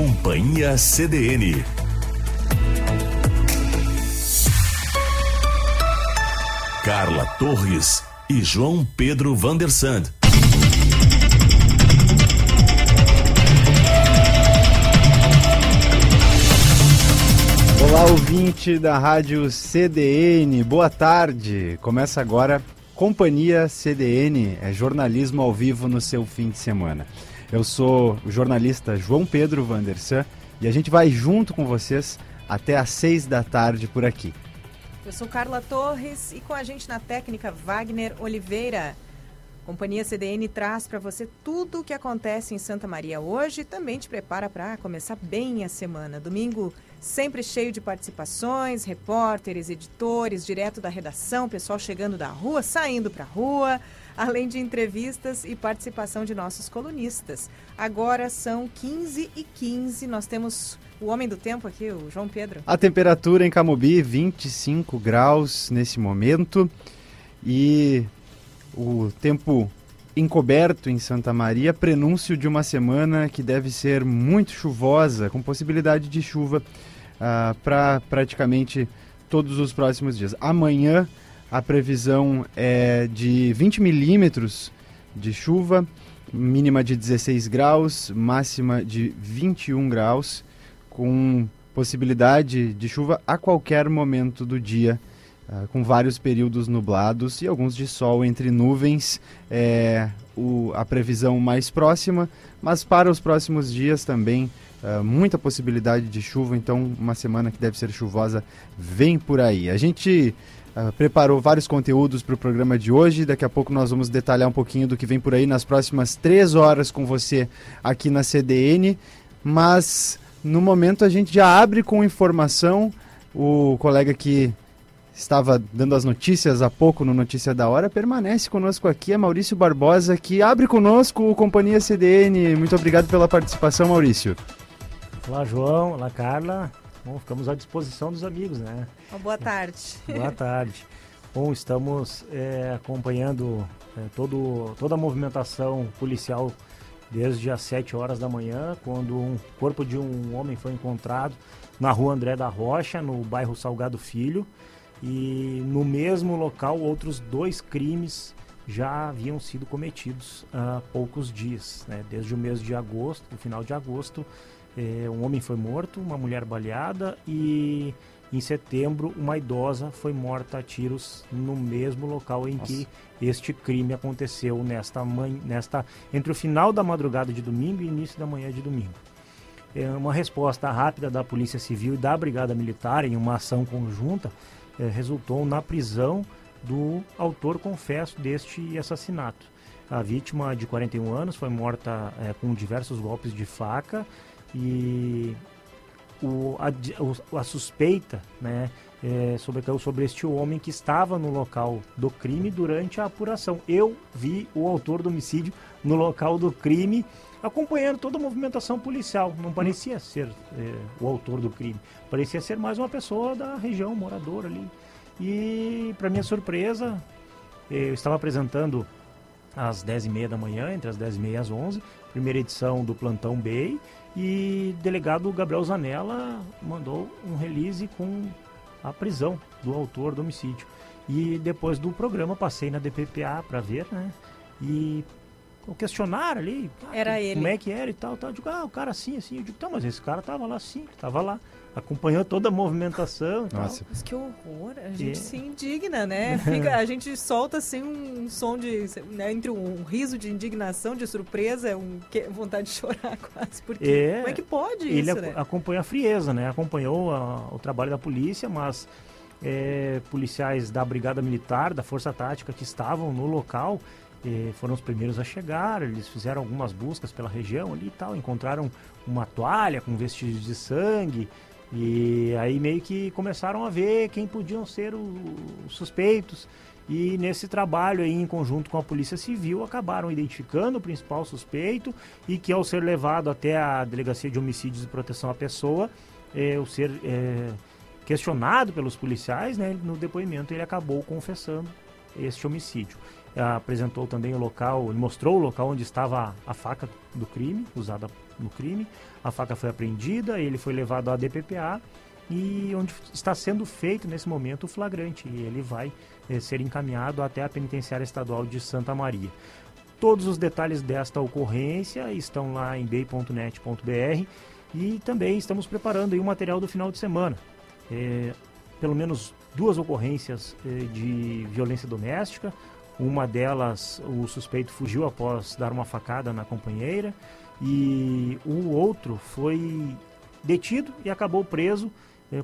Companhia CDN. Carla Torres e João Pedro Vandersand. Olá, ouvinte da Rádio CDN, boa tarde. Começa agora Companhia CDN, é jornalismo ao vivo no seu fim de semana. Eu sou o jornalista João Pedro Vandersan e a gente vai junto com vocês até às seis da tarde por aqui. Eu sou Carla Torres e com a gente na técnica Wagner Oliveira. Companhia CDN traz para você tudo o que acontece em Santa Maria hoje e também te prepara para começar bem a semana. Domingo sempre cheio de participações, repórteres, editores, direto da redação, pessoal chegando da rua, saindo para a rua, além de entrevistas e participação de nossos colunistas. Agora são 15 e 15, nós temos o homem do tempo aqui, o João Pedro. A temperatura em Camobi, 25 graus nesse momento. E o tempo encoberto em Santa Maria, prenúncio de uma semana que deve ser muito chuvosa, com possibilidade de chuva uh, para praticamente todos os próximos dias. Amanhã a previsão é de 20 milímetros de chuva, mínima de 16 graus, máxima de 21 graus, com possibilidade de chuva a qualquer momento do dia Uh, com vários períodos nublados e alguns de sol entre nuvens, é o, a previsão mais próxima, mas para os próximos dias também uh, muita possibilidade de chuva, então uma semana que deve ser chuvosa vem por aí. A gente uh, preparou vários conteúdos para o programa de hoje, daqui a pouco nós vamos detalhar um pouquinho do que vem por aí nas próximas três horas com você aqui na CDN, mas no momento a gente já abre com informação, o colega que estava dando as notícias há pouco no Notícia da Hora, permanece conosco aqui, é Maurício Barbosa, que abre conosco o Companhia CDN. Muito obrigado pela participação, Maurício. Olá, João. Olá, Carla. Bom, ficamos à disposição dos amigos, né? boa tarde. boa tarde. Bom, estamos é, acompanhando é, todo, toda a movimentação policial desde as 7 horas da manhã, quando um corpo de um homem foi encontrado na rua André da Rocha, no bairro Salgado Filho. E no mesmo local, outros dois crimes já haviam sido cometidos há poucos dias. Né? Desde o mês de agosto, no final de agosto, um homem foi morto, uma mulher baleada e em setembro uma idosa foi morta a tiros no mesmo local em Nossa. que este crime aconteceu nesta manhã, nesta entre o final da madrugada de domingo e início da manhã de domingo. É uma resposta rápida da Polícia Civil e da Brigada Militar em uma ação conjunta eh, resultou na prisão do autor confesso deste assassinato. A vítima, de 41 anos, foi morta eh, com diversos golpes de faca e o, a, a, suspeita né, é, sobre, sobre este homem que estava no local do crime durante a apuração. Eu vi o autor do homicídio no local do crime acompanhando toda a movimentação policial. Não parecia ser é, o autor do crime, parecia ser mais uma pessoa da região, morador ali. E, para minha surpresa, eu estava apresentando às 10h30 da manhã, entre as 10h30 e as 11 primeira edição do Plantão Bay, e delegado Gabriel Zanella mandou um release com a prisão do autor do homicídio. E depois do programa passei na DPPA para ver, né? E o questionário ali. Ah, era ele. Como é que era e tal, tal. Eu digo, ah, o cara assim, assim. Eu digo, tá, mas esse cara tava lá sim, tava lá. Acompanhou toda a movimentação. Nossa. Mas que horror. A gente é. se indigna, né? Fica, a gente solta assim um som de. Né, entre um riso de indignação, de surpresa, um, que, vontade de chorar quase. Porque é, como é que pode ele isso, né? acompanha a frieza, né? Acompanhou a, o trabalho da polícia, mas é, policiais da Brigada Militar, da Força Tática que estavam no local foram os primeiros a chegar, eles fizeram algumas buscas pela região ali e tal, encontraram uma toalha com vestígios de sangue, e aí meio que começaram a ver quem podiam ser os suspeitos. E nesse trabalho aí, em conjunto com a Polícia Civil, acabaram identificando o principal suspeito e que ao ser levado até a Delegacia de Homicídios e Proteção à Pessoa, é, o ser é, questionado pelos policiais, né, no depoimento ele acabou confessando este homicídio. apresentou também o local, mostrou o local onde estava a faca do crime, usada no crime. A faca foi apreendida, ele foi levado à DPPA e onde está sendo feito nesse momento o flagrante. E ele vai eh, ser encaminhado até a Penitenciária Estadual de Santa Maria. Todos os detalhes desta ocorrência estão lá em bay.net.br e também estamos preparando o material do final de semana. É, pelo menos duas ocorrências é, de violência doméstica. Uma delas, o suspeito fugiu após dar uma facada na companheira e o outro foi detido e acabou preso,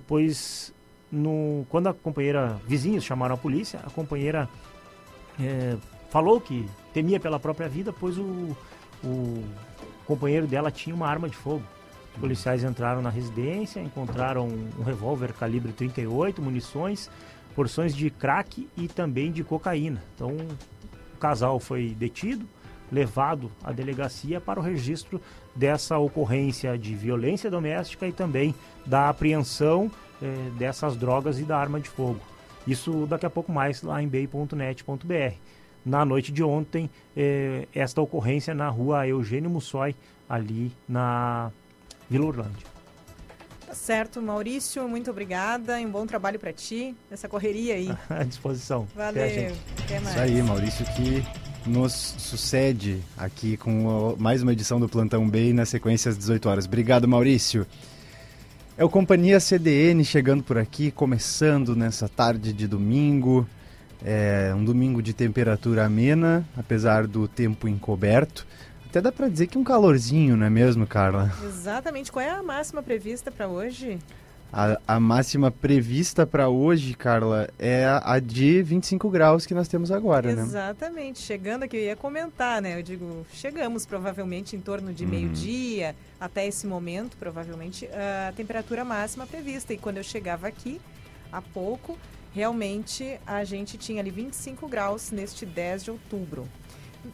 pois no, quando a companheira, vizinhos chamaram a polícia, a companheira é, falou que temia pela própria vida, pois o, o companheiro dela tinha uma arma de fogo. Os policiais entraram na residência, encontraram um revólver calibre 38, munições, porções de crack e também de cocaína. Então, o casal foi detido, levado à delegacia para o registro dessa ocorrência de violência doméstica e também da apreensão eh, dessas drogas e da arma de fogo. Isso daqui a pouco mais lá em bay.net.br. Na noite de ontem, eh, esta ocorrência na rua Eugênio Mussói, ali na Vila Orlândia. Tá certo, Maurício, muito obrigada e um bom trabalho para ti, nessa correria aí. à disposição. Valeu, até mais. Isso aí, Maurício, que nos sucede aqui com mais uma edição do Plantão Bay na sequência às 18 horas. Obrigado, Maurício. É o Companhia CDN chegando por aqui, começando nessa tarde de domingo. É um domingo de temperatura amena, apesar do tempo encoberto. Até dá para dizer que um calorzinho, não é mesmo, Carla? Exatamente. Qual é a máxima prevista para hoje? A, a, máxima prevista para hoje, Carla, é a, de 25 graus que nós temos agora, Exatamente. né? Exatamente. Chegando aqui, eu ia comentar, né? Eu digo, chegamos provavelmente em torno de uhum. meio-dia, até esse momento, provavelmente, a temperatura máxima prevista. E quando eu chegava aqui, há pouco, realmente a gente tinha ali 25 graus neste 10 de outubro.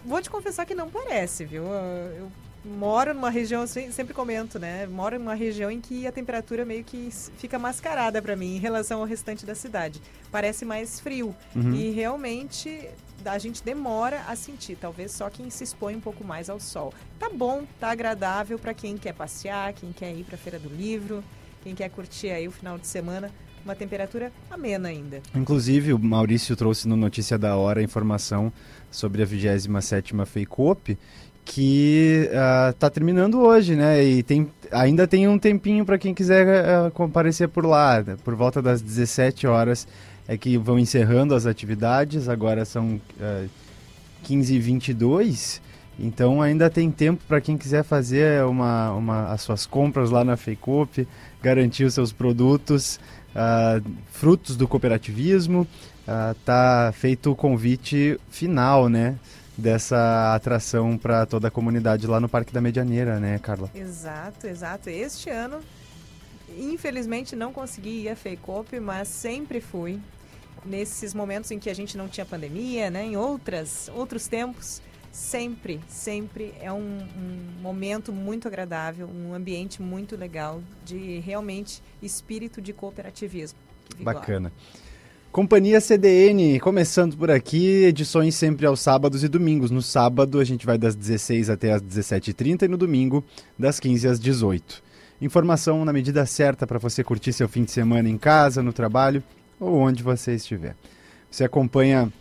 Vou te confessar que não parece, viu? Eu moro numa região, sempre comento, né? Moro numa região em que a temperatura meio que fica mascarada para mim em relação ao restante da cidade. Parece mais frio. Uhum. E realmente a gente demora a sentir, talvez só quem se expõe um pouco mais ao sol. Tá bom, tá agradável para quem quer passear, quem quer ir para a feira do livro, quem quer curtir aí o final de semana uma temperatura amena ainda. Inclusive, o Maurício trouxe no Notícia da Hora a informação sobre a 27ª FEICOP, que está ah, terminando hoje, né? E tem, ainda tem um tempinho para quem quiser uh, comparecer por lá. Por volta das 17 horas é que vão encerrando as atividades, agora são uh, 15 e 22 então ainda tem tempo para quem quiser fazer uma, uma, as suas compras lá na FEICOP, garantir os seus produtos uh, frutos do cooperativismo. Uh, feito o convite final, né? Dessa atração para toda a comunidade lá no Parque da Medianeira, né, Carla? Exato, exato. Este ano, infelizmente, não consegui ir a FEICOP, mas sempre fui. Nesses momentos em que a gente não tinha pandemia, né? Em outras, outros tempos, sempre, sempre é um, um, momento muito agradável, um ambiente muito legal de realmente espírito de cooperativismo. Bacana. Companhia CDN, começando por aqui, edições sempre aos sábados e domingos. No sábado a gente vai das 16 até as 17h30 e no domingo das 15 às 18 Informação na medida certa para você curtir seu fim de semana em casa, no trabalho ou onde você estiver. Você acompanha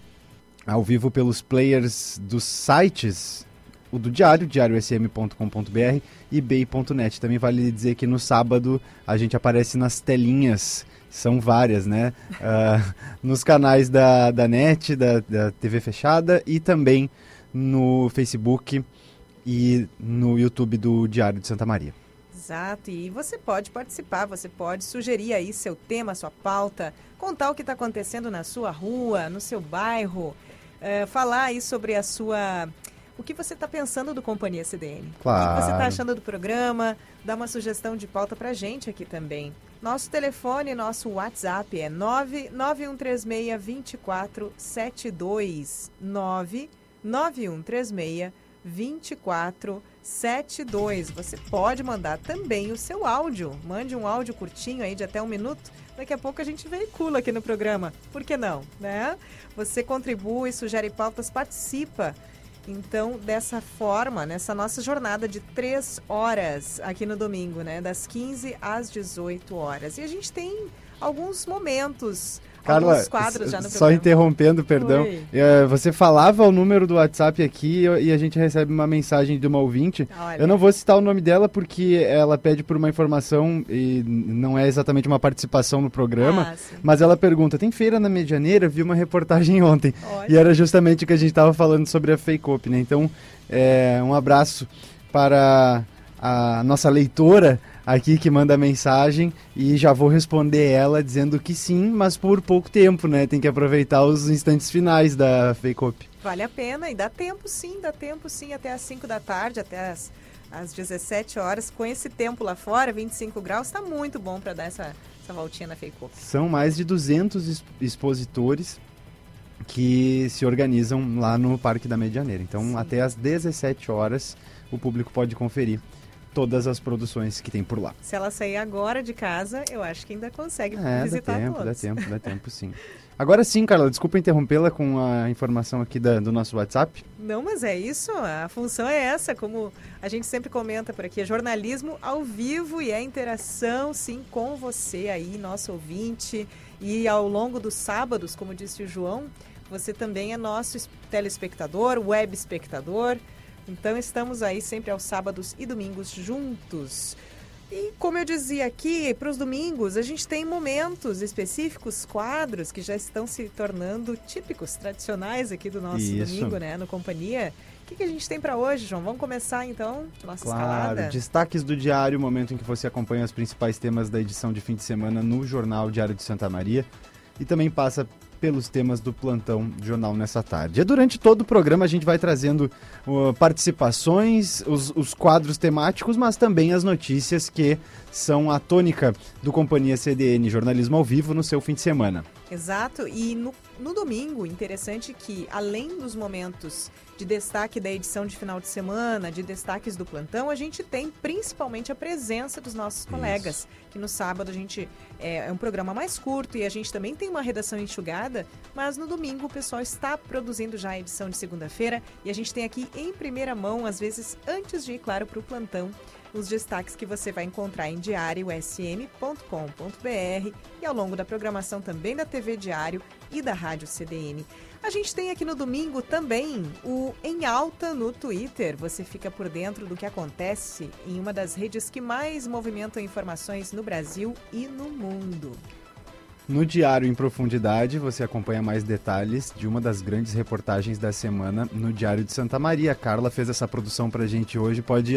ao vivo pelos players dos sites, o do Diário, diariosm.com.br e bay.net. Também vale dizer que no sábado a gente aparece nas telinhas, são várias, né? Uh, nos canais da, da NET, da, da TV fechada e também no Facebook e no YouTube do Diário de Santa Maria. Exato, e você pode participar, você pode sugerir aí seu tema, sua pauta, contar o que está acontecendo na sua rua, no seu bairro, é, falar aí sobre a sua. O que você está pensando do Companhia CDN? Claro. O que você está achando do programa? Dá uma sugestão de pauta para a gente aqui também. Nosso telefone, nosso WhatsApp é 99136-2472. 99136-2472. Você pode mandar também o seu áudio. Mande um áudio curtinho aí de até um minuto daqui a pouco a gente veicula aqui no programa. Por que não, né? Você contribui, sugere pautas, participa. Então, dessa forma, nessa nossa jornada de três horas aqui no domingo, né? Das 15 às 18 horas. E a gente tem alguns momentos Carla, só interrompendo, perdão. Oi. É, você falava o número do WhatsApp aqui e a gente recebe uma mensagem de uma ouvinte. Olha. Eu não vou citar o nome dela porque ela pede por uma informação e não é exatamente uma participação no programa. Ah. Mas ela pergunta: tem feira na Medianeira? Vi uma reportagem ontem. Olha. E era justamente o que a gente estava falando sobre a Fake Op, né? Então, é, um abraço para a nossa leitora aqui que manda mensagem e já vou responder ela dizendo que sim, mas por pouco tempo, né? Tem que aproveitar os instantes finais da Fake Op. Vale a pena e dá tempo sim, dá tempo sim, até às 5 da tarde, até às, às 17 horas. Com esse tempo lá fora, 25 graus, está muito bom para dar essa, essa voltinha na Fake Op. São mais de 200 exp- expositores que se organizam lá no Parque da Medianeira. Então, Sim. até às 17 horas, o público pode conferir todas as produções que tem por lá. Se ela sair agora de casa, eu acho que ainda consegue É, dá visitar tempo, dá todos. tempo, dá tempo sim. Agora sim, Carla, desculpa interrompê-la com a informação aqui da- do nosso WhatsApp. Não, mas é isso, a função é essa, como a gente sempre comenta por aqui, é jornalismo ao vivo e é interação, sim, com você aí, nosso ouvinte. E ao longo dos sábados, como disse o João, você também é nosso es- telespectador, web espectador. Então estamos aí sempre aos sábados e domingos juntos. E como eu dizia aqui, para os domingos a gente tem momentos específicos, quadros que já estão se tornando típicos, tradicionais aqui do nosso Isso. domingo, né, no Companhia. O que, que a gente tem para hoje, João? Vamos começar então nossa Claro, escalada? destaques do diário, o momento em que você acompanha os principais temas da edição de fim de semana no Jornal Diário de Santa Maria e também passa pelos temas do plantão Jornal nessa tarde. E durante todo o programa a gente vai trazendo uh, participações, os, os quadros temáticos, mas também as notícias que são a tônica do Companhia CDN Jornalismo ao Vivo no seu fim de semana. Exato, e no, no domingo, interessante que além dos momentos de destaque da edição de final de semana, de destaques do plantão, a gente tem principalmente a presença dos nossos colegas, que no sábado a gente é, é um programa mais curto e a gente também tem uma redação enxugada, mas no domingo o pessoal está produzindo já a edição de segunda-feira e a gente tem aqui em primeira mão, às vezes antes de ir, claro, para o plantão, os destaques que você vai encontrar em diariosm.com.br e ao longo da programação também da TV Diário e da Rádio CDN. A gente tem aqui no domingo também o Em Alta no Twitter. Você fica por dentro do que acontece em uma das redes que mais movimentam informações no Brasil e no mundo. No Diário em Profundidade, você acompanha mais detalhes de uma das grandes reportagens da semana no Diário de Santa Maria. A Carla fez essa produção pra gente hoje, pode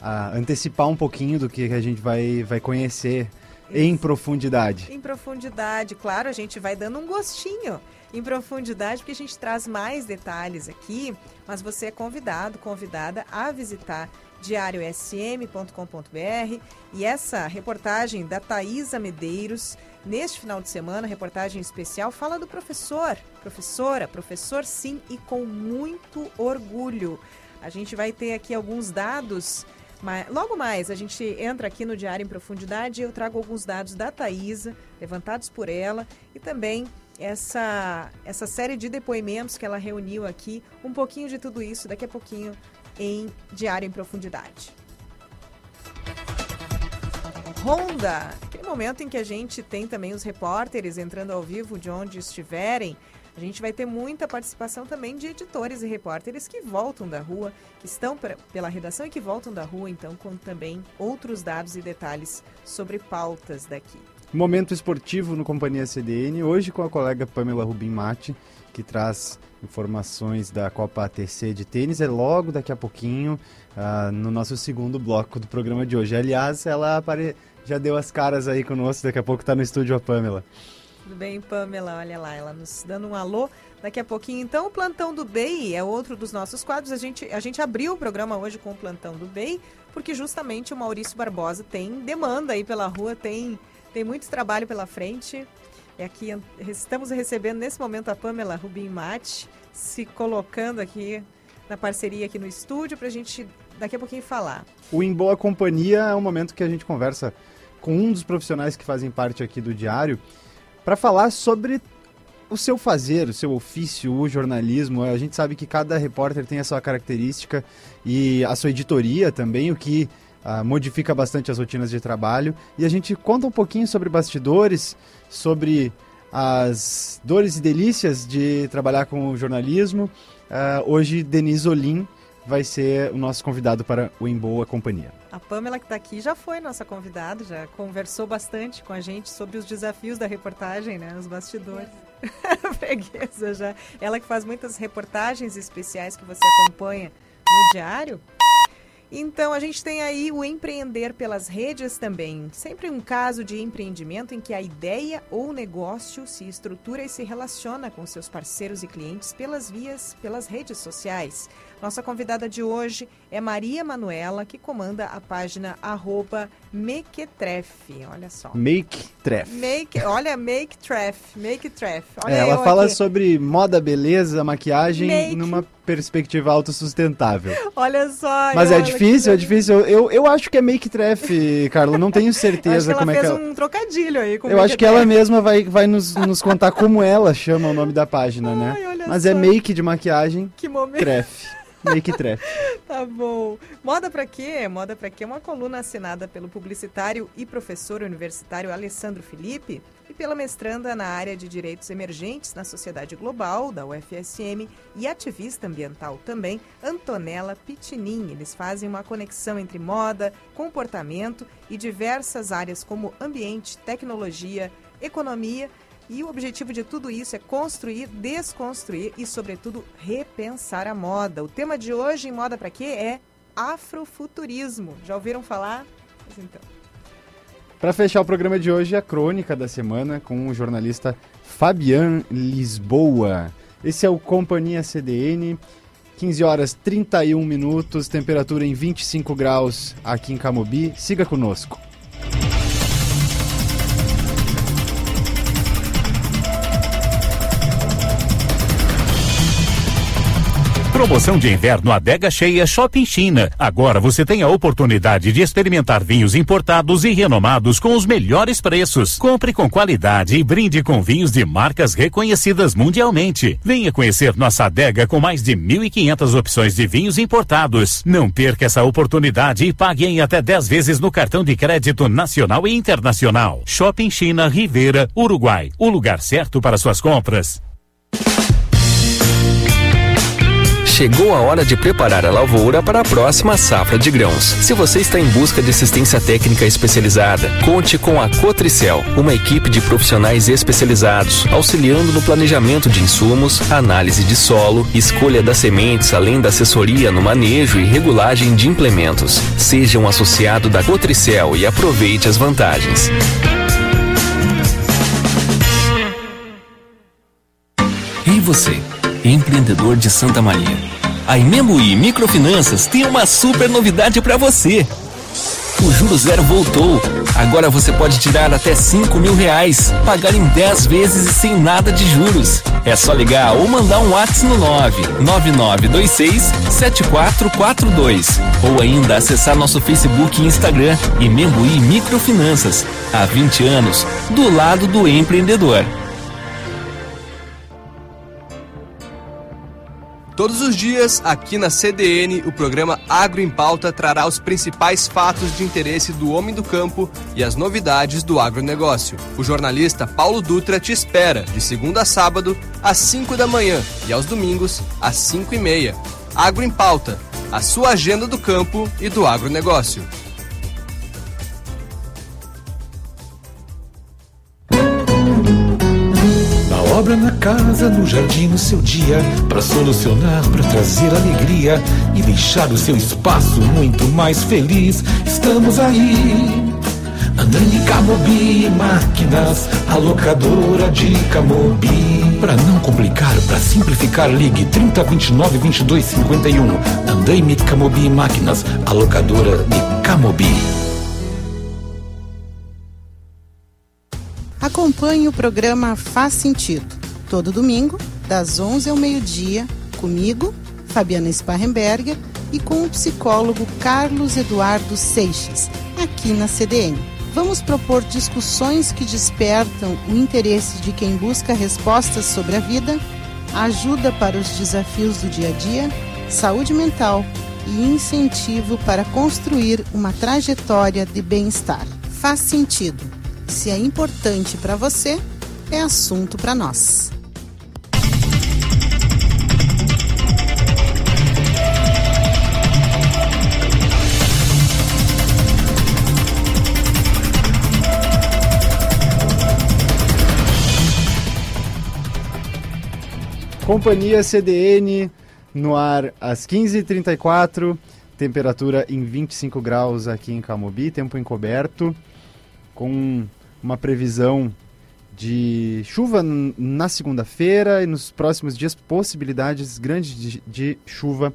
a- antecipar um pouquinho do que a gente vai, vai conhecer em profundidade. Em profundidade, claro, a gente vai dando um gostinho em profundidade, porque a gente traz mais detalhes aqui, mas você é convidado, convidada a visitar diariosm.com.br e essa reportagem da Thaisa Medeiros, neste final de semana, reportagem especial, fala do professor, professora, professor sim, e com muito orgulho. A gente vai ter aqui alguns dados mas, logo mais, a gente entra aqui no Diário em Profundidade e eu trago alguns dados da Thaisa, levantados por ela, e também essa, essa série de depoimentos que ela reuniu aqui, um pouquinho de tudo isso daqui a pouquinho em Diário em Profundidade. Ronda, aquele momento em que a gente tem também os repórteres entrando ao vivo de onde estiverem. A gente vai ter muita participação também de editores e repórteres que voltam da rua, que estão pra- pela redação e que voltam da rua, então, com também outros dados e detalhes sobre pautas daqui. Momento esportivo no Companhia CDN, hoje com a colega Pamela Rubim Mate, que traz informações da Copa ATC de tênis. É logo daqui a pouquinho, ah, no nosso segundo bloco do programa de hoje. Aliás, ela apare... já deu as caras aí conosco, daqui a pouco está no estúdio a Pamela. Tudo bem, Pamela? Olha lá, ela nos dando um alô daqui a pouquinho. Então, o Plantão do BEI é outro dos nossos quadros. A gente, a gente abriu o programa hoje com o Plantão do BEI, porque justamente o Maurício Barbosa tem demanda aí pela rua, tem, tem muito trabalho pela frente. E aqui estamos recebendo nesse momento a Pamela Rubim Mate, se colocando aqui na parceria aqui no estúdio para a gente daqui a pouquinho falar. O Em Boa Companhia é um momento que a gente conversa com um dos profissionais que fazem parte aqui do Diário para falar sobre o seu fazer, o seu ofício, o jornalismo. A gente sabe que cada repórter tem a sua característica e a sua editoria também, o que uh, modifica bastante as rotinas de trabalho. E a gente conta um pouquinho sobre bastidores, sobre as dores e delícias de trabalhar com o jornalismo. Uh, hoje, Denise Olim vai ser o nosso convidado para o Em Boa Companhia. A Pamela que está aqui já foi nossa convidada, já conversou bastante com a gente sobre os desafios da reportagem, né, os bastidores. Freguesa já. Ela que faz muitas reportagens especiais que você acompanha no diário. Então, a gente tem aí o empreender pelas redes também. Sempre um caso de empreendimento em que a ideia ou negócio se estrutura e se relaciona com seus parceiros e clientes pelas vias, pelas redes sociais. Nossa convidada de hoje é Maria Manuela, que comanda a página arroba Mequetref. Olha só. Make Tref. Make, olha, Make Tref. Make Tref. Olha é, ela fala aqui. sobre moda, beleza, maquiagem make... numa perspectiva autossustentável. Olha só. Mas é difícil, é difícil. Eu, eu acho que é Make Tref, Carla. Não tenho certeza como é que ela fez um trocadilho aí com Eu acho que ela mesma vai, vai nos, nos contar como ela chama o nome da página, né? Ai, né? Mas é só. é make de maquiagem. Que momento. Tref. Make Tref. tá bom. Moda pra quê? Moda pra quê? Uma coluna assinada pelo publicitário e professor universitário Alessandro Felipe e pela mestranda na área de Direitos Emergentes na Sociedade Global, da UFSM, e ativista ambiental também, Antonella Pitinin. Eles fazem uma conexão entre moda, comportamento e diversas áreas como ambiente, tecnologia, economia e o objetivo de tudo isso é construir, desconstruir e, sobretudo, repensar a moda. O tema de hoje em Moda para Quê é afrofuturismo. Já ouviram falar? Mas então. Para fechar o programa de hoje, a crônica da semana com o jornalista Fabian Lisboa. Esse é o Companhia CDN. 15 horas 31 minutos, temperatura em 25 graus aqui em Camobi. Siga conosco. Promoção de inverno Adega Cheia Shopping China. Agora você tem a oportunidade de experimentar vinhos importados e renomados com os melhores preços. Compre com qualidade e brinde com vinhos de marcas reconhecidas mundialmente. Venha conhecer nossa adega com mais de 1.500 opções de vinhos importados. Não perca essa oportunidade e pague em até 10 vezes no cartão de crédito nacional e internacional. Shopping China Rivera, Uruguai. O lugar certo para suas compras. Chegou a hora de preparar a lavoura para a próxima safra de grãos. Se você está em busca de assistência técnica especializada, conte com a Cotricel, uma equipe de profissionais especializados, auxiliando no planejamento de insumos, análise de solo, escolha das sementes, além da assessoria no manejo e regulagem de implementos. Seja um associado da Cotricel e aproveite as vantagens. E você? Empreendedor de Santa Maria. A Imemuí Microfinanças tem uma super novidade para você. O Juro Zero voltou. Agora você pode tirar até 5 mil reais, pagar em 10 vezes e sem nada de juros. É só ligar ou mandar um WhatsApp no 99926 7442 ou ainda acessar nosso Facebook e Instagram Imembuí Microfinanças. Há 20 anos, do lado do empreendedor. Todos os dias, aqui na CDN, o programa Agro em Pauta trará os principais fatos de interesse do homem do campo e as novidades do agronegócio. O jornalista Paulo Dutra te espera de segunda a sábado, às 5 da manhã e aos domingos, às 5 e meia. Agro em Pauta, a sua agenda do campo e do agronegócio. Obra na casa, no jardim, no seu dia, para solucionar, para trazer alegria e deixar o seu espaço muito mais feliz. Estamos aí. Andando Camobi Máquinas, a locadora de Camobi. Para não complicar, para simplificar, ligue 3029 2251. Andaime Camobi Máquinas, a locadora de Camobi. Acompanhe o programa Faz Sentido, todo domingo, das 11 ao meio-dia, comigo, Fabiana Sparrenberger, e com o psicólogo Carlos Eduardo Seixas, aqui na CDN. Vamos propor discussões que despertam o interesse de quem busca respostas sobre a vida, ajuda para os desafios do dia a dia, saúde mental e incentivo para construir uma trajetória de bem-estar. Faz sentido. Se é importante para você, é assunto para nós. Companhia CDN no ar às 15h34, temperatura em 25 graus aqui em Camobi, tempo encoberto, com uma previsão de chuva na segunda-feira e nos próximos dias possibilidades grandes de, de chuva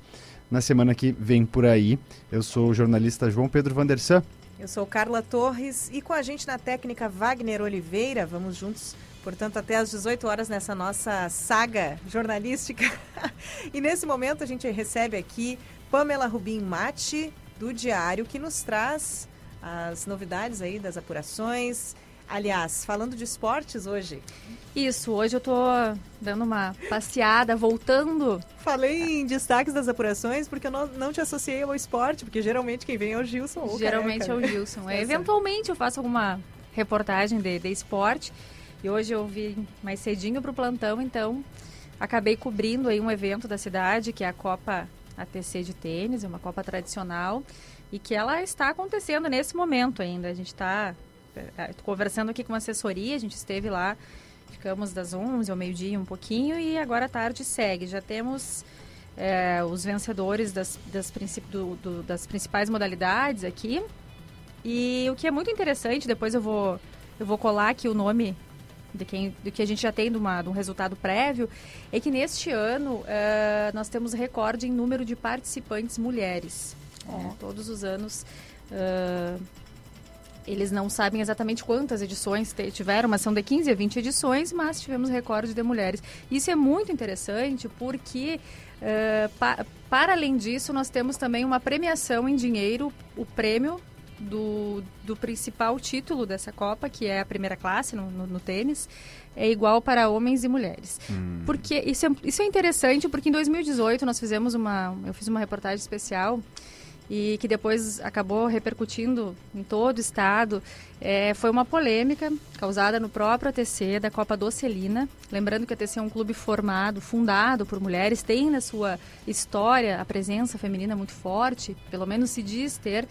na semana que vem por aí. Eu sou o jornalista João Pedro Vandersan. Eu sou Carla Torres e com a gente na técnica Wagner Oliveira, vamos juntos, portanto, até às 18 horas nessa nossa saga jornalística. e nesse momento a gente recebe aqui Pamela Rubim Mate, do Diário, que nos traz as novidades aí das apurações. Aliás, falando de esportes hoje, Isso, hoje eu tô dando uma passeada, voltando. falei em destaques das apurações porque eu não, não te associei ao esporte, porque geralmente quem vem é o Gilson ou o Geralmente Careca, é o né? Gilson. É, eventualmente eu faço alguma reportagem de, de esporte. E hoje eu vim mais cedinho pro plantão, então acabei cobrindo aí um evento da cidade, que é a Copa ATC de tênis, é uma Copa tradicional, e que ela está acontecendo nesse momento ainda. A gente está conversando aqui com a assessoria, a gente esteve lá, ficamos das 11 ao meio-dia um pouquinho, e agora à tarde segue. Já temos é, os vencedores das, das, princip- do- do- das principais modalidades aqui. E o que é muito interessante, depois eu vou, eu vou colar aqui o nome de quem, do que a gente já tem de, uma, de um resultado prévio, é que neste ano eh, nós temos recorde em número de participantes mulheres. né? Todos os anos eh, eles não sabem exatamente quantas edições tiveram, mas são de 15 a 20 edições, mas tivemos recorde de mulheres. Isso é muito interessante porque, eh, pa- para além disso, nós temos também uma premiação em dinheiro, o prêmio do, do principal título dessa Copa, que é a primeira classe no, no- no tênis, é igual para homens e mulheres. Porque isso é, isso é interessante, porque em 2018 nós fizemos uma. Eu fiz uma reportagem especial e que depois acabou repercutindo em todo o estado. É, foi uma polêmica causada no próprio ATC da Copa Docelina. Lembrando que o ATC é um clube formado, fundado por mulheres, tem na sua história a presença feminina muito forte, pelo menos se diz ter.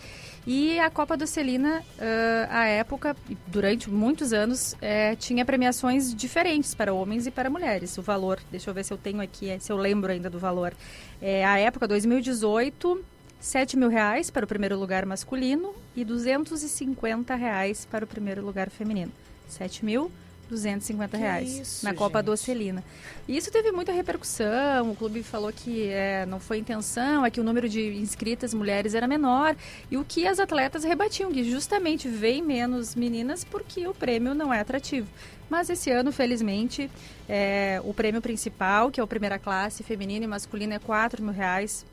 E a Copa Docelina, uh, à época, durante muitos anos, eh, tinha premiações diferentes para homens e para mulheres. O valor, deixa eu ver se eu tenho aqui, se eu lembro ainda do valor. É, a época, 2018, 7 mil reais para o primeiro lugar masculino e 250 reais para o primeiro lugar feminino. 7 mil 250 Que reais isso, na Copa gente. Docelina. E isso teve muita repercussão. O clube falou que é, não foi intenção, é que o número de inscritas mulheres era menor. E o que as atletas rebatiam, que justamente vem menos meninas porque o prêmio não é atrativo. Mas esse ano, felizmente, é, o prêmio principal, que é o primeira classe, feminino e masculino, é 4 mil reais,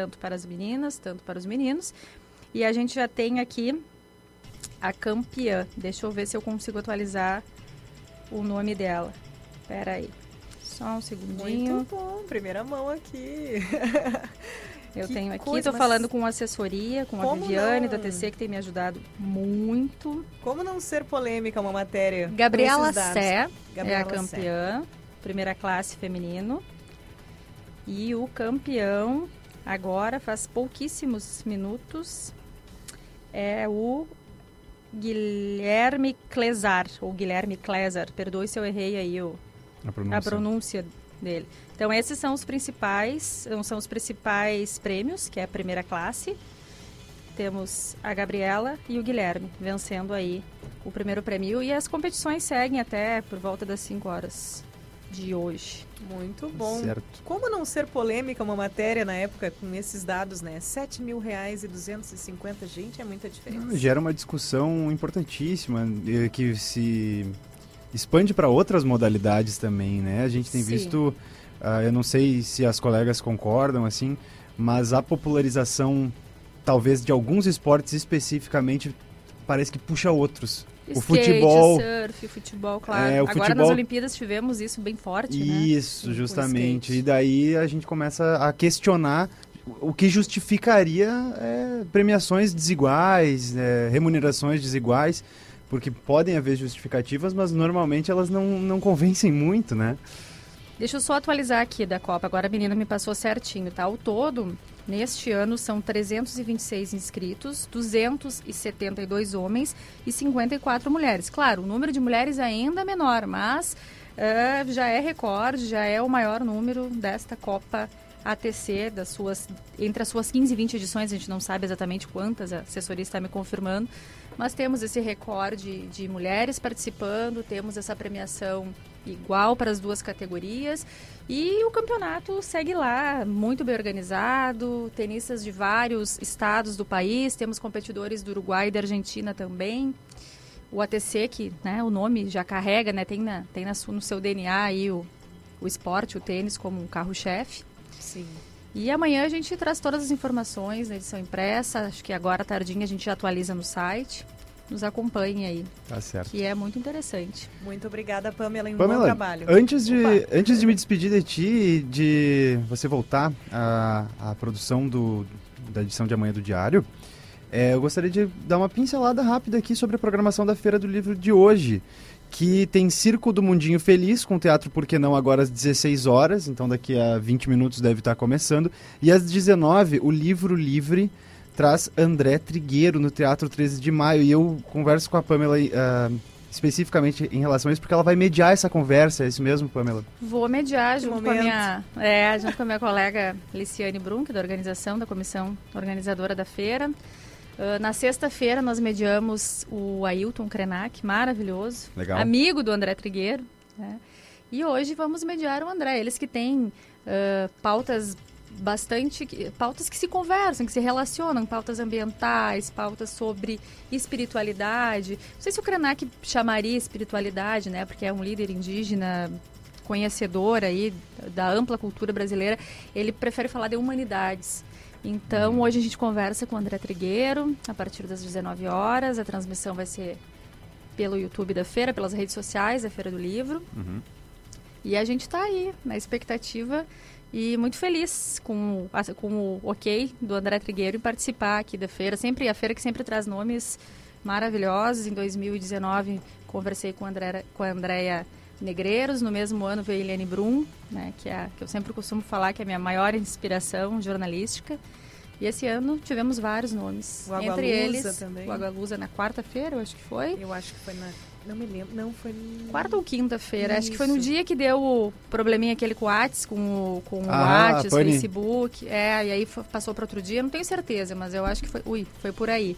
tanto para as meninas, tanto para os meninos. E a gente já tem aqui a campeã. Deixa eu ver se eu consigo atualizar o nome dela. Pera aí. Só um segundinho. Muito bom, primeira mão aqui. Eu Que tenho aqui, tô mas falando com a assessoria, com a como Viviane não? da TC, que tem me ajudado muito. Como não ser polêmica uma matéria? Gabriela? Sé é a campeã, primeira classe feminino. E o campeão, agora, faz pouquíssimos minutos, é o Guilherme Clesar, ou Guilherme Clesar. Perdoe se eu errei aí o, A pronúncia. a pronúncia dele. Então esses são os principais, são os principais prêmios, que é a primeira classe. Temos a Gabriela e o Guilherme vencendo aí o primeiro prêmio e as competições seguem até por volta das 5 horas de hoje. Muito bom. Certo. Como não ser polêmica uma matéria na época com esses dados, né? 7 mil reais e 250, gente, é muita diferença. Gera uma discussão importantíssima eh, que se expande para outras modalidades também, né? A gente tem Sim. visto, ah, eu não sei se as colegas concordam assim, mas a popularização talvez de alguns esportes especificamente parece que puxa outros. Skate, o futebol. surf, futebol, claro. É, o Agora futebol- nas Olimpíadas tivemos isso bem forte, né? Isso, O justamente. skate. E daí a gente começa a questionar o que justificaria é, premiações desiguais, é, remunerações desiguais, porque podem haver justificativas, mas normalmente elas não, não convencem muito, né? Deixa eu só atualizar aqui da Copa. Agora a menina me passou certinho, tá? Ao todo, neste ano são 326 inscritos, 272 homens e 54 mulheres. Claro, o número de mulheres ainda é menor, mas eh, já é recorde, já é o maior número desta Copa ATC, das suas, entre as suas 15 e 20 edições, a gente não sabe exatamente quantas, a assessoria está me confirmando, mas temos esse recorde de mulheres participando, temos essa premiação igual para as duas categorias e o campeonato segue lá, muito bem organizado, tenistas de vários estados do país, temos competidores do Uruguai e da Argentina também. O ATC, que né, o nome já carrega, né, tem, na, tem na, no seu DNA aí o, o esporte, o tênis como um carro-chefe. Sim. E amanhã a gente traz todas as informações na edição impressa, acho que agora à tardinha a gente já atualiza no site. Nos acompanhe aí, Tá certo. que é muito interessante. Muito obrigada, Pamela, e um bom trabalho. Antes de, Opa. antes de me despedir de ti e de você voltar à, à produção do, da edição de amanhã do Diário, é, eu gostaria de dar uma pincelada rápida aqui sobre a programação da Feira do Livro de hoje, que tem Circo do Mundinho Feliz, com teatro Por Que Não agora às 16 horas, então daqui a 20 minutos deve estar começando, e às 19 o Livro Livre traz André Trigueiro no Teatro 13 de Maio, e eu converso com a Pamela ah, especificamente em relação a isso, porque ela vai mediar essa conversa, é isso mesmo, Pamela? Vou mediar Que junto com, a minha, é, junto com a minha colega Liciane Brunk, da organização, da comissão organizadora da feira. Ah, na sexta-feira nós mediamos o Ailton Krenak, maravilhoso, Legal. amigo do André Trigueiro. né? E hoje vamos mediar o André, eles que têm ah, pautas bastante pautas que se conversam, que se relacionam, pautas ambientais, pautas sobre espiritualidade. Não sei se o Krenak chamaria espiritualidade, né? Porque é um líder indígena conhecedor aí da ampla cultura brasileira. Ele prefere falar de humanidades. Então, hoje a gente conversa com o André Trigueiro a partir das 19 horas. A transmissão vai ser pelo YouTube da feira, pelas redes sociais da Feira do Livro. E a gente está aí na expectativa e muito feliz com, com o ok do André Trigueiro em participar aqui da feira. Sempre a feira que sempre traz nomes maravilhosos. Em 2019 conversei com, a André, com a Andrea Negreiros. No mesmo ano veio a Eliane Brum, né, que, é, que eu sempre costumo falar que é a minha maior inspiração jornalística. E esse ano tivemos vários nomes. O Entre eles, também. o Agualusa na quarta-feira, eu acho que foi. Eu acho que foi na. Não me lembro. Não, foi. Quarta ou quinta-feira, acho que foi no dia que deu o probleminha aquele com o Whats, com o, com o Ah, Whats. Facebook. É, e aí passou para outro dia, não tenho certeza, mas eu acho que foi. Ui, foi por aí.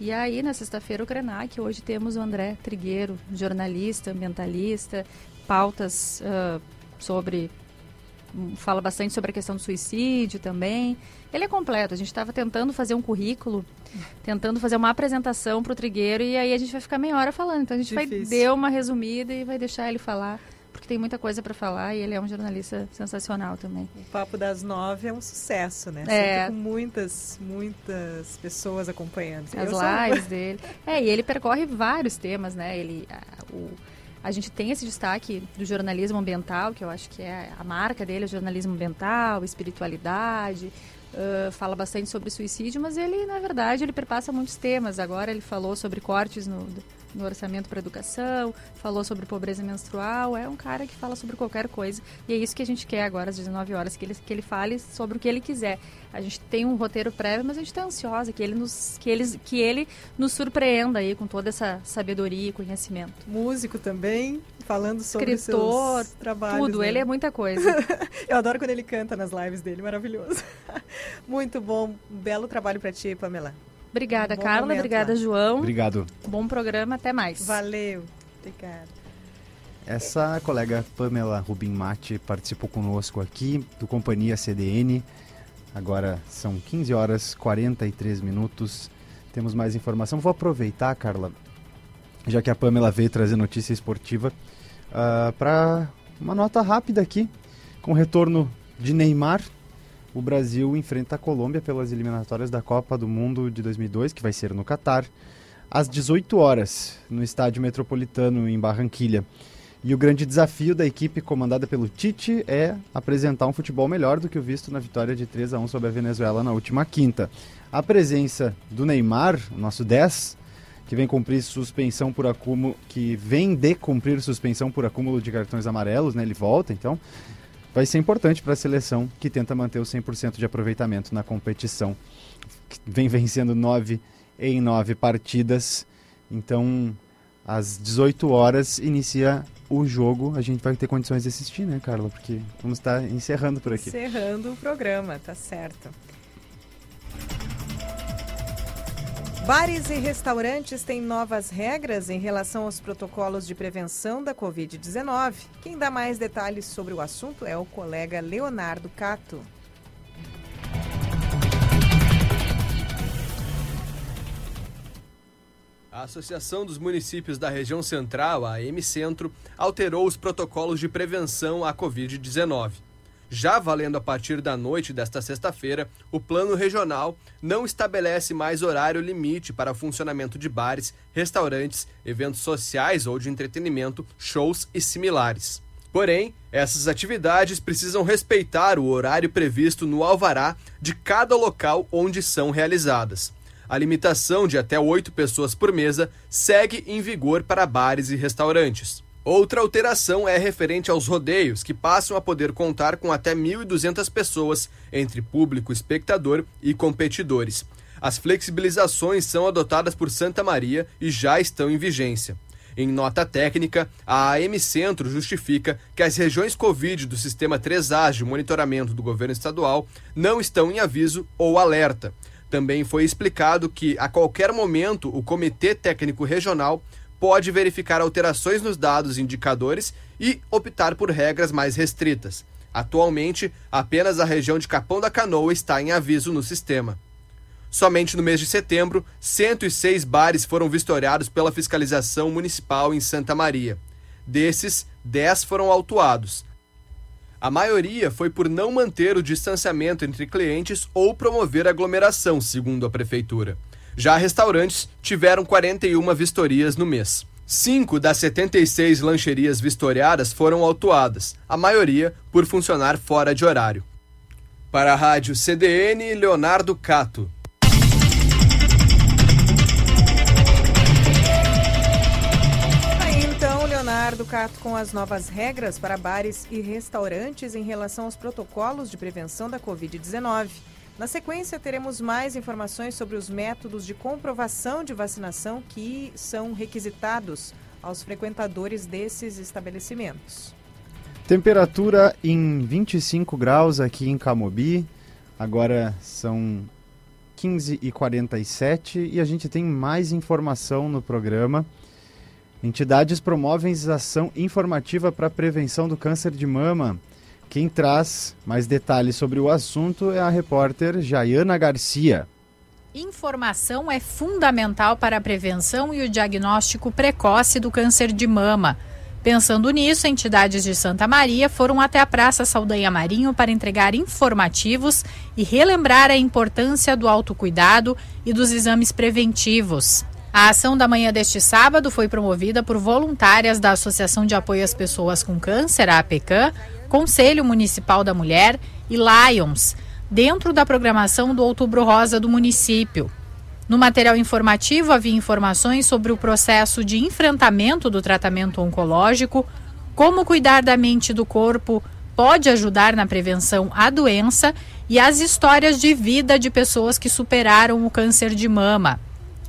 E aí, na sexta-feira, o Krenak, hoje temos o André Trigueiro, jornalista, ambientalista, pautas ah, sobre. Fala bastante sobre a questão do suicídio também. Ele é completo. A gente estava tentando fazer um currículo, tentando fazer uma apresentação para o Trigueiro, e aí a gente vai ficar meia hora falando. Então a gente vai Difícil. dar uma resumida e vai deixar ele falar, porque tem muita coisa para falar e ele é um jornalista sensacional também. O Papo das Nove é um sucesso, né? É. Sempre com muitas, muitas pessoas acompanhando. As Eu sou- lives dele. É, e ele percorre vários temas, né? Ele, a, o, a gente tem esse destaque do jornalismo ambiental, que eu acho que é a marca dele, é jornalismo ambiental, espiritualidade. ah, fala bastante sobre suicídio, mas ele, na verdade, ele perpassa muitos temas. Agora ele falou sobre cortes no, no orçamento para educação, falou sobre pobreza menstrual. É um cara que fala sobre qualquer coisa. E é isso que a gente quer agora, às 19 horas, que ele, que ele fale sobre o que ele quiser. A gente tem um roteiro prévio, mas a gente está ansiosa que ele, nos, que, eles, que ele nos surpreenda aí com toda essa sabedoria e conhecimento. Músico também, falando sobre Escritor, seus trabalhos. Tudo, né? ele é muita coisa. Eu adoro quando ele canta nas lives dele, maravilhoso. Muito bom, um belo trabalho pra ti, Pamela. Obrigada, Bom Carla. momento Obrigada, lá. João. Obrigado. Bom programa, até mais. Valeu. Obrigada. Essa colega Pamela Rubin Mate participou conosco aqui do Companhia CDN. Agora são 15 horas 43 minutos. Temos mais informação. Vou aproveitar, Carla, já que a Pamela veio trazer notícia esportiva, para uma nota rápida aqui. Com o retorno de Neymar, o Brasil enfrenta a Colômbia pelas eliminatórias da Copa do Mundo de 2002, que vai ser no Catar. às 18 horas, no estádio metropolitano em Barranquilha. E o grande desafio da equipe comandada pelo Tite é apresentar um futebol melhor do que o visto na vitória de 3 a 1 sobre a Venezuela na última quinta. A presença do Neymar, nosso 10, que vem cumprir suspensão por acúmulo, que vem de cumprir suspensão por acúmulo de cartões amarelos, né? Ele volta, então vai ser importante para a seleção que tenta manter o 100% de aproveitamento na competição. Vem vencendo 9 em 9 partidas. Então, às 18 horas inicia o jogo. A gente vai ter condições de assistir, né, Carla? Porque vamos estar encerrando por aqui. Encerrando o programa, tá certo. Bares e restaurantes têm novas regras em relação aos protocolos de prevenção da Covid-19. Quem dá mais detalhes sobre o assunto é o colega Leonardo Cato. A Associação dos Municípios da Região Central, a M-Centro, alterou os protocolos de prevenção à Covid-19. Já valendo a partir da noite desta sexta-feira, o Plano Regional não estabelece mais horário limite para funcionamento de bares, restaurantes, eventos sociais ou de entretenimento, shows e similares. Porém, essas atividades precisam respeitar o horário previsto no alvará de cada local onde são realizadas a limitação de até oito pessoas por mesa segue em vigor para bares e restaurantes. Outra alteração é referente aos rodeios, que passam a poder contar com até 1.200 pessoas, entre público espectador e competidores. As flexibilizações são adotadas por Santa Maria e já estão em vigência. Em nota técnica, a AM Centro justifica que as regiões Covid do Sistema 3A de monitoramento do governo estadual não estão em aviso ou alerta. Também foi explicado que, a qualquer momento, o Comitê Técnico Regional pode verificar alterações nos dados indicadores e optar por regras mais restritas. Atualmente, apenas a região de Capão da Canoa está em aviso no sistema. Somente no mês de setembro, 106 bares foram vistoriados pela fiscalização municipal em Santa Maria. Desses, 10 foram autuados. A maioria foi por não manter o distanciamento entre clientes ou promover aglomeração, segundo a prefeitura. Já restaurantes tiveram 41 vistorias no mês. Cinco das 76 lancherias vistoriadas foram autuadas, a maioria por funcionar fora de horário. Para a rádio CDN, Leonardo Cato. Leonardo Cato com as novas regras para bares e restaurantes em relação aos protocolos de prevenção da Covid-19. Na sequência, teremos mais informações sobre os métodos de comprovação de vacinação que são requisitados aos frequentadores desses estabelecimentos. Temperatura em 25 graus aqui em Camobi. Agora são 15h47 e a gente tem mais informação no programa. Entidades promovem ação informativa para a prevenção do câncer de mama. Quem traz mais detalhes sobre o assunto é a repórter Jaiana Garcia. Informação é fundamental para a prevenção e o diagnóstico precoce do câncer de mama. Pensando nisso, entidades de Santa Maria foram até a Praça Saldanha Marinho para entregar informativos e relembrar a importância do autocuidado e dos exames preventivos. A ação da manhã deste sábado foi promovida por voluntárias da Associação de Apoio às Pessoas com Câncer, a APECAM, Conselho Municipal da Mulher e Lions, dentro da programação do Outubro Rosa do município. No material informativo havia informações sobre o processo de enfrentamento do tratamento oncológico, como cuidar da mente e do corpo pode ajudar na prevenção à doença e as histórias de vida de pessoas que superaram o câncer de mama.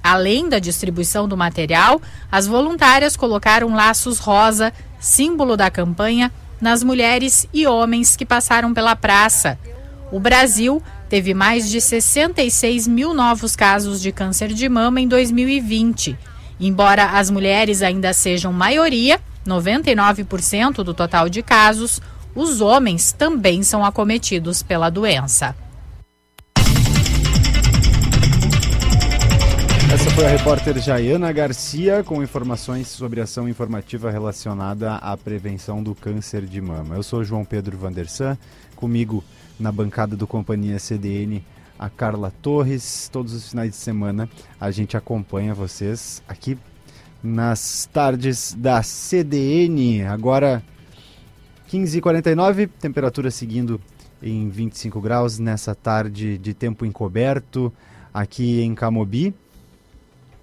Além da distribuição do material, as voluntárias colocaram laços rosa, símbolo da campanha, nas mulheres e homens que passaram pela praça. O Brasil teve mais de 66 mil novos casos de câncer de mama em 2020. Embora as mulheres ainda sejam maioria, 99% do total de casos, os homens também são acometidos pela doença. Essa foi a repórter Jaiana Garcia com informações sobre ação informativa relacionada à prevenção do câncer de mama. Eu sou João Pedro Vandersan, comigo na bancada do Companhia CDN a Carla Torres. Todos os finais de semana a gente acompanha vocês aqui nas tardes da CDN. Agora 15h49, temperatura seguindo em 25 graus nessa tarde de tempo encoberto aqui em Camobi,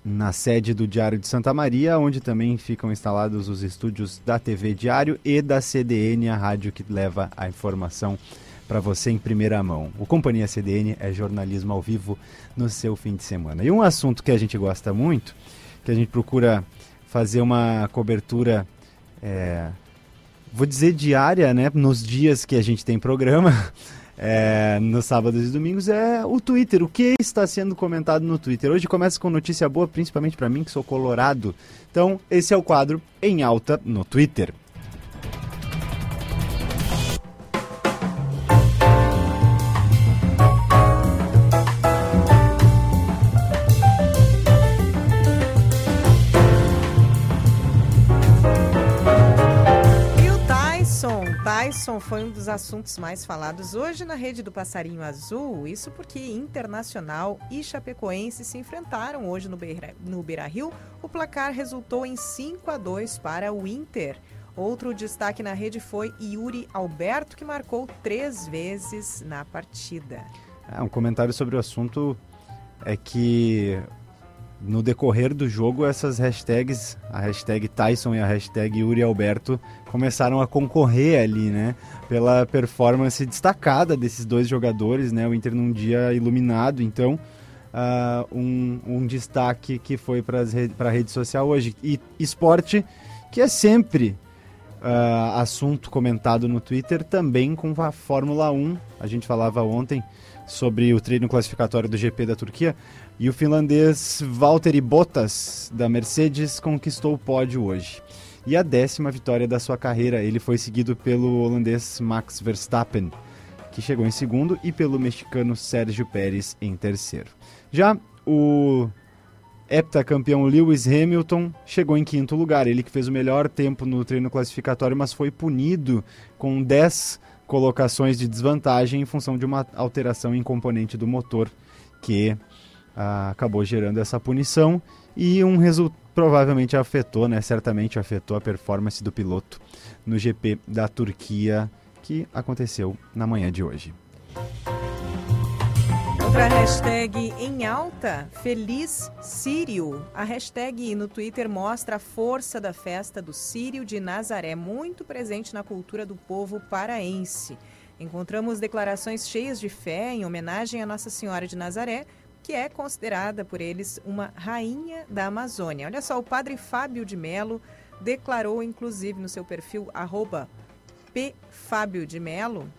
na sede do Diário de Santa Maria, onde também ficam instalados os estúdios da TV Diário e da CDN, a rádio que leva a informação para você em primeira mão. O Companhia CDN é jornalismo ao vivo no seu fim de semana. E um assunto que a gente gosta muito, que a gente procura fazer uma cobertura, é, vou dizer diária, né, nos dias que a gente tem programa, é, nos sábados e domingos é o Twitter. O que está sendo comentado no Twitter? Hoje começa com notícia boa, principalmente para mim que sou colorado. Então, esse é o quadro em alta no Twitter. Tyson foi um dos assuntos mais falados hoje na rede do Passarinho Azul. Isso porque Internacional e Chapecoense se enfrentaram hoje no Beira, no Beira Rio. O placar resultou em 5 a 2 para o Inter. Outro destaque na rede foi Yuri Alberto, que marcou três vezes na partida. É, um comentário sobre o assunto é que no decorrer do jogo, essas hashtags, a hashtag Tyson e a hashtag Yuri Alberto, começaram a concorrer ali, né? Pela performance destacada desses dois jogadores, né? O Inter num dia iluminado, então, uh, um, um destaque que foi para a rede social hoje. E esporte, que é sempre uh, assunto comentado no Twitter, também com a Fórmula 1. A gente falava ontem sobre o treino classificatório do GP da Turquia. E o finlandês Valtteri Bottas, da Mercedes, conquistou o pódio hoje. E a décima vitória da sua carreira. Ele foi seguido pelo holandês Max Verstappen, que chegou em segundo, e pelo mexicano Sérgio Pérez em terceiro. Já o heptacampeão Lewis Hamilton chegou em quinto lugar. Ele que fez o melhor tempo no treino classificatório, mas foi punido com 10 colocações de desvantagem em função de uma alteração em componente do motor que ah, acabou gerando essa punição e um resultado provavelmente afetou, né, certamente afetou a performance do piloto no GP da Turquia que aconteceu na manhã de hoje. Outra hashtag em alta, Feliz Sírio. A hashtag no Twitter mostra a força da festa do Sírio de Nazaré, muito presente na cultura do povo paraense. Encontramos declarações cheias de fé em homenagem a Nossa Senhora de Nazaré, que é considerada por eles uma rainha da Amazônia. Olha só, o padre Fábio de Melo declarou, inclusive, no seu perfil, arroba pfábio de Melo,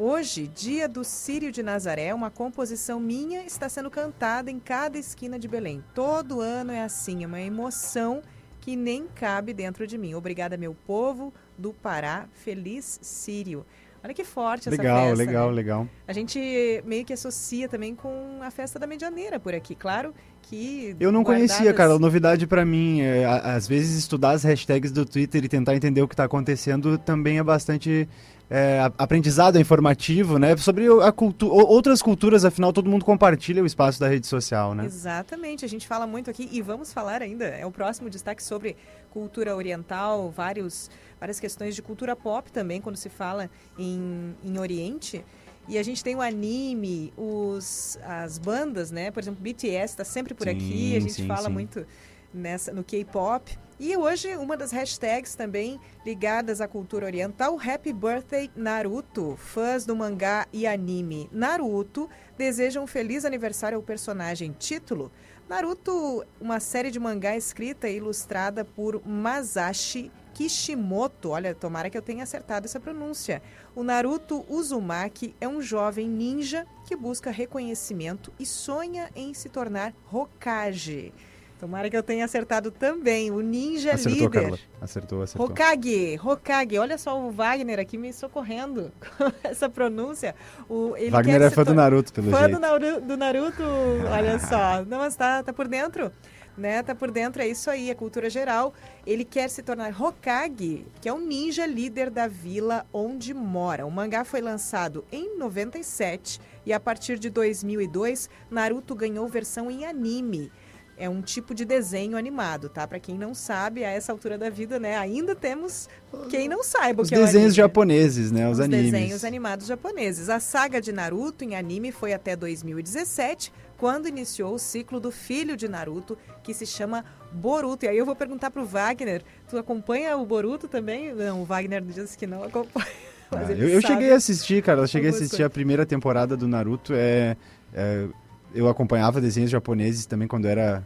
Hoje, dia do Sírio de Nazaré, uma composição minha está sendo cantada em cada esquina de Belém. Todo ano é assim, é uma emoção que nem cabe dentro de mim. Obrigada, meu povo do Pará. Feliz Sírio. Olha que forte legal, essa festa. Legal, né? legal, legal. A gente meio que associa também com a festa da medianeira por aqui. Claro que. Eu não guardadas... conhecia, cara. Novidade para mim. É, às vezes estudar as hashtags do Twitter e tentar entender o que está acontecendo também é bastante é, aprendizado informativo, né? Sobre a cultu outras culturas, afinal, todo mundo compartilha o espaço da rede social, né? Exatamente, a gente fala muito aqui e vamos falar ainda. É o próximo destaque sobre cultura oriental, vários várias questões de cultura pop também, quando se fala em, em Oriente. E a gente tem o anime, os, as bandas, né? Por exemplo, BTS está sempre por sim, aqui, a gente sim, fala sim. muito nessa no K-pop. E hoje, uma das hashtags também ligadas à cultura oriental, Happy Birthday Naruto. Fãs do mangá e anime Naruto desejam um feliz aniversário ao personagem título. Naruto, uma série de mangá escrita e ilustrada por Masashi Kishimoto. Olha, tomara que eu tenha acertado essa pronúncia. O Naruto Uzumaki é um jovem ninja que busca reconhecimento e sonha em se tornar Hokage. Tomara que eu tenha acertado também. O ninja acertou, líder. Carla. Acertou, acertou. Hokage, Hokage. Olha só o Wagner aqui me socorrendo com essa pronúncia. O, Wagner é fã do Naruto, pelo fã jeito. Fã do, Naruto, do Naruto olha só. Não, mas tá, tá por dentro. né? Tá por dentro, é isso aí, é cultura geral. Ele quer se tornar Hokage, que é um ninja líder da vila onde mora. O mangá foi lançado em 97 e a partir de 2002, Naruto ganhou versão em anime. É um tipo de desenho animado, tá? Para quem não sabe, a essa altura da vida, né, ainda temos quem não saiba Os o que é desenhos japoneses, né? Os, Os animes. desenhos animados japoneses. A saga de Naruto em anime foi até 2017, quando iniciou o ciclo do filho de Naruto, que se chama Boruto. E aí eu vou perguntar pro Wagner, tu acompanha o Boruto também? Não, o Wagner disse que não acompanha. Ah, eu, eu cheguei a assistir, cara. Eu cheguei a assistir a primeira temporada do Naruto. É, é, eu acompanhava desenhos japoneses também quando era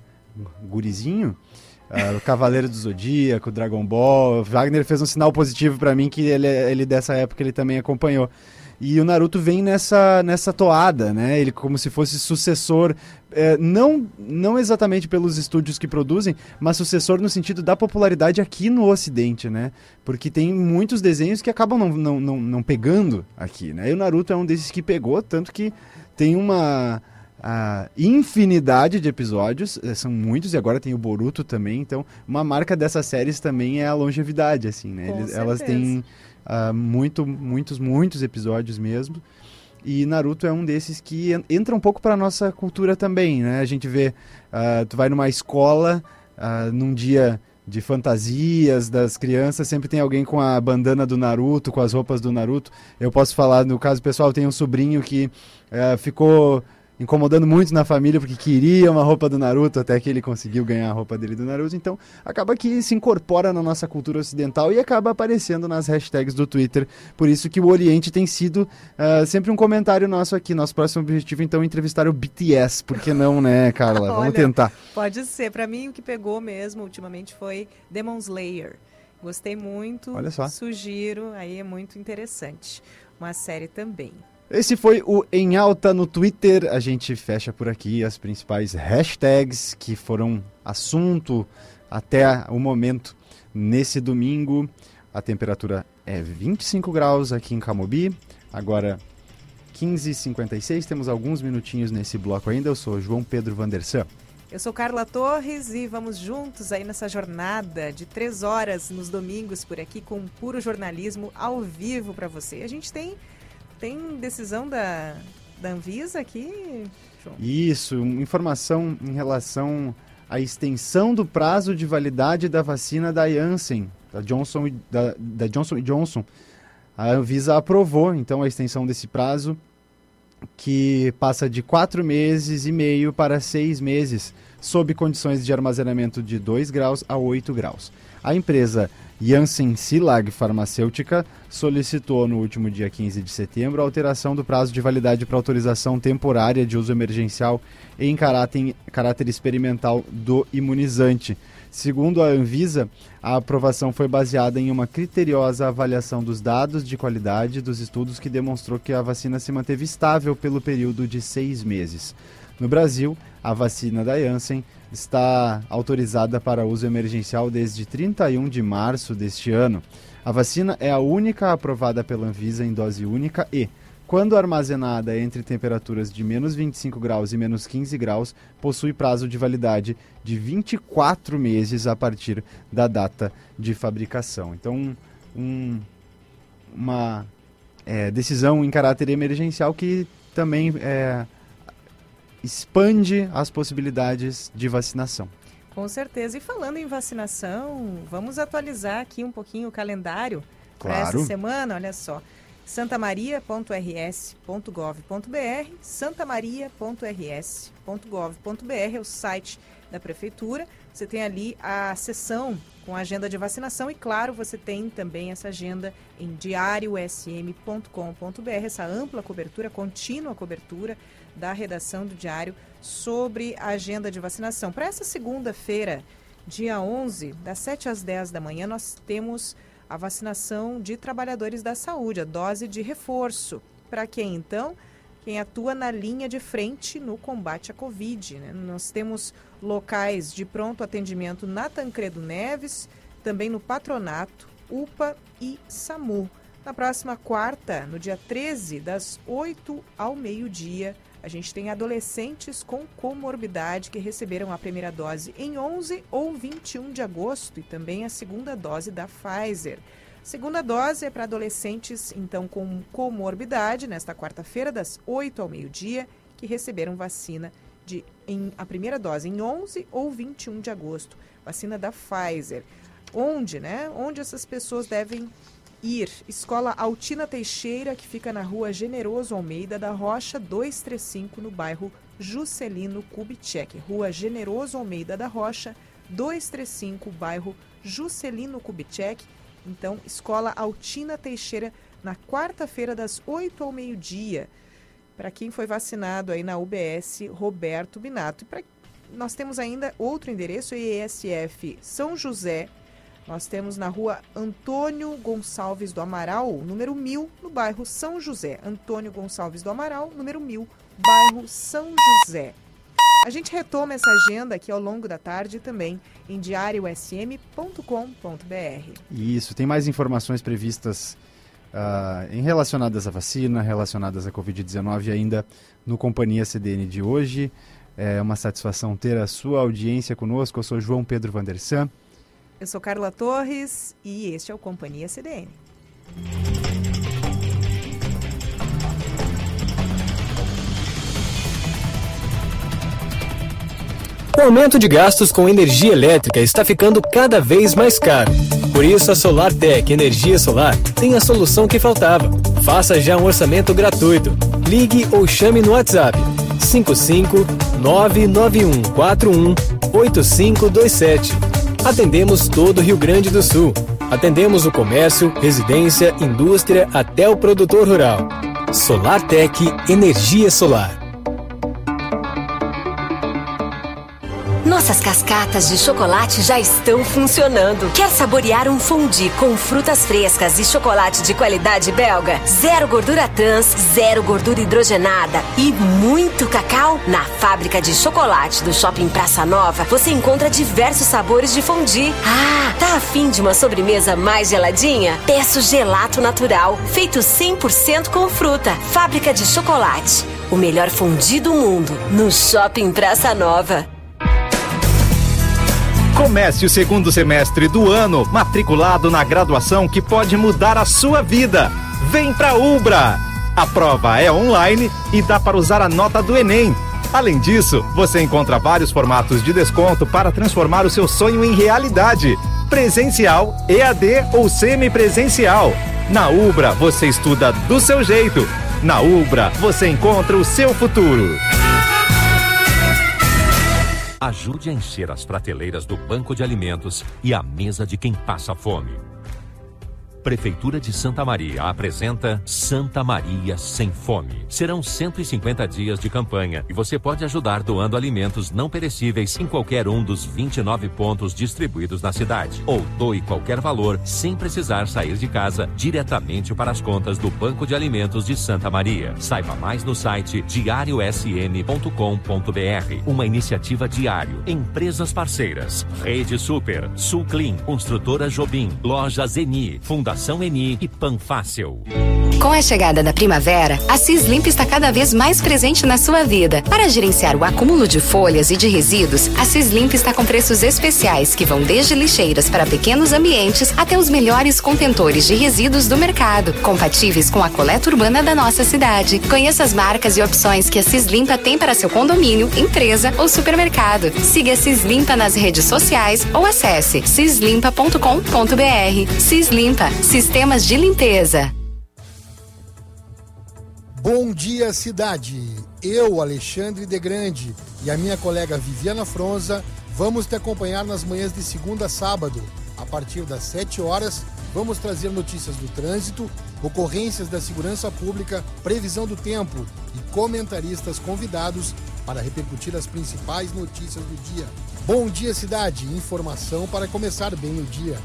gurizinho. O Cavaleiro do Zodíaco, Dragon Ball. Wagner fez um sinal positivo pra mim que ele, ele dessa época ele também acompanhou. E o Naruto vem nessa, nessa toada, né? Ele como se fosse sucessor, é, não, não exatamente pelos estúdios que produzem, mas sucessor no sentido da popularidade aqui no Ocidente, né? Porque tem muitos desenhos que acabam não, não, não, não pegando aqui, né? E o Naruto é um desses que pegou, tanto que tem uma a infinidade de episódios, eh, são muitos, e agora tem o Boruto também, então uma marca dessas séries também é a longevidade, assim, né? Eles- elas têm ah, muito, muitos, muitos episódios mesmo. E Naruto é um desses que en- entra um pouco para nossa cultura também, né? A gente vê, ah, tu vai numa escola, ah, num dia de fantasias das crianças, sempre tem alguém com a bandana do Naruto, com as roupas do Naruto. Eu posso falar, no caso pessoal, tem um sobrinho que ah, ficou incomodando muito na família porque queria uma roupa do Naruto até que ele conseguiu ganhar a roupa dele do Naruto. Então, acaba que se incorpora na nossa cultura ocidental e acaba aparecendo nas hashtags do Twitter. Por isso que o Oriente tem sido ah, sempre um comentário nosso aqui. Nosso próximo objetivo, então, é entrevistar o BTS. Por que não, né, Carla? Vamos Olha, tentar. Pode ser. Pra mim, o que pegou mesmo ultimamente foi Demon Slayer. Gostei muito. Olha só. Sugiro. Aí é muito interessante. Uma série também. Esse foi o Em Alta no Twitter. A gente fecha por aqui as principais hashtags que foram assunto até o momento nesse domingo. A temperatura é 25 graus aqui em Camobi. Agora 15h56. Temos alguns minutinhos nesse bloco ainda. Eu sou João Pedro Vandersan. Eu sou Carla Torres e vamos juntos aí nessa jornada de três horas nos domingos por aqui com puro jornalismo ao vivo para você. A gente tem, tem decisão da, da Anvisa aqui? Isso, informação em relação à extensão do prazo de validade da vacina da Janssen, da Johnson, da, da Johnson Johnson. A Anvisa aprovou, então, a extensão desse prazo, que passa de quatro meses e meio para seis meses, sob condições de armazenamento de 2 graus a 8 graus. A empresa Janssen Silag Farmacêutica solicitou no último dia 15 de setembro a alteração do prazo de validade para autorização temporária de uso emergencial em caráter, caráter experimental do imunizante. Segundo a Anvisa, a aprovação foi baseada em uma criteriosa avaliação dos dados de qualidade dos estudos que demonstrou que a vacina se manteve estável pelo período de seis meses. No Brasil, a vacina da Janssen está autorizada para uso emergencial desde 31 de março deste ano. A vacina é a única aprovada pela Anvisa em dose única e, quando armazenada entre temperaturas de menos 25 graus e menos 15 graus, possui prazo de validade de 24 meses a partir da data de fabricação. Então, um- uma é, decisão em caráter emergencial que também é, expande as possibilidades de vacinação. Com certeza. E falando em vacinação, vamos atualizar aqui um pouquinho o calendário para essa Claro. semana. Olha só. santamaria.rs.gov.br, santamaria.rs.gov.br é o site da prefeitura. Você tem ali a seção com a agenda de vacinação e, claro, você tem também essa agenda em diariosm.com.br, essa ampla cobertura, contínua cobertura da redação do Diário sobre a agenda de vacinação. Para essa segunda-feira, dia 11, das 7 às 10 da manhã, nós temos a vacinação de trabalhadores da saúde, a dose de reforço. Para quem então? Quem atua na linha de frente no combate à Covid. né? Nós temos locais de pronto atendimento na Tancredo Neves, também no Patronato, UPA e SAMU. Na próxima quarta, no dia 13, das 8 ao meio-dia, a gente tem adolescentes com comorbidade que receberam a primeira dose em 11 ou 21 de agosto e também a segunda dose da Pfizer. Segunda dose é para adolescentes, então, com comorbidade, nesta quarta-feira, das 8 ao meio-dia, que receberam vacina de, em, a primeira dose em 11 ou 21 de agosto. Vacina da Pfizer. Onde, né? Onde essas pessoas devem ir. Escola Altina Teixeira, que fica na rua Generoso Almeida da Rocha 235, no bairro Juscelino Kubitschek. Rua Generoso Almeida da Rocha 235, bairro Juscelino Kubitschek. Então, Escola Altina Teixeira, na quarta-feira, das 8 ao meio-dia. Para quem foi vacinado aí na UBS Roberto Binato. E pra, nós temos ainda outro endereço, ESF São José, nós temos na rua Antônio Gonçalves do Amaral, número 1000, no bairro São José. Antônio Gonçalves do Amaral, número 1000, bairro São José. A gente retoma essa agenda aqui ao longo da tarde também em diariosm.com.br. Isso, tem mais informações previstas uh, em relacionadas à vacina, relacionadas à Covid-19 ainda no Companhia CDN de hoje. É uma satisfação ter a sua audiência conosco. Eu sou João Pedro Vandersan. Eu sou Carla Torres e este é o Companhia CDN. O aumento de gastos com energia elétrica está ficando cada vez mais caro. Por isso, a SolarTech Energia Solar tem a solução que faltava. Faça já um orçamento gratuito. Ligue ou chame no WhatsApp 55 99141 8527 Atendemos todo o Rio Grande do Sul. Atendemos o comércio, residência, indústria até o produtor rural. SolarTech Energia Solar. Nossas cascatas de chocolate já estão funcionando. Quer saborear um fondue com frutas frescas e chocolate de qualidade belga? Zero gordura trans, zero gordura hidrogenada e muito cacau? Na fábrica de chocolate do Shopping Praça Nova, você encontra diversos sabores de fondue. Ah, tá afim de uma sobremesa mais geladinha? Peço gelato natural, feito 100% com fruta. Fábrica de chocolate. O melhor fondue do mundo, no Shopping Praça Nova. Comece o segundo semestre do ano matriculado na graduação que pode mudar a sua vida. Vem pra Ubra! A prova é online e dá para usar a nota do Enem. Além disso, você encontra vários formatos de desconto para transformar o seu sonho em realidade. Presencial, EAD ou semipresencial. Na Ubra, você estuda do seu jeito. Na Ubra, você encontra o seu futuro. Ajude a encher as prateleiras do banco de alimentos e a mesa de quem passa fome. Prefeitura de Santa Maria apresenta Santa Maria Sem Fome. Serão 150 dias de campanha e você pode ajudar doando alimentos não perecíveis em qualquer um dos 29 pontos distribuídos na cidade. Ou doe qualquer valor sem precisar sair de casa diretamente para as contas do Banco de Alimentos de Santa Maria. Saiba mais no site diariosn.com.br. Uma iniciativa diário. Empresas parceiras. Rede Super, Sulclean, Construtora Jobim, Loja Zeni, Fundação Fundação Eni e Panfácil. Com a chegada da primavera, a Cislimp está cada vez mais presente na sua vida. Para gerenciar o acúmulo de folhas e de resíduos, a Cislimp está com preços especiais que vão desde lixeiras para pequenos ambientes até os melhores contentores de resíduos do mercado, compatíveis com a coleta urbana da nossa cidade. Conheça as marcas e opções que a Cislimpa tem para seu condomínio, empresa ou supermercado. Siga a Cislimpa nas redes sociais ou acesse cislimpa.com.br. Cislimpa, sistemas de limpeza. Bom dia, cidade! Eu, Alexandre de Grande, e a minha colega Viviana Fronza vamos te acompanhar nas manhãs de segunda a sábado. A partir das 7 horas, vamos trazer notícias do trânsito, ocorrências da segurança pública, previsão do tempo e comentaristas convidados para repercutir as principais notícias do dia. Bom dia, cidade! Informação para começar bem o dia.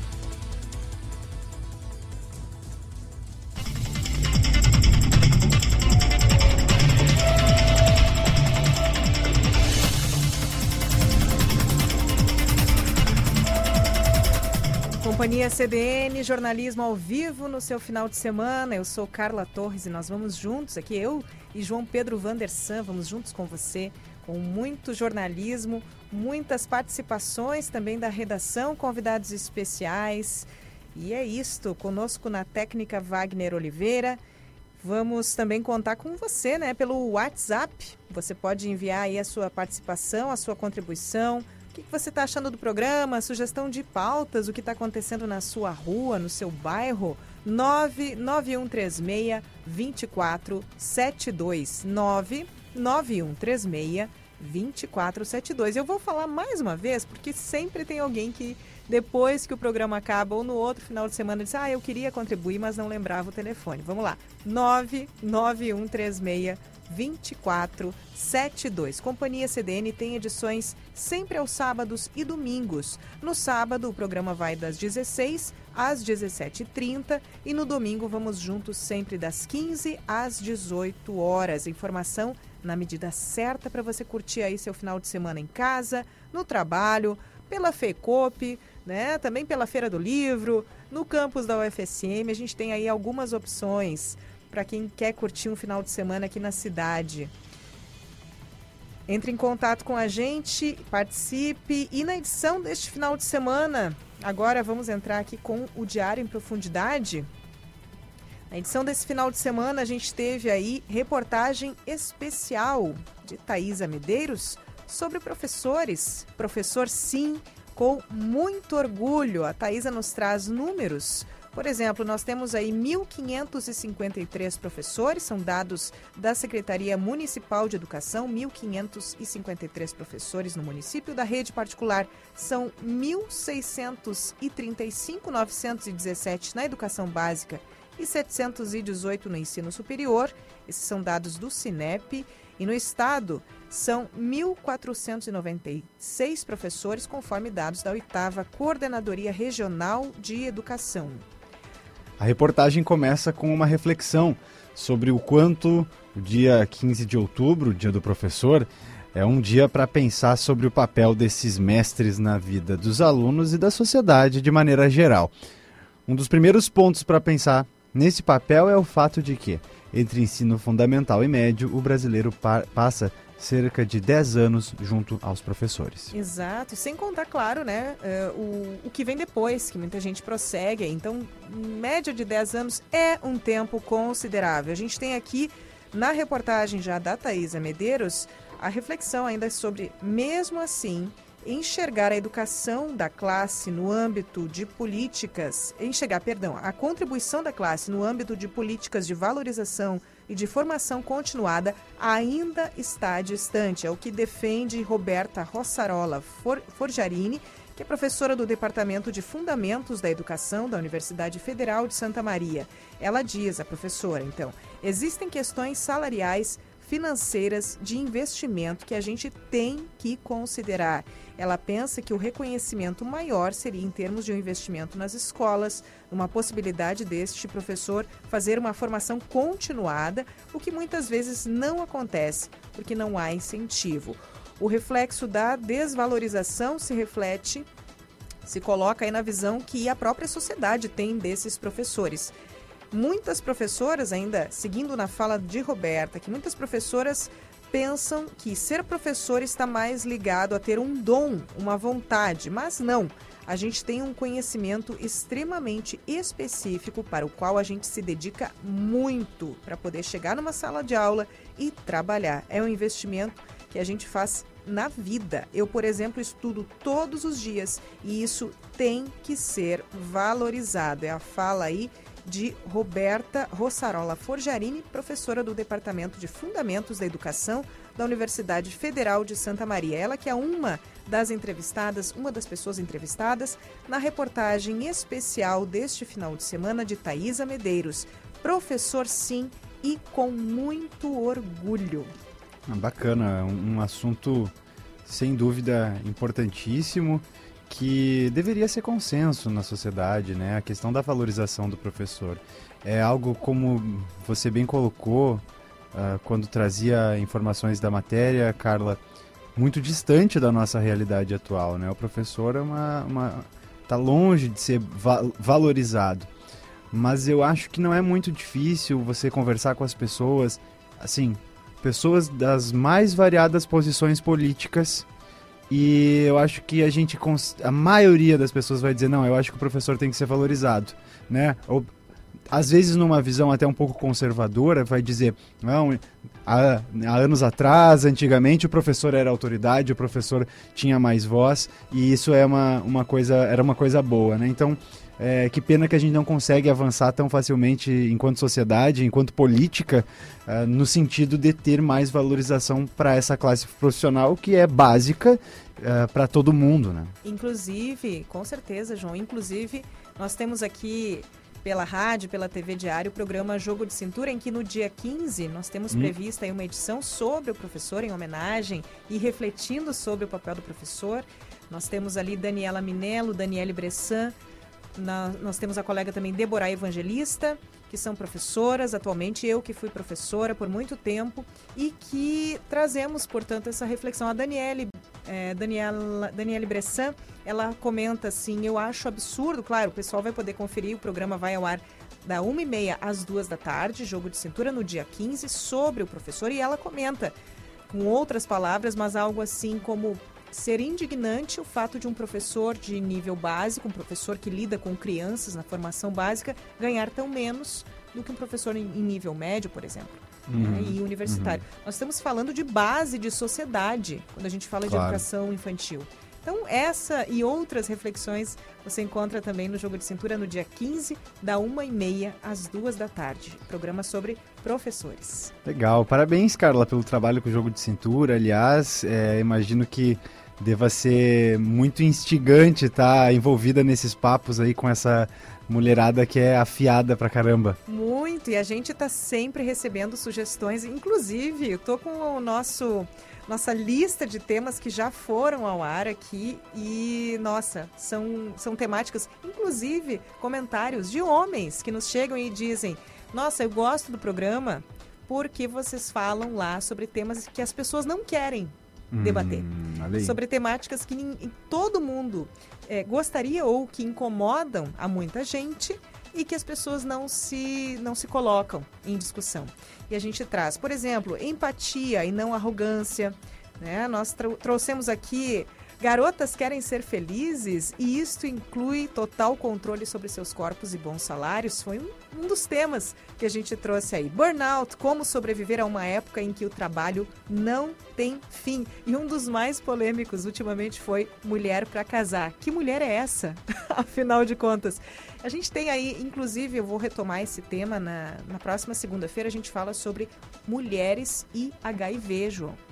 Companhia CDN, jornalismo ao vivo no seu final de semana. Eu sou Carla Torres e nós vamos juntos aqui, eu e João Pedro Vandersan. Vamos juntos com você, com muito jornalismo, muitas participações também da redação, convidados especiais. E é isto, conosco na técnica Wagner Oliveira. Vamos também contar com você, né, pelo WhatsApp. Você pode enviar aí a sua participação, a sua contribuição. O que você está achando do programa? Sugestão de pautas, o que está acontecendo na sua rua, no seu bairro? 99136 2472. 99136 2472. Eu vou falar mais uma vez, porque sempre tem alguém que, depois que o programa acaba ou no outro final de semana, diz: Ah, eu queria contribuir, mas não lembrava o telefone. Vamos lá. 99136 2472. Companhia CDN tem edições sempre aos sábados e domingos. No sábado, o programa vai das 16 às 17h30 e no domingo vamos juntos sempre das 15 às 18 horas. Informação na medida certa para você curtir aí seu final de semana em casa, no trabalho, pela FECOP, né? Também pela Feira do Livro, no campus da UFSM. A gente tem aí algumas opções para quem quer curtir um final de semana aqui na cidade. Entre em contato com a gente, participe e na edição deste final de semana, agora vamos entrar aqui com o Diário em Profundidade. Na edição desse final de semana, a gente teve aí reportagem especial de Thaisa Medeiros sobre professores. Professor, sim, com muito orgulho. A Thaisa nos traz números. Por exemplo, nós temos aí 1.553 professores, são dados da Secretaria Municipal de Educação, 1.553 professores no município. Da rede particular, são 1.635.917 na educação básica e 718 no ensino superior. Esses são dados do Cinep. E no estado, são 1.496 professores, conforme dados da oitava Coordenadoria Regional de Educação. A reportagem começa com uma reflexão sobre o quanto o dia 15 de outubro, dia do professor, é um dia para pensar sobre o papel desses mestres na vida dos alunos e da sociedade de maneira geral. Um dos primeiros pontos para pensar Nesse papel é o fato de que, entre ensino fundamental e médio, o brasileiro pa passa cerca de 10 anos junto aos professores. Exato, sem contar, claro, né, uh, o, o que vem depois, que muita gente prossegue. Então, média de 10 anos é um tempo considerável. A gente tem aqui, na reportagem já da Thaisa Medeiros, a reflexão ainda sobre, mesmo assim, enxergar a educação da classe no âmbito de políticas, enxergar, perdão, a contribuição da classe no âmbito de políticas de valorização e de formação continuada ainda está distante. É o que defende Roberta Rossarola For, Forjarini, que é professora do Departamento de Fundamentos da Educação da Universidade Federal de Santa Maria. Ela diz, a professora, então, existem questões salariais financeiras de investimento que a gente tem que considerar. Ela pensa que o reconhecimento maior seria em termos de um investimento nas escolas, uma possibilidade deste professor fazer uma formação continuada, o que muitas vezes não acontece, porque não há incentivo. O reflexo da desvalorização se reflete, se coloca aí na visão que a própria sociedade tem desses professores. Muitas professoras, ainda seguindo na fala de Roberta, que muitas professoras pensam que ser professor está mais ligado a ter um dom, uma vontade, mas não. A gente tem um conhecimento extremamente específico para o qual a gente se dedica muito para poder chegar numa sala de aula e trabalhar. É um investimento que a gente faz na vida. Eu, por exemplo, estudo todos os dias e isso tem que ser valorizado. É a fala aí de Roberta Rossarola Forjarini, professora do Departamento de Fundamentos da Educação da Universidade Federal de Santa Maria. Ela que é uma das entrevistadas, uma das pessoas entrevistadas na reportagem especial deste final de semana de Thaisa Medeiros. Professor sim e com muito orgulho. Ah, bacana, um, um assunto sem dúvida importantíssimo que deveria ser consenso na sociedade, né? A questão da valorização do professor. É algo como você bem colocou uh, quando trazia informações da matéria, Carla, muito distante da nossa realidade atual, né? O professor é uma, uma tá longe de ser va valorizado. Mas eu acho que não é muito difícil você conversar com as pessoas, assim, pessoas das mais variadas posições políticas e eu acho que a gente a maioria das pessoas vai dizer não, eu acho que o professor tem que ser valorizado, né? Ou, às vezes numa visão até um pouco conservadora vai dizer não há, há, anos atrás antigamente o professor era autoridade o professor tinha mais voz e isso é uma, uma coisa era uma coisa boa né então é, que pena que a gente não consegue avançar tão facilmente enquanto sociedade, enquanto política, uh, no sentido de ter mais valorização para essa classe profissional que é básica uh, é, para todo mundo, né? Inclusive, com certeza, João. Inclusive, nós temos aqui pela rádio, pela TV Diário, o programa Jogo de Cintura, em que no dia 15 nós temos hum. prevista uma edição sobre o professor, em homenagem e refletindo sobre o papel do professor. Nós temos ali Daniela Minello, Daniele Bressan, na, nós temos a colega também Deborah Evangelista, que são professoras atualmente, eu que fui professora por muito tempo, e que trazemos, portanto, essa reflexão. A Daniele, é, Daniela, Daniele Bressan, ela comenta assim, eu acho absurdo, claro, o pessoal vai poder conferir, o programa vai ao ar da 1h30 às 2 da tarde, jogo de cintura no dia 15, sobre o professor, e ela comenta, com outras palavras, mas algo assim como ser indignante o fato de um professor de nível básico, um professor que lida com crianças na formação básica, ganhar tão menos do que um professor em, nível médio, por exemplo. Uhum. Né, e universitário. Uhum. Nós estamos falando de base de sociedade quando a gente fala claro. de educação infantil. Então, essa e outras reflexões você encontra também no Jogo de Cintura no dia 15, da 1h30 às 2 da tarde. Programa sobre professores. Legal. Parabéns, Carla, pelo trabalho com o Jogo de Cintura. Aliás, é, imagino que deva ser muito instigante estar tá envolvida nesses papos aí com essa mulherada que é afiada pra caramba. Muito, e a gente tá sempre recebendo sugestões, inclusive eu tô com o nosso nossa lista de temas que já foram ao ar aqui e nossa, são são temáticas, inclusive comentários de homens que nos chegam e dizem: "Nossa, eu gosto do programa porque vocês falam lá sobre temas que as pessoas não querem debater. Hum, sobre temáticas que todo mundo é, gostaria ou que incomodam a muita gente e que as pessoas não se, não se colocam em discussão. E a gente traz, por exemplo, empatia e não arrogância. Né? Nós trouxemos aqui Garotas querem ser felizes e isto inclui total controle sobre seus corpos e bons salários. Foi um, um, dos temas que a gente trouxe aí. Burnout, como sobreviver a uma época em que o trabalho não tem fim. E um dos mais polêmicos ultimamente foi mulher para casar. Que mulher é essa? Afinal de contas. A gente tem aí, inclusive, eu vou retomar esse tema na, na próxima segunda-feira. A gente fala sobre mulheres e HIV, João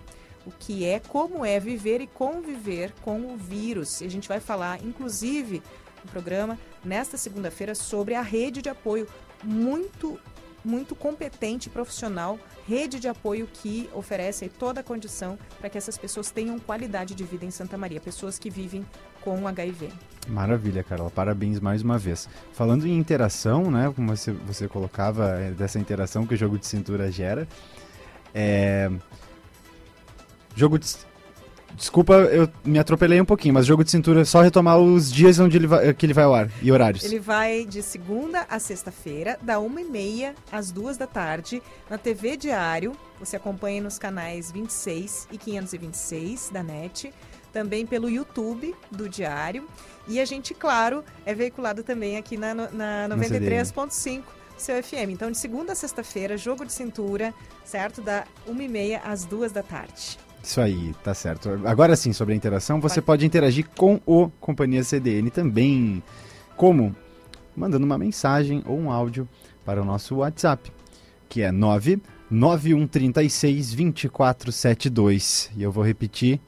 o que é, como é viver e conviver com o vírus. E a gente vai falar, inclusive, no programa, nesta segunda-feira, sobre a rede de apoio muito, muito competente profissional, rede de apoio que oferece toda a condição para que essas pessoas tenham qualidade de vida em Santa Maria, pessoas que vivem com HIV. Maravilha, Carol. Parabéns mais uma vez. Falando em interação, né, como você, você colocava, é, dessa interação que o jogo de cintura gera, é, Jogo de. Desculpa, eu me atropelei um pouquinho, mas jogo de cintura é só retomar os dias onde ele vai, que ele vai ao ar e horários. Ele vai de segunda a sexta-feira, da uma e meia às duas da tarde, na TV Diário. Você acompanha nos canais 26 e 526 da NET, também pelo YouTube do Diário. E a gente, claro, é veiculado também aqui na, na 93.5 seu FM. Então, de segunda a sexta-feira, jogo de cintura, certo? Da uma e meia às duas da tarde. Isso aí, tá certo. Agora sim, sobre a interação, você pode, pode interagir com o Companhia CDN também. Como? Mandando uma mensagem ou um áudio para o nosso WhatsApp, que é 99136 2472. E eu vou repetir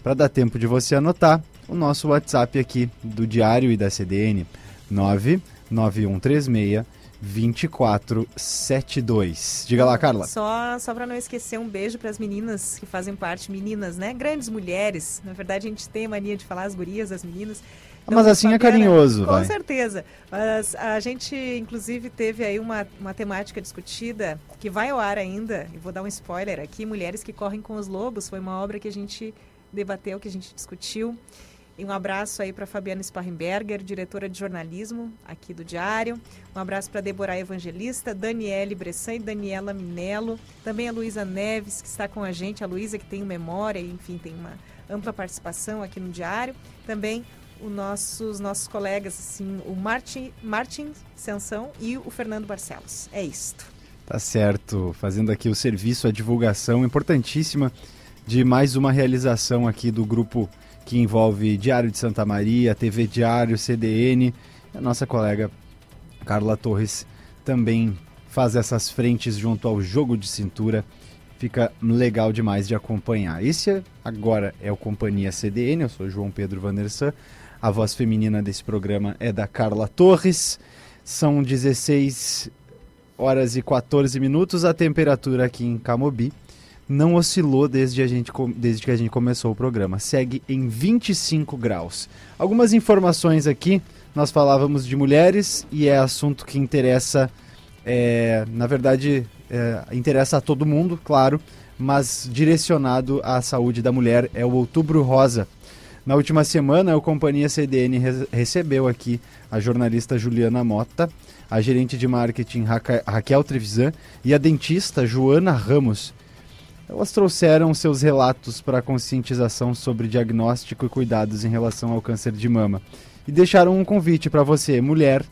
para dar tempo de você anotar o nosso WhatsApp aqui do Diário e da CDN, 99136 2472. Diga lá, Carla. Só, só para não esquecer, um beijo para as meninas que fazem parte, meninas, né? Grandes mulheres. Na verdade, a gente tem a mania de falar as gurias, as meninas. Então, Mas assim é Fabiana, é carinhoso, Com vai. certeza. Mas a gente, inclusive, teve aí uma, uma temática discutida que vai ao ar ainda, e vou dar um spoiler aqui, Mulheres que Correm com os Lobos, foi uma obra que a gente debateu, que a gente discutiu. E um abraço aí para Fabiana Sparrenberger, diretora de jornalismo aqui do Diário. Um abraço para Deborah Evangelista, Daniele Bressan e Daniela Minello. Também a Luísa Neves, que está com a gente. A Luísa, que tem memória, enfim, tem uma ampla participação aqui no Diário. Também os nossos, nossos colegas, assim, o Martin, Martin Sensão e o Fernando Barcelos. É isto. Tá certo. Fazendo aqui o serviço, a divulgação importantíssima de mais uma realização aqui do grupo que envolve Diário de Santa Maria, TV Diário, CDN. A nossa colega Carla Torres também faz essas frentes junto ao jogo de cintura. Fica legal demais de acompanhar. Esse agora é o Companhia CDN, eu sou João Pedro Vandersan. A voz feminina desse programa é da Carla Torres. São 16 horas e 14 minutos. A temperatura aqui em Camobi não oscilou desde, a gente, desde que a gente começou o programa. Segue em 25 graus. Algumas informações aqui. Nós falávamos de mulheres e é assunto que interessa, é, na verdade, é, interessa a todo mundo, claro, mas direcionado à saúde da mulher. É o Outubro Rosa. Na última semana, a Companhia CDN re recebeu aqui a jornalista Juliana Mota, a gerente de marketing Ra Raquel Trevisan e a dentista Joana Ramos. Elas trouxeram seus relatos para a conscientização sobre diagnóstico e cuidados em relação ao câncer de mama. E deixaram um convite para você, mulher,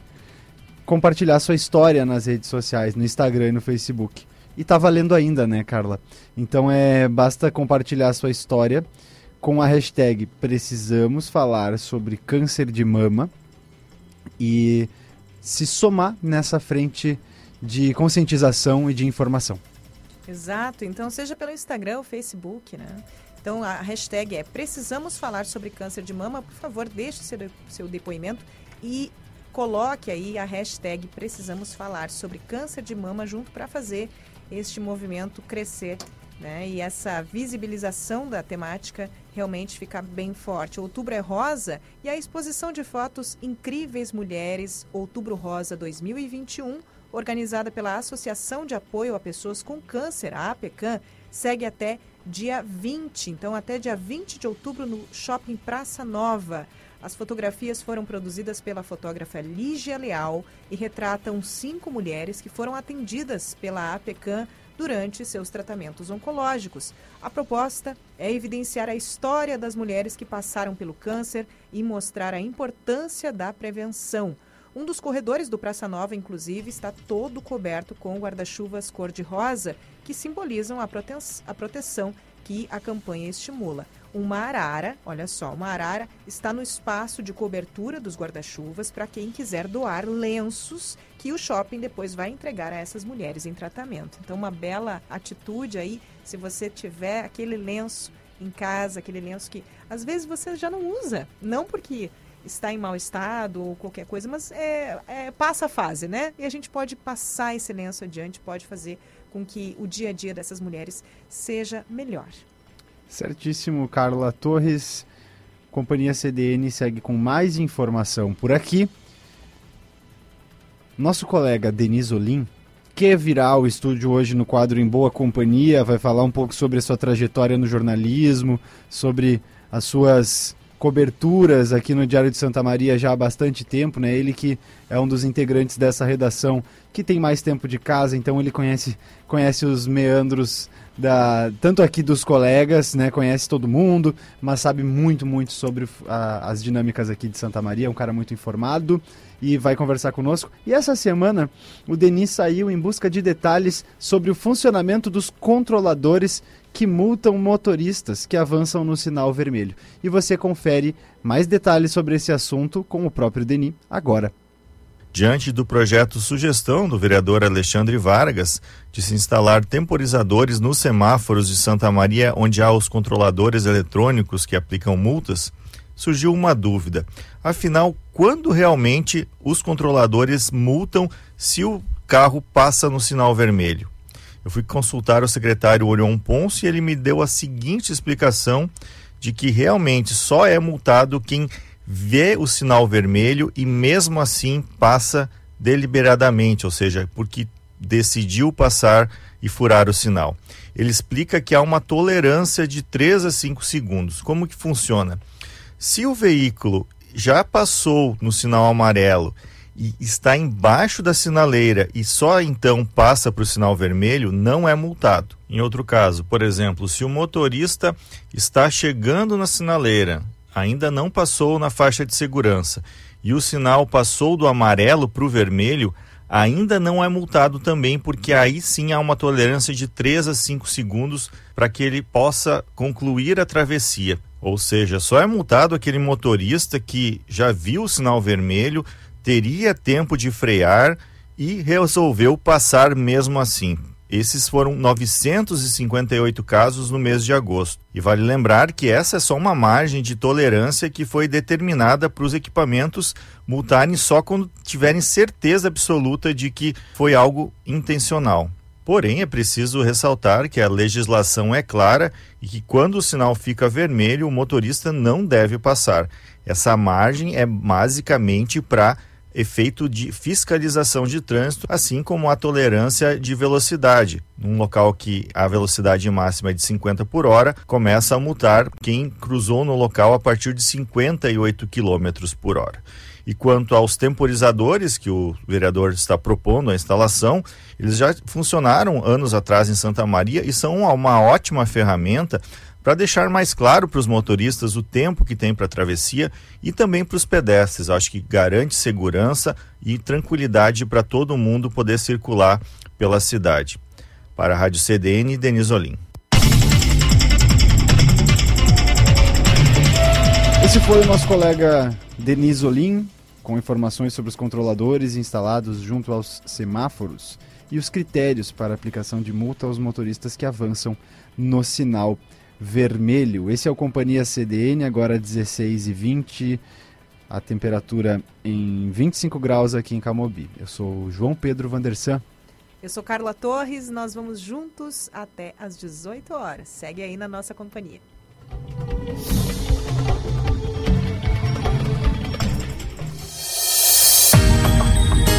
compartilhar sua história nas redes sociais, no Instagram e no Facebook. E tá valendo ainda, né, Carla? Então é basta compartilhar sua história com a hashtag Precisamos Falar sobre Câncer de Mama e se somar nessa frente de conscientização e de informação. Exato. Então, seja pelo Instagram ou Facebook, né? Então, a hashtag é Precisamos Falar sobre Câncer de Mama. Por favor, deixe seu, seu depoimento e coloque aí a hashtag Precisamos Falar sobre Câncer de Mama junto para fazer este movimento crescer né? E essa visibilização da temática realmente fica bem forte. Outubro é rosa e a exposição de fotos Incríveis Mulheres, Outubro Rosa 2021 organizada pela Associação de Apoio a Pessoas com Câncer, a APECAM, segue até dia 20, então até dia 20 de outubro no Shopping Praça Nova. As fotografias foram produzidas pela fotógrafa Lígia Leal e retratam cinco mulheres que foram atendidas pela APECAM durante seus tratamentos oncológicos. A proposta é evidenciar a história das mulheres que passaram pelo câncer e mostrar a importância da prevenção. Um dos corredores do Praça Nova, inclusive, está todo coberto com guarda-chuvas cor-de-rosa, que simbolizam a, prote a proteção que a campanha estimula. Uma arara, olha só, uma arara está no espaço de cobertura dos guarda-chuvas para quem quiser doar lenços que o shopping depois vai entregar a essas mulheres em tratamento. Então, uma bela atitude aí, se você tiver aquele lenço em casa, aquele lenço que às vezes você já não usa, não porque está em mau estado ou qualquer coisa, mas é, é, passa a fase, né? E a gente pode passar esse lenço adiante, pode fazer com que o dia a dia dessas mulheres seja melhor. Certíssimo, Carla Torres. Companhia CDN segue com mais informação por aqui. Nosso colega Denis Olim, que virá ao estúdio hoje no quadro Em Boa Companhia, vai falar um pouco sobre a sua trajetória no jornalismo, sobre as suas coberturas aqui no Diário de Santa Maria já há bastante tempo, né? Ele que é um dos integrantes dessa redação que tem mais tempo de casa, então ele conhece, conhece os meandros da tanto aqui dos colegas, né? Conhece todo mundo, mas sabe muito, muito sobre a, as dinâmicas aqui de Santa Maria. É um cara muito informado e vai conversar conosco. E essa semana o Denis saiu em busca de detalhes sobre o funcionamento dos controladores que multam motoristas que avançam no sinal vermelho. E você confere mais detalhes sobre esse assunto com o próprio Denis agora. Diante do projeto sugestão do vereador Alexandre Vargas de se instalar temporizadores nos semáforos de Santa Maria, onde há os controladores eletrônicos que aplicam multas, surgiu uma dúvida. Afinal, quando realmente os controladores multam se o carro passa no sinal vermelho? Eu fui consultar o secretário Orion Ponce e ele me deu a seguinte explicação de que realmente só é multado quem vê o sinal vermelho e mesmo assim passa deliberadamente, ou seja, porque decidiu passar e furar o sinal. Ele explica que há uma tolerância de 3 a 5 segundos. Como que funciona? Se o veículo já passou no sinal amarelo e está embaixo da sinaleira e só então passa para o sinal vermelho, não é multado. Em outro caso, por exemplo, se o motorista está chegando na sinaleira, ainda não passou na faixa de segurança e o sinal passou do amarelo para o vermelho, ainda não é multado também, porque aí sim há uma tolerância de 3 a 5 segundos para que ele possa concluir a travessia. Ou seja, só é multado aquele motorista que já viu o sinal vermelho, teria tempo de frear e resolveu passar mesmo assim. Esses foram 958 casos no mês de agosto. E vale lembrar que essa é só uma margem de tolerância que foi determinada para os equipamentos multarem só quando tiverem certeza absoluta de que foi algo intencional. Porém, é preciso ressaltar que a legislação é clara e que quando o sinal fica vermelho, o motorista não deve passar. Essa margem é basicamente para efeito de fiscalização de trânsito, assim como a tolerância de velocidade. Num local que a velocidade máxima é de 50 por hora, começa a multar quem cruzou no local a partir de 58 km por hora. E quanto aos temporizadores que o vereador está propondo a instalação, eles já funcionaram anos atrás em Santa Maria e são uma ótima ferramenta para deixar mais claro para os motoristas o tempo que tem para a travessia e também para os pedestres. Acho que garante segurança e tranquilidade para todo mundo poder circular pela cidade. Para a Rádio CDN, Denis Olim. Esse foi o nosso colega Denis Olim, com informações sobre os controladores instalados junto aos semáforos e os critérios para aplicação de multa aos motoristas que avançam no sinal vermelho. Esse é o Companhia CDN, agora 16 e 20 a temperatura em 25 graus aqui em Camobi. Eu sou João Pedro Vandersan. Eu sou Carla Torres, nós vamos juntos até às 18 horas. Segue aí na nossa companhia.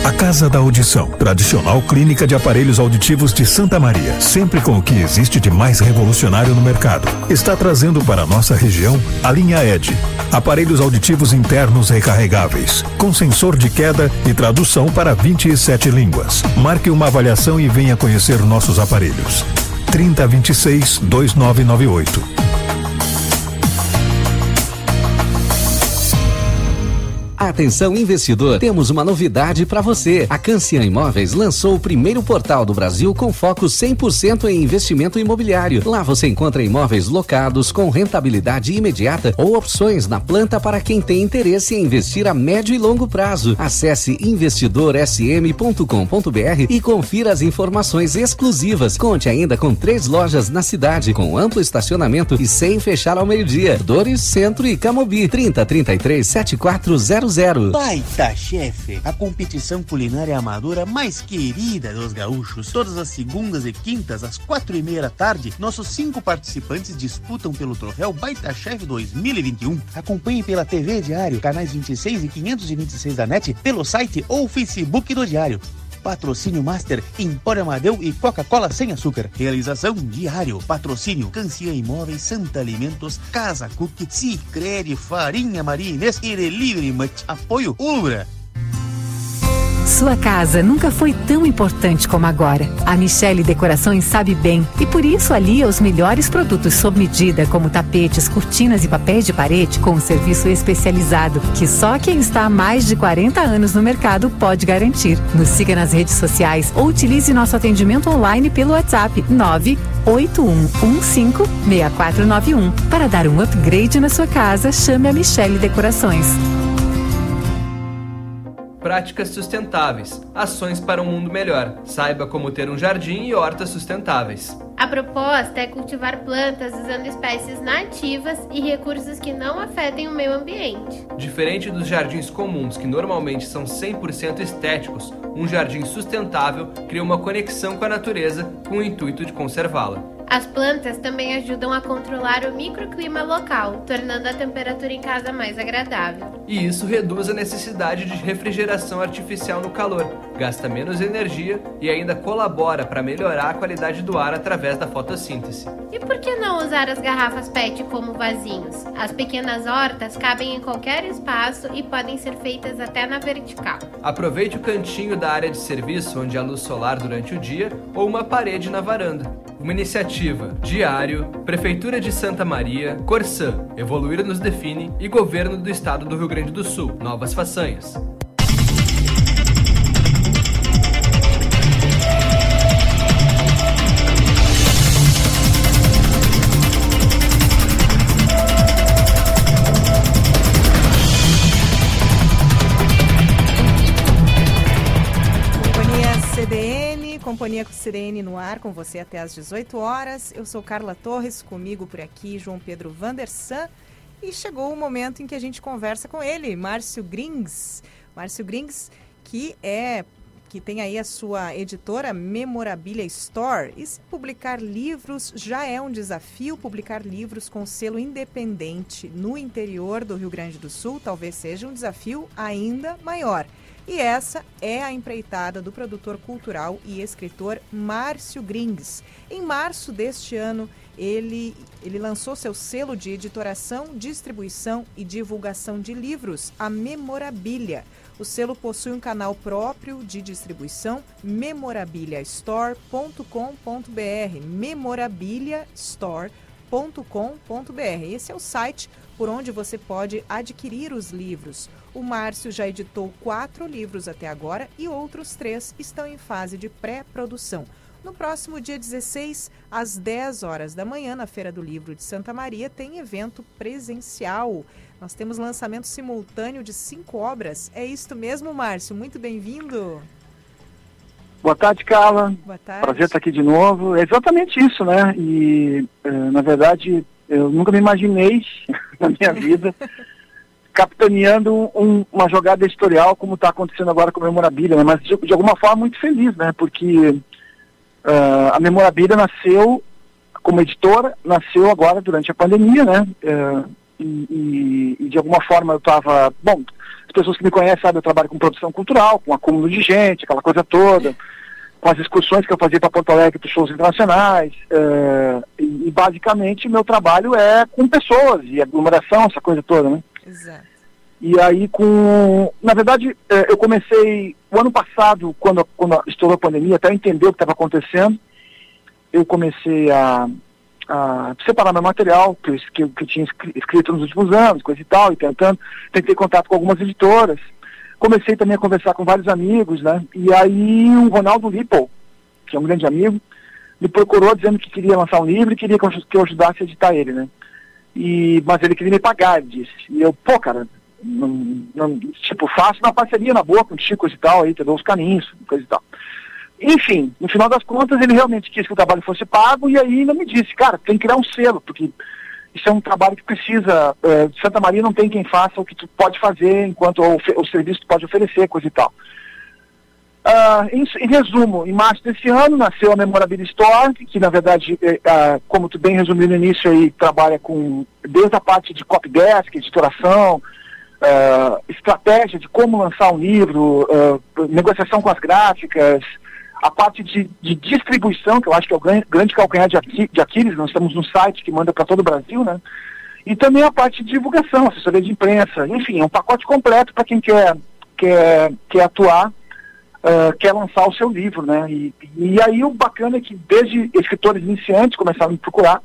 A Casa da Audição, tradicional clínica de aparelhos auditivos de Santa Maria, sempre com o que existe de mais revolucionário no mercado, está trazendo para nossa região a linha ED. Aparelhos auditivos internos recarregáveis, com sensor de queda e tradução para 27 línguas. Marque uma avaliação e venha conhecer nossos aparelhos. 3026 2998 Atenção investidor, temos uma novidade para você. A Cancian Imóveis lançou o primeiro portal do Brasil com foco 100% em investimento imobiliário. Lá você encontra imóveis locados com rentabilidade imediata ou opções na planta para quem tem interesse em investir a médio e longo prazo. Acesse investidorsm.com.br e confira as informações exclusivas. Conte ainda com três lojas na cidade, com amplo estacionamento e sem fechar ao meio-dia. Dores, Centro e Camobi 3033 7400 Baita Chefe, a competição culinária amadora mais querida dos gaúchos. Todas as segundas e quintas, às quatro e meia da tarde, nossos cinco participantes disputam pelo troféu Baita Chef 2021. Acompanhe pela TV Diário, canais 26 e 526 da NET, pelo site ou Facebook do Diário. Patrocínio Master, Empório Amadeu e Coca-Cola sem açúcar. Realização diário. Patrocínio Cancia Imóveis, Santa Alimentos, Casa Cook, Cicrere, Farinha Maria Inês e Delivery. Apoio Ubra. Sua casa nunca foi tão importante como agora. A Michelle Decorações sabe bem e por isso alia os melhores produtos sob medida, como tapetes, cortinas e papéis de parede, com um serviço especializado que só quem está há mais de 40 anos no mercado pode garantir. Nos siga nas redes sociais ou utilize nosso atendimento online pelo WhatsApp 981156491. Para dar um upgrade na sua casa, chame a Michelle Decorações. Práticas sustentáveis. Ações para um mundo melhor. Saiba como ter um jardim e hortas sustentáveis. A proposta é cultivar plantas usando espécies nativas e recursos que não afetem o meio ambiente. Diferente dos jardins comuns, que normalmente são 100% estéticos, um jardim sustentável cria uma conexão com a natureza com o intuito de conservá-la. As plantas também ajudam a controlar o microclima local, tornando a temperatura em casa mais agradável. E isso reduz a necessidade de refrigeração artificial no calor, gasta menos energia e ainda colabora para melhorar a qualidade do ar através da fotossíntese. E por que não usar as garrafas PET como vasinhos? As pequenas hortas cabem em qualquer espaço e podem ser feitas até na vertical. Aproveite o cantinho da área de serviço onde há luz solar durante o dia ou uma parede na varanda. Uma iniciativa Diário, Prefeitura de Santa Maria, Corsã, Evoluir nos define e Governo do Estado do Rio Grande do Sul. Novas façanhas. Companhia Sirene no ar com você até às 18 horas. Eu sou Carla Torres, comigo por aqui João Pedro Vandersan. E chegou o momento em que a gente conversa com ele, Márcio Grings. Márcio Grings, que é que tem aí a sua editora Memorabilia Store. E publicar livros já é um desafio, publicar livros com selo independente no interior do Rio Grande do Sul talvez seja um desafio ainda maior. E essa é a empreitada do produtor cultural e escritor Márcio Grings. Em março deste ano, ele, ele lançou seu selo de editoração, distribuição e divulgação de livros, a Memorabilia. O selo possui um canal próprio de distribuição, memorabiliastore.com.br, memorabiliastore.com.br. Esse é o site por onde você pode adquirir os livros. O Márcio já editou quatro livros até agora e outros três estão em fase de pré-produção. No próximo dia 16, às 10 horas da manhã, na Feira do Livro de Santa Maria, tem evento presencial. Nós temos lançamento simultâneo de cinco obras. É isto mesmo, Márcio? Muito bem-vindo. Boa tarde, Carla. Boa tarde. Prazer estar aqui de novo. É exatamente isso, né? E, eh, na verdade, eu nunca me imaginei na minha vida capitaneando um, uma jogada editorial como está acontecendo agora com a Memorabilia, né? mas de, de, alguma forma muito feliz, né? Porque uh, a Memorabilia nasceu como editora, nasceu agora durante a pandemia, né? Uh, e, e, de alguma forma eu estava, bom, as pessoas que me conhecem sabem, eu trabalho com produção cultural, com acúmulo de gente, aquela coisa toda, com as excursões que eu fazia para Porto Alegre, para shows internacionais, uh, e, e basicamente meu trabalho é com pessoas e aglomeração, essa coisa toda, né? Exato. E aí com. Na verdade, é, eu comecei o ano passado, quando, quando estourou a pandemia, até entender o que estava acontecendo, eu comecei a, a separar meu material que eu, que, que eu tinha escrito nos últimos anos, coisa e tal, e tentando, tentei contato com algumas editoras. Comecei também a conversar com vários amigos, né? E aí o Ronaldo Ripple, que é um grande amigo, me procurou dizendo que queria lançar um livro e queria que eu, ajudasse a editar ele, né? E, mas ele queria me pagar, ele disse. E eu, pô, cara, não, não, tipo, faço uma parceria na boa com Chicos e tal, aí, entendeu? Os caminhos, coisa e tal. Enfim, no final das contas, ele realmente quis que o trabalho fosse pago e aí ainda me disse, cara, tem que criar um selo, porque isso é um trabalho que precisa. É, Santa Maria não tem quem faça o que tu pode fazer enquanto o, o serviço tu pode oferecer, coisa e tal. Uh, em, em, resumo, em março desse ano nasceu a Memorabilia Store, que na verdade, uh, como tu bem resumiu no início aí, trabalha com desde a parte de copy desk, editoração, uh, estratégia de como lançar um livro, negociação com as gráficas, a parte de, de, distribuição, que eu acho que é o grande, grande calcanhar de, de Aquiles, nós estamos num site que manda para todo o Brasil, né? E também a parte de divulgação, assessoria de imprensa, enfim, é um pacote completo para quem quer, quer, quer atuar, uh, quer lançar o seu livro, né? E, e aí o bacana é que desde escritores iniciantes começaram a me procurar,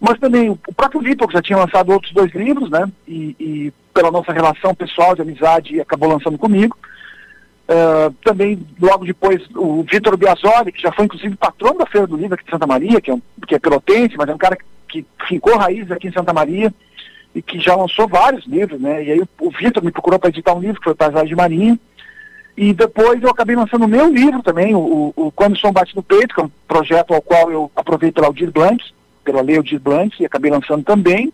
mas também o próprio Vitor, que já tinha lançado outros dois livros, né? E, e pela nossa relação pessoal de amizade, acabou lançando comigo. Uh, também, logo depois, o Vitor Biasoli, que já foi inclusive patrão da Feira do Livro aqui de Santa Maria, que é, um, que é pelotense, mas é um cara que, fincou raízes aqui em Santa Maria e que já lançou vários livros, né? E aí o, o Vitor me procurou para editar um livro, que foi Paisagem de Marinha. E depois eu acabei lançando o meu livro também, o, o Quando o Som Bate no Peito, que é um projeto ao qual eu aprovei pela Aldir Blanc, pela Lei Aldir Blanc, e acabei lançando também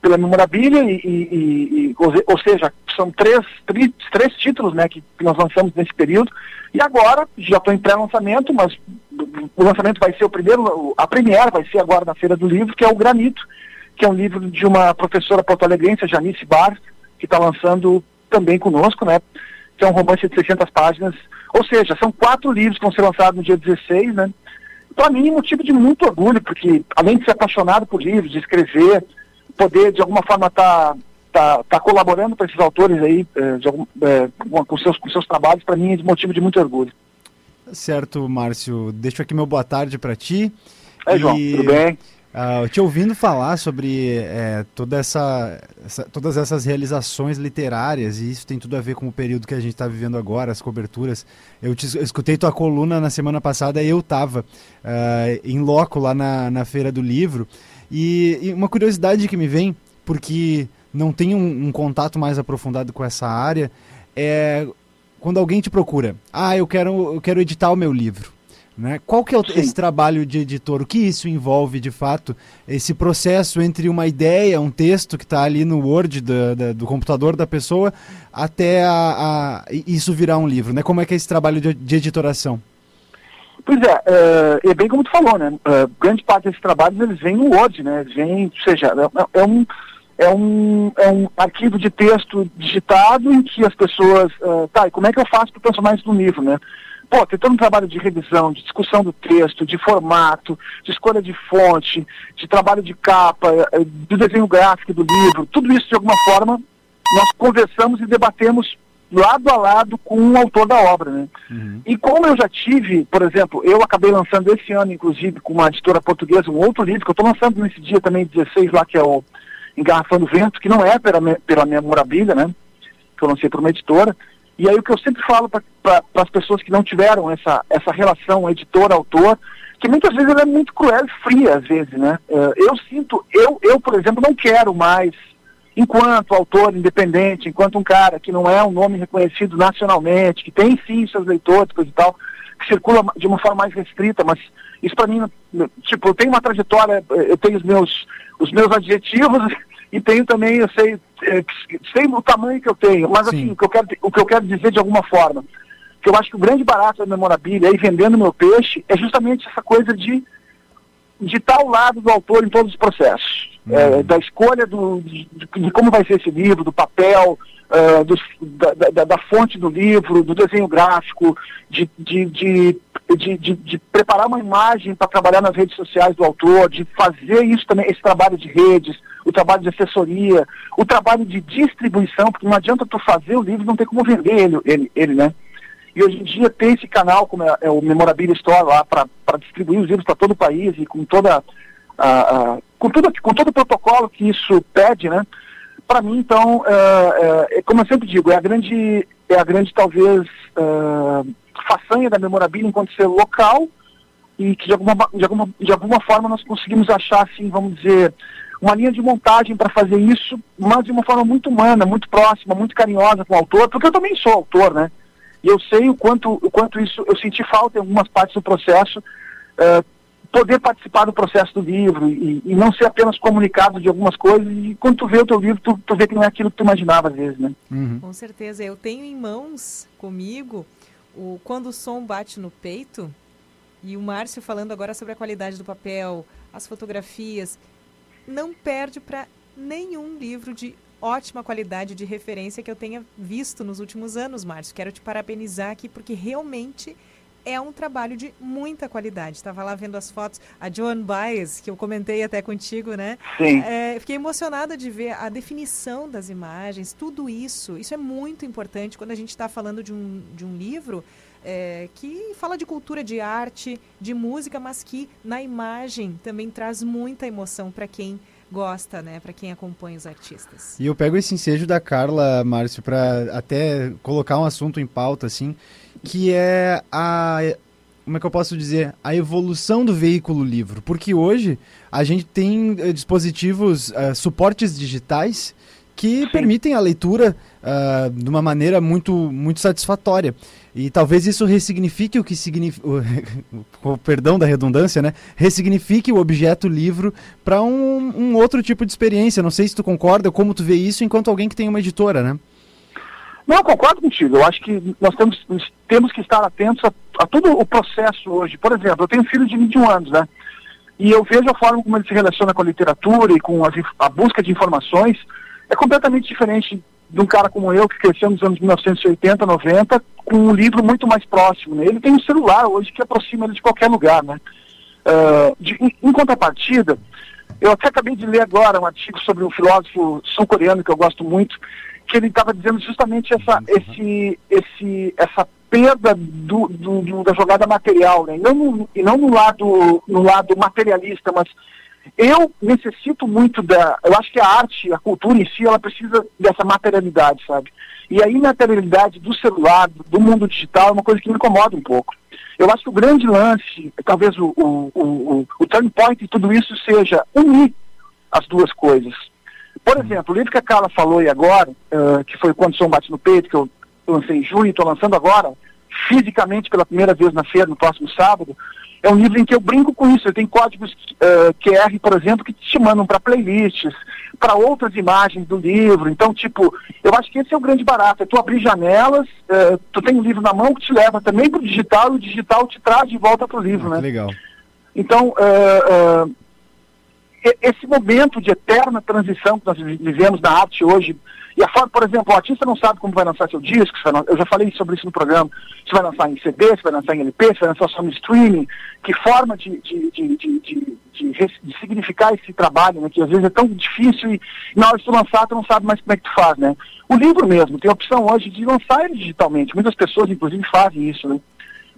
pela memorabilia, e, e, e, ou, seja, são três, três, três títulos né, que, que nós lançamos nesse período. E agora, já estou em pré-lançamento, mas o lançamento vai ser o primeiro, a premiere vai ser agora na Feira do Livro, que é o Granito, que é um livro de uma professora porto-alegrense, Janice Bar, que está lançando também conosco, né? Que é um romance de 600 páginas. Ou seja, são quatro livros que vão ser lançados no dia 16, né? Para mim, motivo de muito orgulho, porque além de ser apaixonado por livros, de escrever, poder de alguma forma estar tá, tá, tá colaborando para esses autores aí, eh, algum, eh, com, seus, com seus trabalhos, para mim é motivo de muito orgulho. Certo, Márcio. Deixo aqui meu boa tarde para ti. É, João, e... tudo bem? Uh, te ouvindo falar sobre é, toda essa, essa, todas essas realizações literárias, e isso tem tudo a ver com o período que a gente está vivendo agora, as coberturas. Eu, te, eu, escutei tua coluna na semana passada e eu estava uh, em loco lá na, na Feira do Livro. E, e, uma curiosidade que me vem, porque não tenho um, um contato mais aprofundado com essa área, é quando alguém te procura. Ah, eu quero, eu quero editar o meu livro. Né? Qual que é o, esse trabalho de editor? O que isso envolve de fato? Esse processo entre uma ideia, um texto que está ali no Word do, do, do, computador da pessoa, até a, a, isso virar um livro. Né? Como é que é esse trabalho de, de editoração? Pois é, é, é, bem como tu falou, né? Uh, grande parte desses trabalhos eles vêm no Word, né? vêm, ou seja, é, é, um, é, um, é um arquivo de texto digitado em que as pessoas. Uh, tá, e como é que eu faço para transformar isso num livro, né? Pô, tem todo um trabalho de revisão, de discussão do texto, de formato, de escolha de fonte, de trabalho de capa, eh, do desenho gráfico do livro, tudo isso de alguma forma nós conversamos e debatemos lado a lado com o autor da obra, né? Uhum. E como eu já tive, por exemplo, eu acabei lançando esse ano, inclusive, com uma editora portuguesa, um outro livro que eu estou lançando nesse dia também, 16 lá, que é o Engarrafando Vento, que não é pela, pela memorabilia, né? Que eu lancei para uma editora, e aí o que eu sempre falo para as pessoas que não tiveram essa, essa relação editor-autor, que muitas vezes ela é muito cruel e fria, às vezes, né? Uh, eu sinto, eu, eu, por exemplo, não quero mais, enquanto autor independente, enquanto um cara que não é um nome reconhecido nacionalmente, que tem sim seus leitores, coisa e tal, que circula de uma forma mais restrita, mas isso para mim, tipo, eu tenho uma trajetória, eu tenho os meus, os meus adjetivos e tenho também, eu sei, é, sei o tamanho que eu tenho, mas Sim. assim, o que, eu quero, o que eu quero dizer de alguma forma, que eu acho que o grande barato da memorabilia aí vendendo meu peixe é justamente essa coisa de de estar ao lado do autor em todos os processos. Uhum. É, da escolha do, de, de, como vai ser esse livro, do papel, uh, do, da, da, da, fonte do livro, do desenho gráfico, de, de, de, de, de preparar uma imagem para trabalhar nas redes sociais do autor, de fazer isso também, esse trabalho de redes, o trabalho de assessoria, o trabalho de distribuição, porque não adianta tu fazer o livro não ter como vender ele, ele, ele né? E hoje em dia tem esse canal, como é, é o Memorabilia Store lá, para distribuir os livros para todo o país e com toda a, a, com, tudo, com todo o protocolo que isso pede, né? Para mim, então, é, é, como eu sempre digo, é a grande, é a grande talvez, é, façanha da memorabilia enquanto ser local e que de alguma, de, alguma, de alguma forma nós conseguimos achar, assim, vamos dizer, uma linha de montagem para fazer isso, mas de uma forma muito humana, muito próxima, muito carinhosa com o autor, porque eu também sou autor, né? E eu sei o quanto, o quanto isso, eu senti falta em algumas partes do processo, uh, poder participar do processo do livro e, e, não ser apenas comunicado de algumas coisas e quando tu vê o teu livro, tu, tu vê que não é aquilo que tu imaginava às vezes, né? Uhum. Com certeza. Eu tenho em mãos comigo o Quando o Som Bate no Peito e o Márcio falando agora sobre a qualidade do papel, as fotografias não perde para nenhum livro de ótima qualidade de referência que eu tenha visto nos últimos anos, Márcio. Quero te parabenizar aqui porque realmente é um trabalho de muita qualidade. Estava lá vendo as fotos, a Joan Baez, que eu comentei até contigo, né? Sim. É, fiquei emocionada de ver a definição das imagens, tudo isso. Isso é muito importante quando a gente está falando de um, de um livro é, que fala de cultura, de arte, de música, mas que na imagem também traz muita emoção para quem gosta, né, para quem acompanha os artistas. E eu pego esse ensejo da Carla, Márcio, para até colocar um assunto em pauta, assim, que é a como é que eu posso dizer, a evolução do veículo livro, porque hoje a gente tem uh, dispositivos, uh, suportes digitais que Sim. permitem a leitura uh, de uma maneira muito, muito satisfatória. E talvez isso ressignifique o que significa, com perdão da redundância, né? Ressignifique o objeto livro para um, um, outro tipo de experiência. Não sei se tu concorda, como tu vê isso enquanto alguém que tem uma editora, né? Não, concordo contigo. Eu acho que nós temos, temos que estar atentos a, a todo o processo hoje. Por exemplo, eu tenho um filho de 21 anos, né? E eu vejo a forma como ele se relaciona com a literatura e com as, a busca de informações é completamente diferente de um cara como eu, que cresceu nos anos 1980, 90, com um livro muito mais próximo. Né? Ele tem um celular hoje que aproxima ele de qualquer lugar. Né? Uh, de, em, em, contrapartida, eu até acabei de ler agora um artigo sobre um filósofo sul-coreano que eu gosto muito, que ele estava dizendo justamente essa, uhum. esse, esse, essa perda do, do, do, da jogada material, né? e não, no, e não no, lado, no lado materialista, mas eu necessito muito da. Eu acho que a arte, a cultura em si, ela precisa dessa materialidade, sabe? E a imaterialidade do celular, do mundo digital, é uma coisa que me incomoda um pouco. Eu acho que o grande lance, talvez o, o, o, o turn point de tudo isso seja unir as duas coisas. Por exemplo, o livro que a Carla falou aí agora, uh, que foi Quando o Som Bate no Peito, que eu lancei em junho e estou lançando agora, fisicamente pela primeira vez na feira, no próximo sábado, é um livro em que eu brinco com isso. Eu tenho códigos uh, QR, por exemplo, que te mandam para playlists, para outras imagens do livro. Então, tipo, eu acho que esse é o grande barato. É tu abrir janelas, uh, tu tem um livro na mão que te leva também para o digital e o digital te traz de volta para o livro, ah, né? Legal. Então, uh, esse momento de eterna transição que nós vivemos na arte hoje, e a forma, por exemplo, o artista não sabe como vai lançar seu disco, eu já falei sobre isso no programa, se vai lançar em CD, se vai lançar em LP, se vai lançar só no streaming, que forma de, de, de, de, significar esse trabalho, né, que às vezes é tão difícil e na hora de tu lançar tu não sabe mais como é que tu faz, né. O livro mesmo, tem a opção hoje de lançar ele digitalmente, muitas pessoas inclusive fazem isso, né.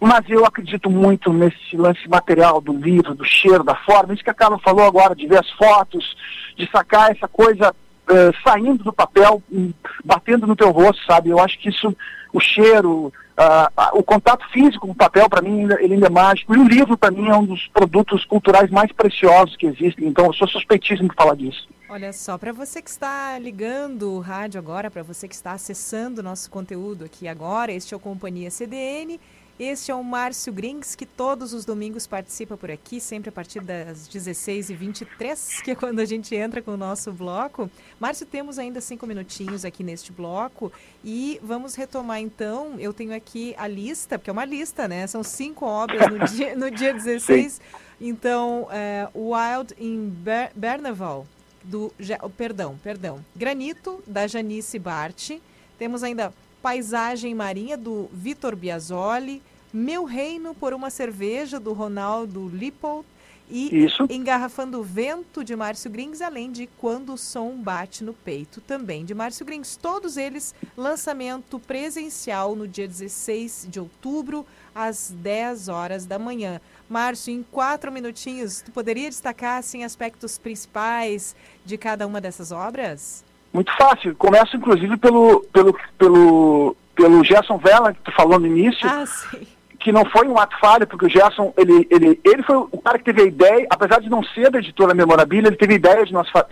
Mas eu acredito muito nesse lance material do livro, do cheiro, da forma, isso que a Carla falou agora, de ver as fotos, de sacar essa coisa uh, saindo do papel, um, batendo no teu rosto, sabe? Eu acho que isso, o cheiro, uh, o contato físico com o papel, para mim, ele ainda é mágico. E o livro, para mim, é um dos produtos culturais mais preciosos que existem. Então, eu sou suspeitíssimo de falar disso. Olha só, para você que está ligando o rádio agora, para você que está acessando o nosso conteúdo aqui agora, este é o Companhia CDN. Este é o Márcio Grings, que todos os domingos participa por aqui, sempre a partir das 16h23, que é quando a gente entra com o nosso bloco. Márcio, temos ainda cinco minutinhos aqui neste bloco e vamos retomar então. Eu tenho aqui a lista, porque é uma lista, né? São cinco obras no dia, no dia 16. Sim. Então, é, Wild in Ber Berneval, do. Oh, perdão, perdão. Granito, da Janice Bart. Temos ainda Paisagem Marinha, do Vitor Biasoli. Meu Reino por uma Cerveja, do Ronaldo Lippold. E Isso. Engarrafando Vento, de Márcio Grings, além de Quando o Som Bate no Peito, também de Márcio Grings. Todos eles, lançamento presencial no dia 16 de outubro, às 10 horas da manhã. Márcio, em quatro minutinhos, tu poderia destacar assim, aspectos principais de cada uma dessas obras? Muito fácil. Começo, inclusive, pelo, pelo, pelo, pelo Gerson Vela, que tu falou no início. Ah, sim que não foi um ato falho, porque o Gerson, ele, ele, ele foi o cara que teve a ideia, apesar de não ser da editora Memorabilia, ele teve a ideia de nós fa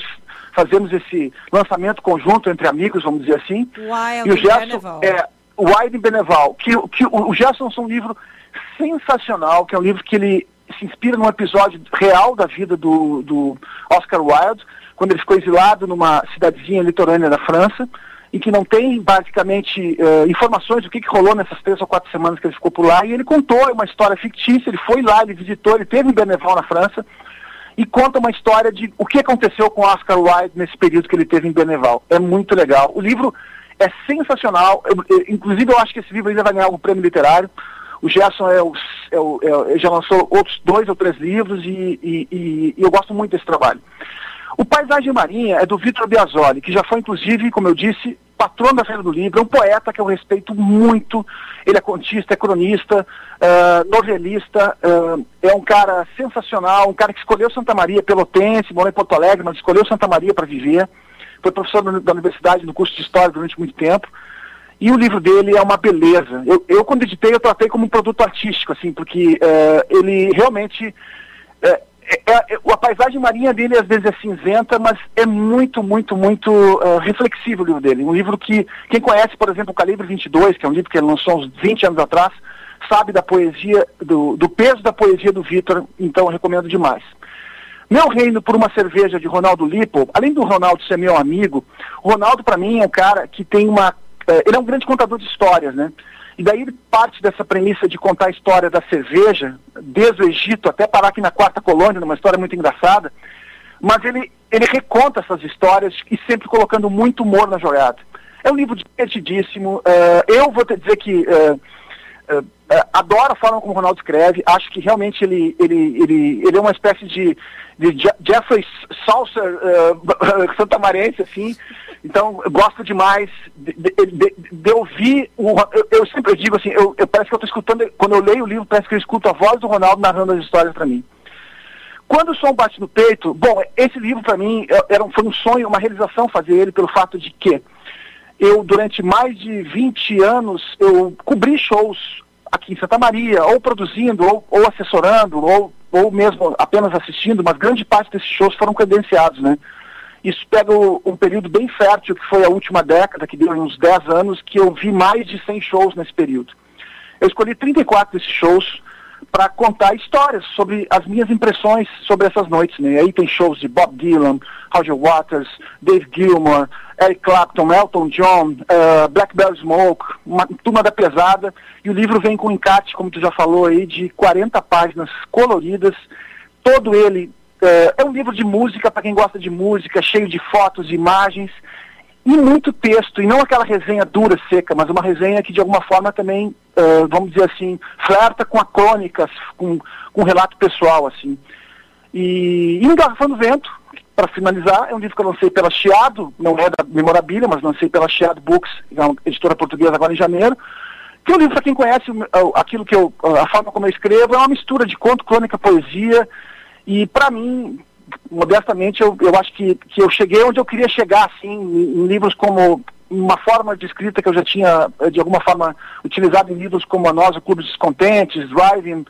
fazermos esse lançamento conjunto entre amigos, vamos dizer assim. Wild e o Gerson, Beneval. é, Wild Beneval, que, que o, o Gerson é um livro sensacional, que é um livro que ele se inspira num episódio real da vida do, do Oscar Wilde, quando ele ficou exilado numa cidadezinha litorânea da França, e que não tem basicamente uh, informações do que, que rolou nessas três ou quatro semanas que ele ficou por lá. E ele contou uma história fictícia, ele foi lá, ele visitou, ele teve em Beneval na França e conta uma história de o que aconteceu com Oscar Wilde nesse período que ele teve em Beneval. É muito legal. O livro é sensacional, eu, eu, inclusive eu acho que esse livro ainda vai ganhar algum prêmio literário. O Gerson é o, é o, é, já lançou outros dois ou três livros e, e, e, e eu gosto muito desse trabalho. O Paisagem Marinha é do Vitor Biasoli, que já foi, inclusive, como eu disse, patrono da Feira do Livro, é um poeta que eu respeito muito, ele é contista, é cronista, uh, novelista, uh, é um cara sensacional, um cara que escolheu Santa Maria, pelotense, morou em Porto Alegre, mas escolheu Santa Maria para viver, foi professor da universidade no curso de História durante muito tempo, e o livro dele é uma beleza. Eu, eu quando editei, eu tratei como um produto artístico, assim, porque uh, ele realmente é, é, a paisagem marinha dele às vezes é cinzenta, mas é muito, muito, muito uh, reflexivo o livro dele. Um livro que, quem conhece, por exemplo, o Calibre 22, que é um livro que ele lançou uns 20 anos atrás, sabe da poesia, do, do peso da poesia do Vitor, então eu recomendo demais. Meu Reino por uma Cerveja de Ronaldo Lipo, além do Ronaldo ser meu amigo, o Ronaldo para mim é um cara que tem uma é, ele é um grande contador de histórias, né? E daí parte dessa premissa de contar a história da cerveja, desde o Egito até parar aqui na quarta colônia, numa história muito engraçada. Mas ele, ele reconta essas histórias e sempre colocando muito humor na jogada. É um livro divertidíssimo. Uh, eu vou te dizer que uh, uh, adoro a forma como o Ronaldo escreve. Acho que realmente ele, ele, ele, ele é uma espécie de, de Jeffrey Salser uh, santamarense, assim. Então, gosto demais de, de, de, de ouvir. O, eu, eu, sempre digo assim, eu, eu parece que eu estou escutando, quando eu leio o livro, parece que eu escuto a voz do Ronaldo narrando as histórias para mim. Quando o som bate no peito, bom, esse livro para mim era, foi um sonho, uma realização fazer ele pelo fato de que eu, durante mais de 20 anos, eu cobri shows aqui em Santa Maria, ou produzindo, ou, ou assessorando, ou, ou mesmo apenas assistindo, mas grande parte desses shows foram credenciados, né? Isso pega o, um período bem fértil, que foi a última década, que deu uns 10 anos, que eu vi mais de 100 shows nesse período. Eu escolhi 34 desses shows para contar histórias sobre as minhas impressões sobre essas noites. Né? Aí tem shows de Bob Dylan, Roger Waters, Dave Gilmour, Eric Clapton, Elton John, uh, Blackberry Smoke, uma turma da pesada. E o livro vem com um encarte, como tu já falou aí, de 40 páginas coloridas, todo ele é, é um livro de música para quem gosta de música, cheio de fotos, de imagens e muito texto, e não aquela resenha dura, seca, mas uma resenha que de alguma forma também, uh, vamos dizer assim, flerta com a crônica, com, com relato pessoal, assim. E, e Engarrafando Vento, para finalizar, é um livro que eu lancei pela Chiado, não é da Memorabilia, mas lancei pela Chiado Books, é uma editora portuguesa agora em janeiro, que é um livro, para quem conhece aquilo que eu, a forma como eu escrevo, é uma mistura de conto, crônica, poesia, e para mim, modestamente, eu, eu acho que, que eu cheguei onde eu queria chegar, assim, em, em livros como uma forma de escrita que eu já tinha, de alguma forma, utilizado em livros como A Nós, o Clube dos Descontentes, Driving.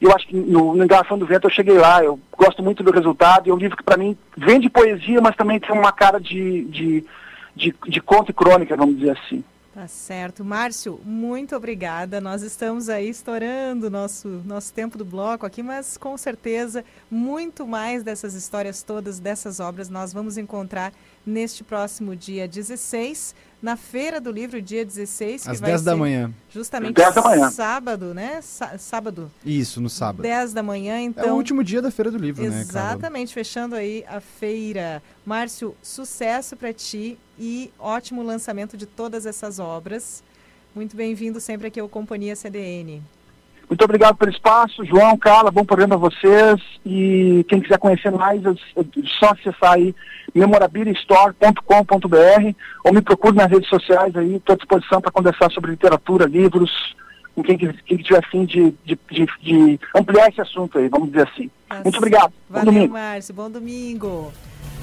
Eu acho que no, no Engarrafando do Vento eu cheguei lá. Eu gosto muito do resultado. É um livro que, para mim, vem de poesia, mas também tem uma cara de, de, de, de conto e crônica, vamos dizer assim. Tá certo. Márcio, muito obrigada. Nós estamos aí estourando nosso nosso tempo do bloco aqui, mas com certeza muito mais dessas histórias todas, dessas obras, nós vamos encontrar neste próximo dia 16 na Feira do Livro, dia 16. Às 10 da manhã. Justamente 10 da manhã. sábado, né? sábado. Isso, no sábado. 10 da manhã, então. É o último dia da Feira do Livro, Exatamente, né, Exatamente, fechando aí a feira. Márcio, sucesso para ti e ótimo lançamento de todas essas obras. Muito bem-vindo sempre aqui ao Companhia CDN. Muito obrigado pelo espaço, João, Carla, bom programa a vocês. E quem quiser conhecer mais, é só acessar aí memorabiliastore.com.br ou me procure nas redes sociais aí, estou à disposição para conversar sobre literatura, livros, com quem, quem tiver fim de, de, de, de, ampliar esse assunto aí, vamos dizer assim. Nossa. Muito obrigado. Valeu, bom domingo. Márcio, bom domingo.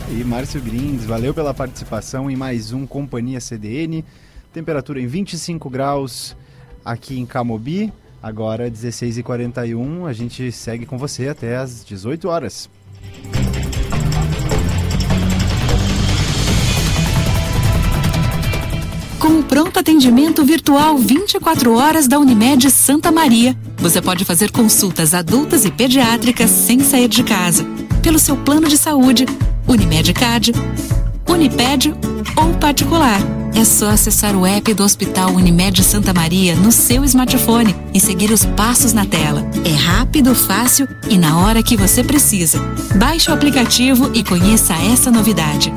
E Márcio Grins, valeu pela participação em mais um Companhia CDN. Temperatura em 25 graus aqui em Camobi. Agora 16h41, a gente segue com você até às 18 horas. Com o pronto atendimento virtual 24 horas da Unimed Santa Maria, você pode fazer consultas adultas e pediátricas sem sair de casa, pelo seu plano de saúde, Unimed Card, Uniped ou particular. É só acessar o app do Hospital Unimed Santa Maria no seu smartphone e seguir os passos na tela. É rápido, fácil e na hora que você precisa. Baixe o aplicativo e conheça essa novidade.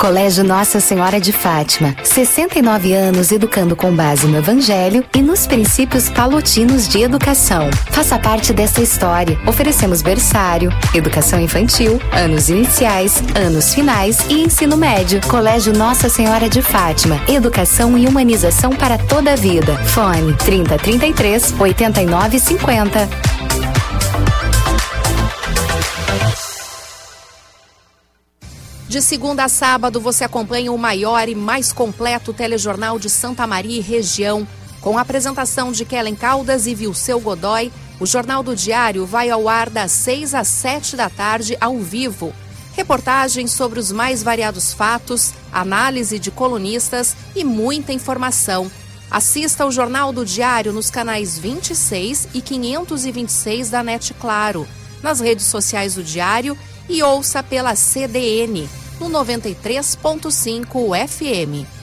Colégio Nossa Senhora de Fátima. 69 anos educando com base no Evangelho e nos princípios palotinos de educação. Faça parte dessa história. Oferecemos berçário, educação infantil, anos iniciais, anos finais e ensino médio. Colégio Nossa Senhora de Fátima. Educação e humanização para toda a vida. Fone 3033 8950. De segunda a sábado, você acompanha o maior e mais completo telejornal de Santa Maria e região. Com a apresentação de Kellen Caldas e Vilceu Godoy, o Jornal do Diário vai ao ar das 6 às 7 da tarde, ao vivo. Reportagens sobre os mais variados fatos, análise de colunistas e muita informação. Assista ao Jornal do Diário nos canais 26 e 526 da NET Claro, nas redes sociais do Diário e ouça pela CDN. no 93.5 FM.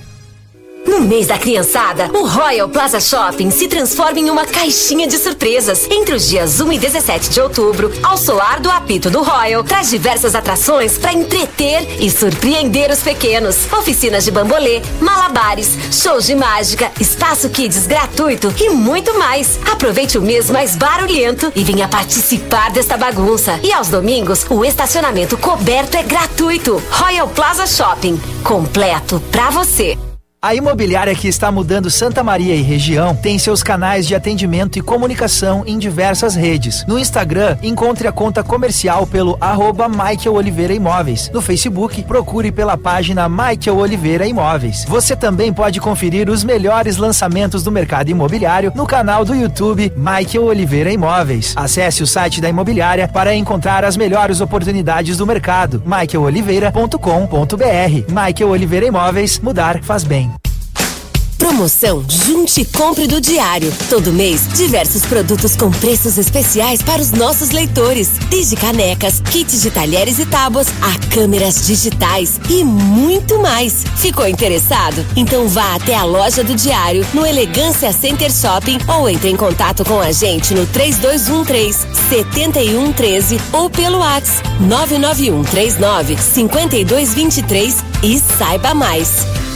No mês da criançada, o Royal Plaza Shopping se transforma em uma caixinha de surpresas. Entre os dias 1 e 17 de outubro, ao soar do apito do Royal, traz diversas atrações para entreter e surpreender os pequenos. Oficinas de bambolê, malabares, shows de mágica, espaço kids gratuito e muito mais. Aproveite o mês mais barulhento e venha participar desta bagunça. E aos domingos, o estacionamento coberto é gratuito. Royal Plaza Shopping, completo para você. A imobiliária que está mudando Santa Maria e região tem seus canais de atendimento e comunicação em diversas redes. No Instagram, encontre a conta comercial pelo arroba Michael Oliveira Imóveis. No Facebook, procure pela página Michael Oliveira Imóveis. Você também pode conferir os melhores lançamentos do mercado imobiliário no canal do YouTube Michael Oliveira Imóveis. Acesse o site da imobiliária para encontrar as melhores oportunidades do mercado. michaeloliveira.com.br Michael Oliveira Imóveis, mudar faz bem. Promoção Junte e Compre do Diário. Todo mês, diversos produtos com preços especiais para os nossos leitores. Desde canecas, kits de talheres e tábuas, a câmeras digitais e muito mais. Ficou interessado? Então vá até a loja do Diário, no Elegância Center Shopping ou entre em contato com a gente no 3213 7113 ou pelo WhatsApp 991 39 5223 e saiba mais.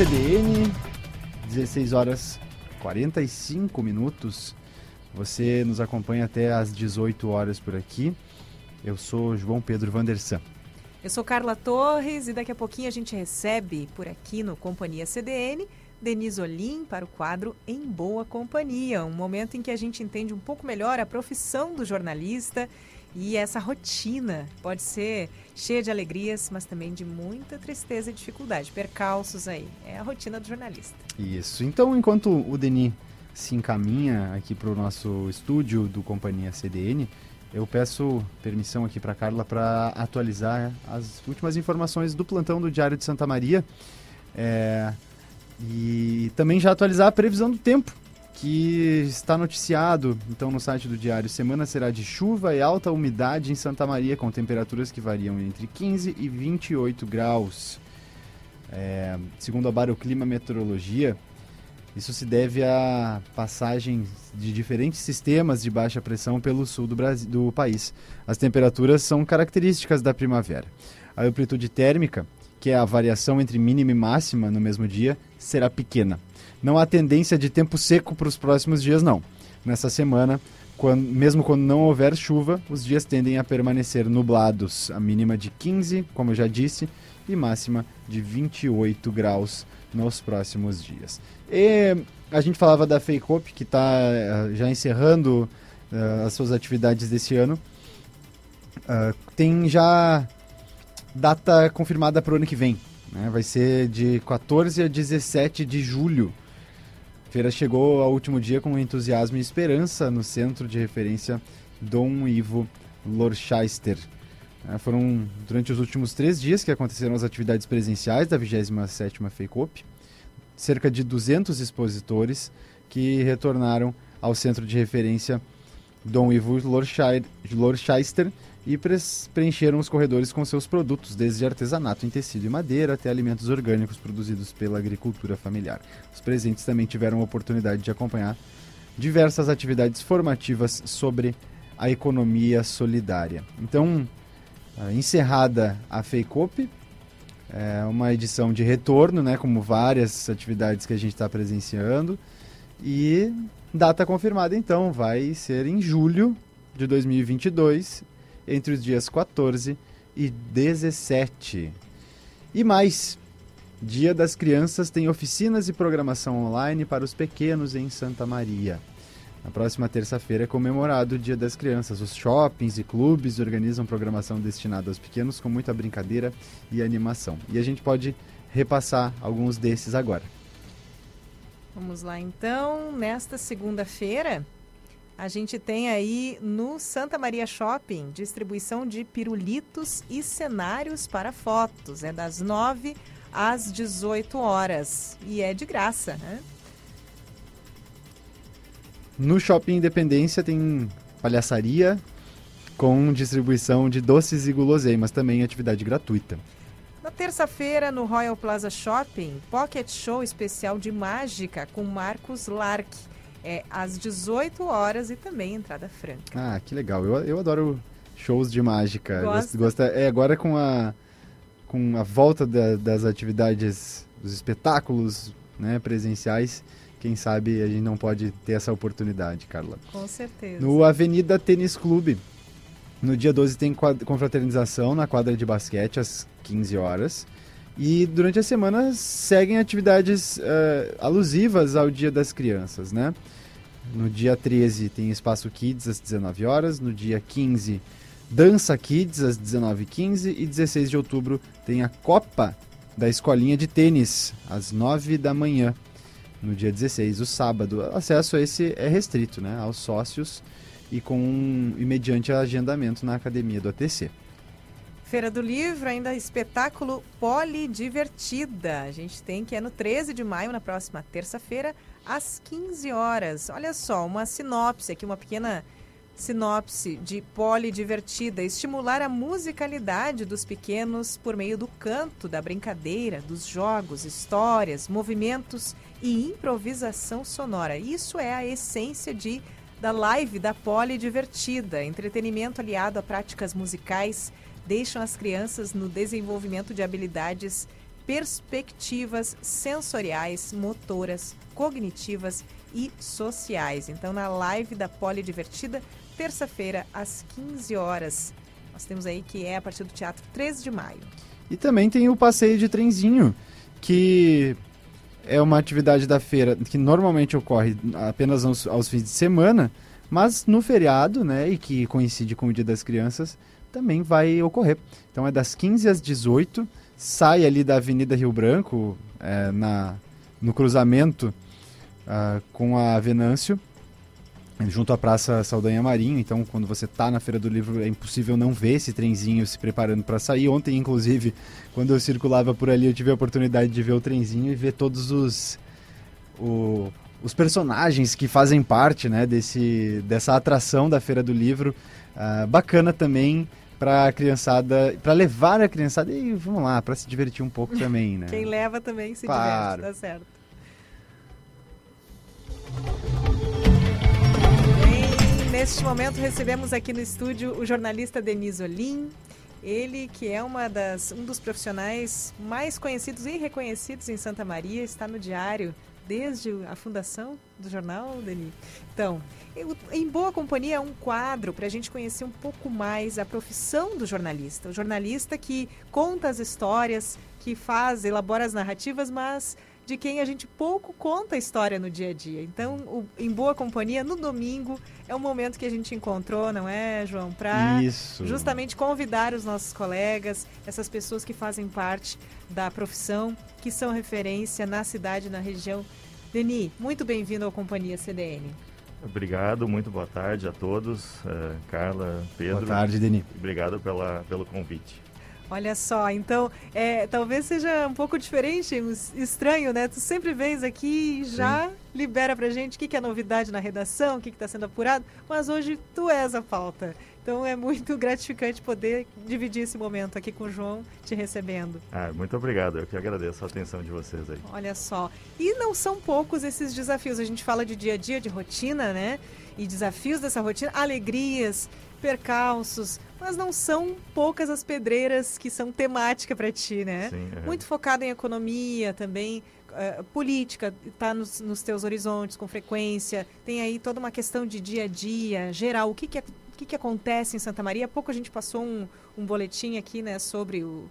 CDN, 16 horas 45 minutos. Você nos acompanha até às 18 horas por aqui. Eu sou João Pedro Vandersan. Eu sou Carla Torres e daqui a pouquinho a gente recebe por aqui no Companhia CDN Denise Olim para o quadro Em Boa Companhia, um momento em que a gente entende um pouco melhor a profissão do jornalista e essa rotina pode ser cheia de alegrias, mas também de muita tristeza e dificuldade, percalços aí. É a rotina do jornalista. Isso. Então, enquanto o Denis se encaminha aqui para o nosso estúdio do Companhia CDN, eu peço permissão aqui para Carla para atualizar as últimas informações do plantão do Diário de Santa Maria. É, e também já atualizar a previsão do tempo que está noticiado então no site do Diário. Semana será de chuva e alta umidade em Santa Maria, com temperaturas que variam entre 15 e 28 graus. É, segundo a Baroclima Meteorologia, isso se deve à passagem de diferentes sistemas de baixa pressão pelo sul do, Brasil, do país. As temperaturas são características da primavera. A amplitude térmica, que é a variação entre mínima e máxima no mesmo dia, será pequena não há tendência de tempo seco para os próximos dias, não. Nessa semana, quando, mesmo quando não houver chuva, os dias tendem a permanecer nublados. A mínima de 15, como eu já disse, e máxima de 28 graus nos próximos dias. E a gente falava da Feicop, que está eh, já encerrando uh, as suas atividades desse ano. Uh, tem já data confirmada para o ano que vem. Né? Vai ser de 14 a 17 de julho feira chegou ao último dia com entusiasmo e esperança no centro de referência Dom Ivo Lorchester. É, foram durante os últimos três dias que aconteceram as atividades presenciais da 27ª FEICOP. Cerca de 200 expositores que retornaram ao centro de referência Dom Ivo Lorchester e preencheram os corredores com seus produtos, desde artesanato em tecido e madeira até alimentos orgânicos produzidos pela agricultura familiar. Os presentes também tiveram a oportunidade de acompanhar diversas atividades formativas sobre a economia solidária. Então, ah, encerrada a FEICOP, é uma edição de retorno, né, como várias atividades que a gente está presenciando, e data confirmada então, vai ser em julho de 2022 entre os dias 14 e 17. E mais, Dia das Crianças tem oficinas e programação online para os pequenos em Santa Maria. Na próxima terça-feira é comemorado o Dia das Crianças. Os shoppings e clubes organizam programação destinada aos pequenos com muita brincadeira e animação. E a gente pode repassar alguns desses agora. Vamos lá então. Nesta segunda-feira, A gente tem aí no Santa Maria Shopping distribuição de pirulitos e cenários para fotos. É das 9 às 18 horas. E é de graça, né? No Shopping Independência tem palhaçaria com distribuição de doces e guloseimas, também atividade gratuita. Na terça-feira, no Royal Plaza Shopping, Pocket Show especial de mágica com Marcos Lark. É às 18 horas e também entrada franca. Ah, que legal. Eu, eu adoro shows de mágica. Gosta? Gosta, é, agora com a, com a volta da- das atividades, dos espetáculos né, presenciais, quem sabe a gente não pode ter essa oportunidade, Carla. Com certeza. No Avenida Tênis Clube. No dia 12 tem confraternização na quadra de basquete às 15 horas. E durante a semana seguem atividades eh, alusivas ao Dia das Crianças, né? No dia 13 tem Espaço Kids às 19 horas, no dia 15 Dança Kids às 19h15 e 16 de outubro tem a Copa da Escolinha de Tênis às 9 da manhã. No dia 16, o sábado, o acesso a esse é restrito, né, aos sócios e com e mediante agendamento na academia do ATC. Feira do Livro, ainda espetáculo Polidivertida. A gente tem que é no 13 de maio, na próxima terça-feira, às 15 horas. Olha só, uma sinopse aqui, uma pequena sinopse de Polidivertida. Estimular a musicalidade dos pequenos por meio do canto, da brincadeira, dos jogos, histórias, movimentos e improvisação sonora. Isso é a essência de da live da Polidivertida. Entretenimento aliado a práticas musicais deixam as crianças no desenvolvimento de habilidades perspectivas sensoriais, motoras, cognitivas e sociais. Então, na live da Polidivertida, terça-feira, às 15 horas. Nós temos aí que é a partir do Teatro 13 de maio. E também tem o passeio de trenzinho, que é uma atividade da feira que normalmente ocorre apenas aos, aos fins de semana, mas no feriado, né, e que coincide com o Dia das Crianças, também vai ocorrer. Então é das 15 às 18, sai ali da Avenida Rio Branco, é, na, no cruzamento ah, com a Venâncio, junto à Praça Saldanha Marinho. Então, quando você está na Feira do Livro, é impossível não ver esse trenzinho se preparando para sair. Ontem, inclusive, quando eu circulava por ali, eu tive a oportunidade de ver o trenzinho e ver todos os, o- os personagens que fazem parte né, desse, dessa atração da Feira do Livro. Ah, bacana também para a criançada, para levar a criançada e vamos lá, para se divertir um pouco também, né? Quem leva também se Claro. diverte, tá certo. Bem, neste momento recebemos aqui no estúdio o jornalista Denis Olim. Ele que é uma das, um dos profissionais mais conhecidos e reconhecidos em Santa Maria, está no diário desde a fundação do jornal, Denis. Então, eu- em Boa Companhia é um quadro para a gente conhecer um pouco mais a profissão do jornalista. O jornalista que conta as histórias, que faz, elabora as narrativas, mas de quem a gente pouco conta a história no dia a dia. Então, o- em Boa Companhia, no domingo, é um momento que a gente encontrou, não é, João? Para justamente convidar os nossos colegas, essas pessoas que fazem parte da profissão, que são referência na cidade, na região. Deni, muito bem-vindo ao Companhia CDN. Obrigado, muito boa tarde a todos, eh, Carla, Pedro. Boa tarde, Deni. Obrigado pela, pelo convite. Olha só, então, é, talvez seja um pouco diferente, um estranho, né? Tu sempre vens aqui e já libera pra gente o que, que é novidade na redação, o que está sendo apurado, mas hoje tu és a pauta. Então é muito gratificante poder dividir esse momento aqui com o João, te recebendo. Ah, muito obrigado, eu que agradeço a atenção de vocês aí. Olha só. E não são poucos esses desafios. A gente fala de dia a dia, de rotina, né? E desafios dessa rotina, alegrias, percalços, mas não são poucas as pedreiras que são temática para ti, né? Sim, é. Muito focado em economia também, eh, política, está nos, nos teus horizontes com frequência. Tem aí toda uma questão de dia a dia, geral. O que que, o que, que acontece em Santa Maria? Há pouco a gente passou um, um boletim aqui, né, sobre o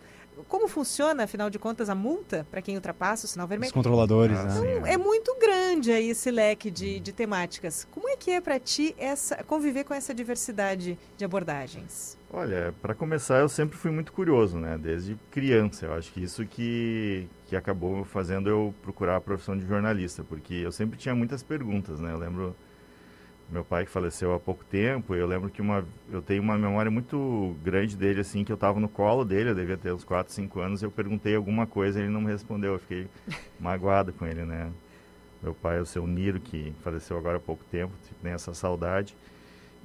como funciona, afinal de contas, a multa para quem ultrapassa o sinal vermelho? Os controladores, Ah, né? sim, É muito grande aí esse leque de, de temáticas. Como é que é para ti essa, conviver com essa diversidade de abordagens? Olha, para começar, eu sempre fui muito curioso, né? Desde criança. Eu acho que isso que, que acabou fazendo eu procurar a profissão de jornalista, porque eu sempre tinha muitas perguntas, né? Eu lembro meu pai que faleceu há pouco tempo, eu lembro que uma, eu tenho uma memória muito grande dele, assim, que eu estava no colo dele, eu devia ter uns 4, 5 anos, eu perguntei alguma coisa e ele não me respondeu, eu fiquei magoado com ele, né? Meu pai, o seu Niro, que faleceu agora há pouco tempo, tem essa saudade.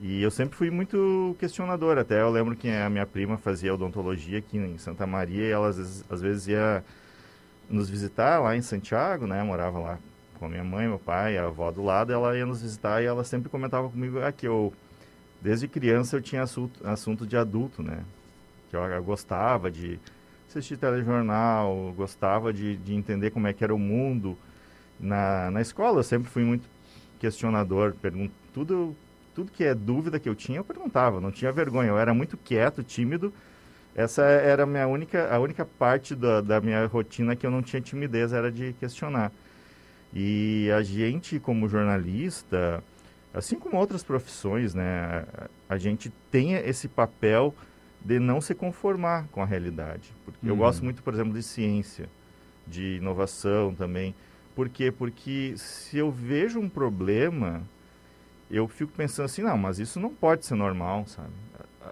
E eu sempre fui muito questionador, até eu lembro que a minha prima fazia odontologia aqui em Santa Maria e ela às vezes, às vezes ia nos visitar lá em Santiago, né? Morava lá com a minha mãe, meu pai, a avó do lado, ela ia nos visitar e ela sempre comentava comigo ah, que eu, desde criança, eu tinha assunto, assunto de adulto, né? Que eu, eu gostava de assistir telejornal, gostava de, de entender como é que era o mundo. Na, na escola eu sempre fui muito questionador, pergun tudo, tudo que é dúvida que eu tinha, eu perguntava, não tinha vergonha, eu era muito quieto, tímido, essa era a minha única, a única parte da, da minha rotina que eu não tinha timidez, era de questionar. E a gente, como jornalista, assim como outras profissões, né, a, gente tem esse papel de não se conformar com a realidade. Porque uhum. eu gosto muito, por exemplo, de ciência, de inovação também. Por quê? Porque se eu vejo um problema, eu fico pensando assim, não, mas isso não pode ser normal, sabe?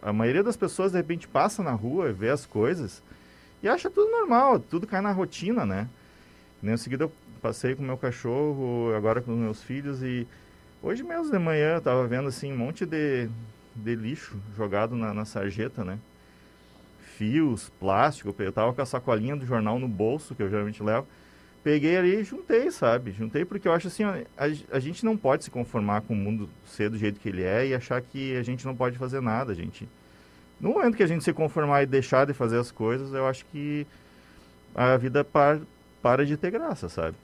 A, a maioria das pessoas, de repente, passa na rua e vê as coisas e acha tudo normal, tudo cai na rotina, né? Nem em seguida eu passei com meu cachorro, agora com meus filhos e hoje mesmo de manhã eu tava vendo assim um monte de, de lixo jogado na, na sarjeta, né? Fios, plástico, eu tava com a sacolinha do jornal no bolso, que eu geralmente levo. Peguei ali e juntei, sabe? Juntei porque eu acho assim, a, a gente não pode se conformar com o mundo ser do jeito que ele é e achar que a gente não pode fazer nada, gente. No momento que a gente se conformar e deixar de fazer as coisas, eu acho que a vida par, para de ter graça, sabe?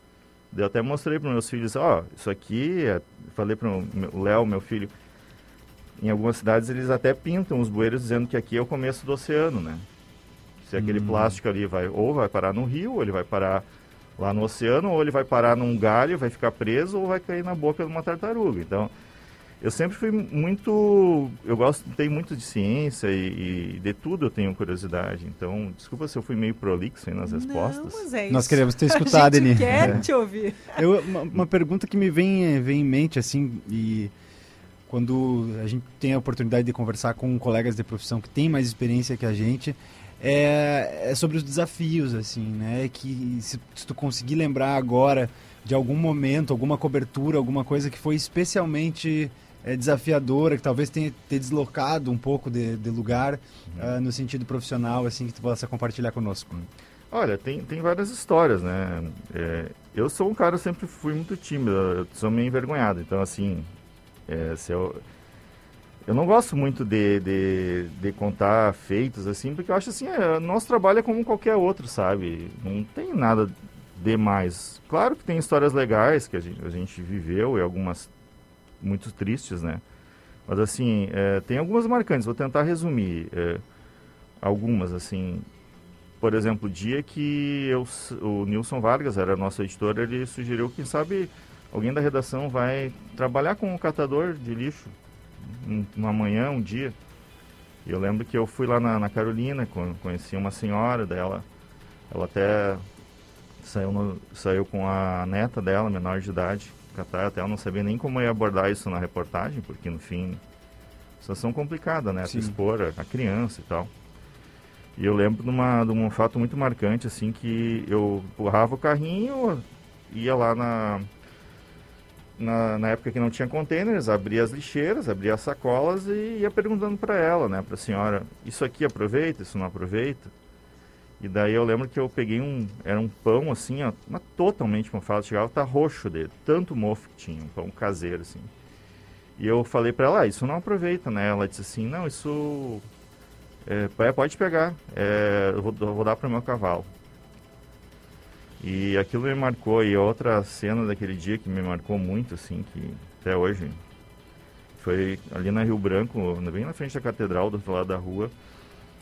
Eu até mostrei para meus filhos, ó, oh, isso aqui, é... falei para o Léo, meu filho, em algumas cidades eles até pintam os bueiros dizendo que aqui é o começo do oceano, né? Se aquele hum. plástico ali vai ou vai parar no rio, ou ele vai parar lá no oceano, ou ele vai parar num galho, vai ficar preso, ou vai cair na boca de uma tartaruga. Então, eu sempre fui muito. Eu gosto, tenho muito de ciência e, e, de tudo eu tenho curiosidade. Então, desculpa se eu fui meio prolixo aí nas Não, respostas. Mas é isso. Nós queremos ter escutado, Eni. quer é. te ouvir. Eu, uma, uma, pergunta que me vem, vem em mente, assim, e quando a gente tem a oportunidade de conversar com colegas de profissão que têm mais experiência que a gente, é, é sobre os desafios, assim, né? Que se, se tu conseguir lembrar agora de algum momento, alguma cobertura, alguma coisa que foi especialmente é, desafiadora, que talvez tenha ter deslocado um pouco de, de lugar uhum. uh, no sentido profissional, assim, que tu possa compartilhar conosco? Olha, tem, tem várias histórias, né? É, eu sou um cara, sempre fui muito tímido, eu sou meio envergonhado, então, assim, é, se eu... Eu não gosto muito de, de, de, contar feitos, assim, porque eu acho assim, é, nosso trabalho é como qualquer outro, sabe? Não tem nada demais. Claro que tem histórias legais que a gente, a gente viveu e algumas muito tristes, né? Mas assim, é, tem algumas marcantes, vou tentar resumir é, algumas, assim. Por exemplo, o dia que eu, o Nilson Vargas era nosso editor, ele sugeriu, quem sabe, alguém da redação vai trabalhar com um catador de lixo uma manhã, um dia. Eu lembro que eu fui lá na, na Carolina, conheci uma senhora dela, ela até saiu, no, saiu com a neta dela, menor de idade, catar, até eu não sabia nem como ia abordar isso na reportagem, porque no fim, situação complicada, né? Se expor a, criança e tal. E eu lembro de, uma, de um fato muito marcante, assim, que eu empurrava o carrinho, ia lá na, na, na, época que não tinha containers, abria as lixeiras, abria as sacolas e ia perguntando para ela, né, para a senhora, isso aqui aproveita, isso não aproveita? E daí eu lembro que eu peguei um. Era um pão assim, ó, mas totalmente mofado. Chegava, tá roxo dele. Tanto mofo que tinha, um pão caseiro, assim. E eu falei para ela, ah, isso não aproveita, né? Ela disse assim, não, isso. É, pode pegar, é, eu, vou, vou dar para o meu cavalo. E aquilo me marcou. E outra cena daquele dia que me marcou muito, assim, que até hoje. Foi ali na Rio Branco, bem na frente da catedral, do outro lado da rua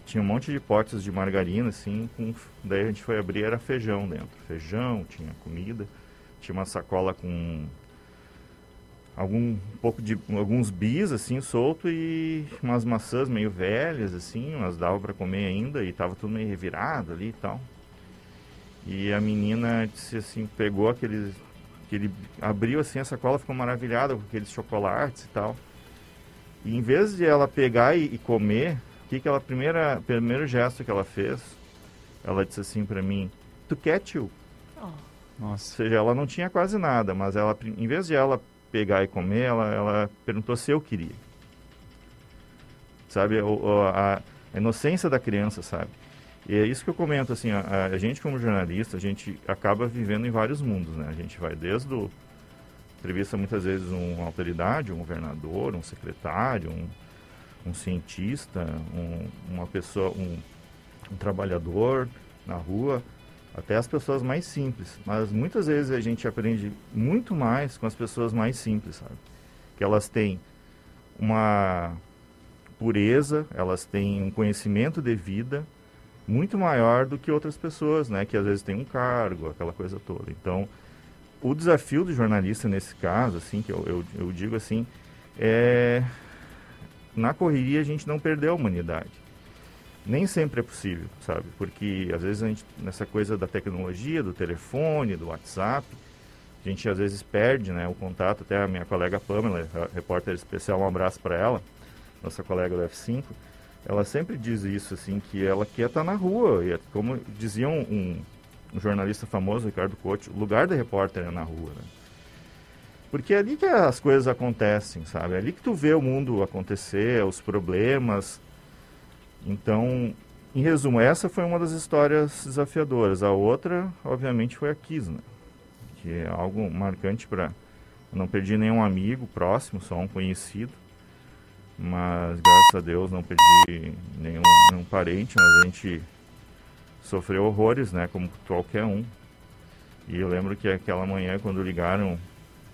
tinha um monte de potes de margarina, assim, com, daí a gente foi abrir, era feijão dentro. Feijão, tinha comida, tinha uma sacola com algum um pouco de alguns bis assim solto e umas maçãs meio velhas assim, mas dava para comer ainda e tava tudo meio revirado ali e tal. E a menina disse assim, pegou aqueles que ele abriu assim a sacola, ficou maravilhada com aqueles chocolates e tal. E em vez de ela pegar e, e comer, que que ela primeira primeiro gesto que ela fez? Ela disse assim para mim: "Tu quer, tio?" Nossa. Ou seja, ela não tinha quase nada, mas ela, em vez de ela pegar e comer, ela, ela perguntou se eu queria. Sabe, a, a inocência da criança, sabe? E é isso que eu comento, assim, a, a, gente como jornalista, a gente acaba vivendo em vários mundos, né? A gente vai desde o... Entrevista muitas vezes uma autoridade, um governador, um secretário, um, um cientista, um, uma pessoa, um, um trabalhador na rua, até as pessoas mais simples. Mas muitas vezes a gente aprende muito mais com as pessoas mais simples, sabe? Que elas têm uma pureza, elas têm um conhecimento de vida muito maior do que outras pessoas, né? Que às vezes têm um cargo, aquela coisa toda. Então, o desafio do jornalista nesse caso, assim, que eu, eu, eu digo assim, é na correria a gente não perder a humanidade nem sempre é possível, sabe? Porque às vezes a gente, nessa coisa da tecnologia, do telefone, do WhatsApp, a gente às vezes perde né, o contato. Até a minha colega Pamela, repórter especial, um abraço para ela, nossa colega do F5, ela sempre diz isso, assim, que ela quer estar tá na rua. E é como dizia um, um, jornalista famoso, Ricardo Couto, o lugar da repórter é na rua, né? Porque é ali que as coisas acontecem, sabe? É ali que tu vê o mundo acontecer, os problemas, então, em resumo, essa foi uma das histórias desafiadoras. A outra, obviamente, foi a Kisna, né? que é algo marcante para. Não perdi nenhum amigo próximo, só um conhecido. Mas, graças a Deus, não perdi nenhum, nenhum parente, mas a gente sofreu horrores, né, como qualquer um. E eu lembro que aquela manhã, quando ligaram,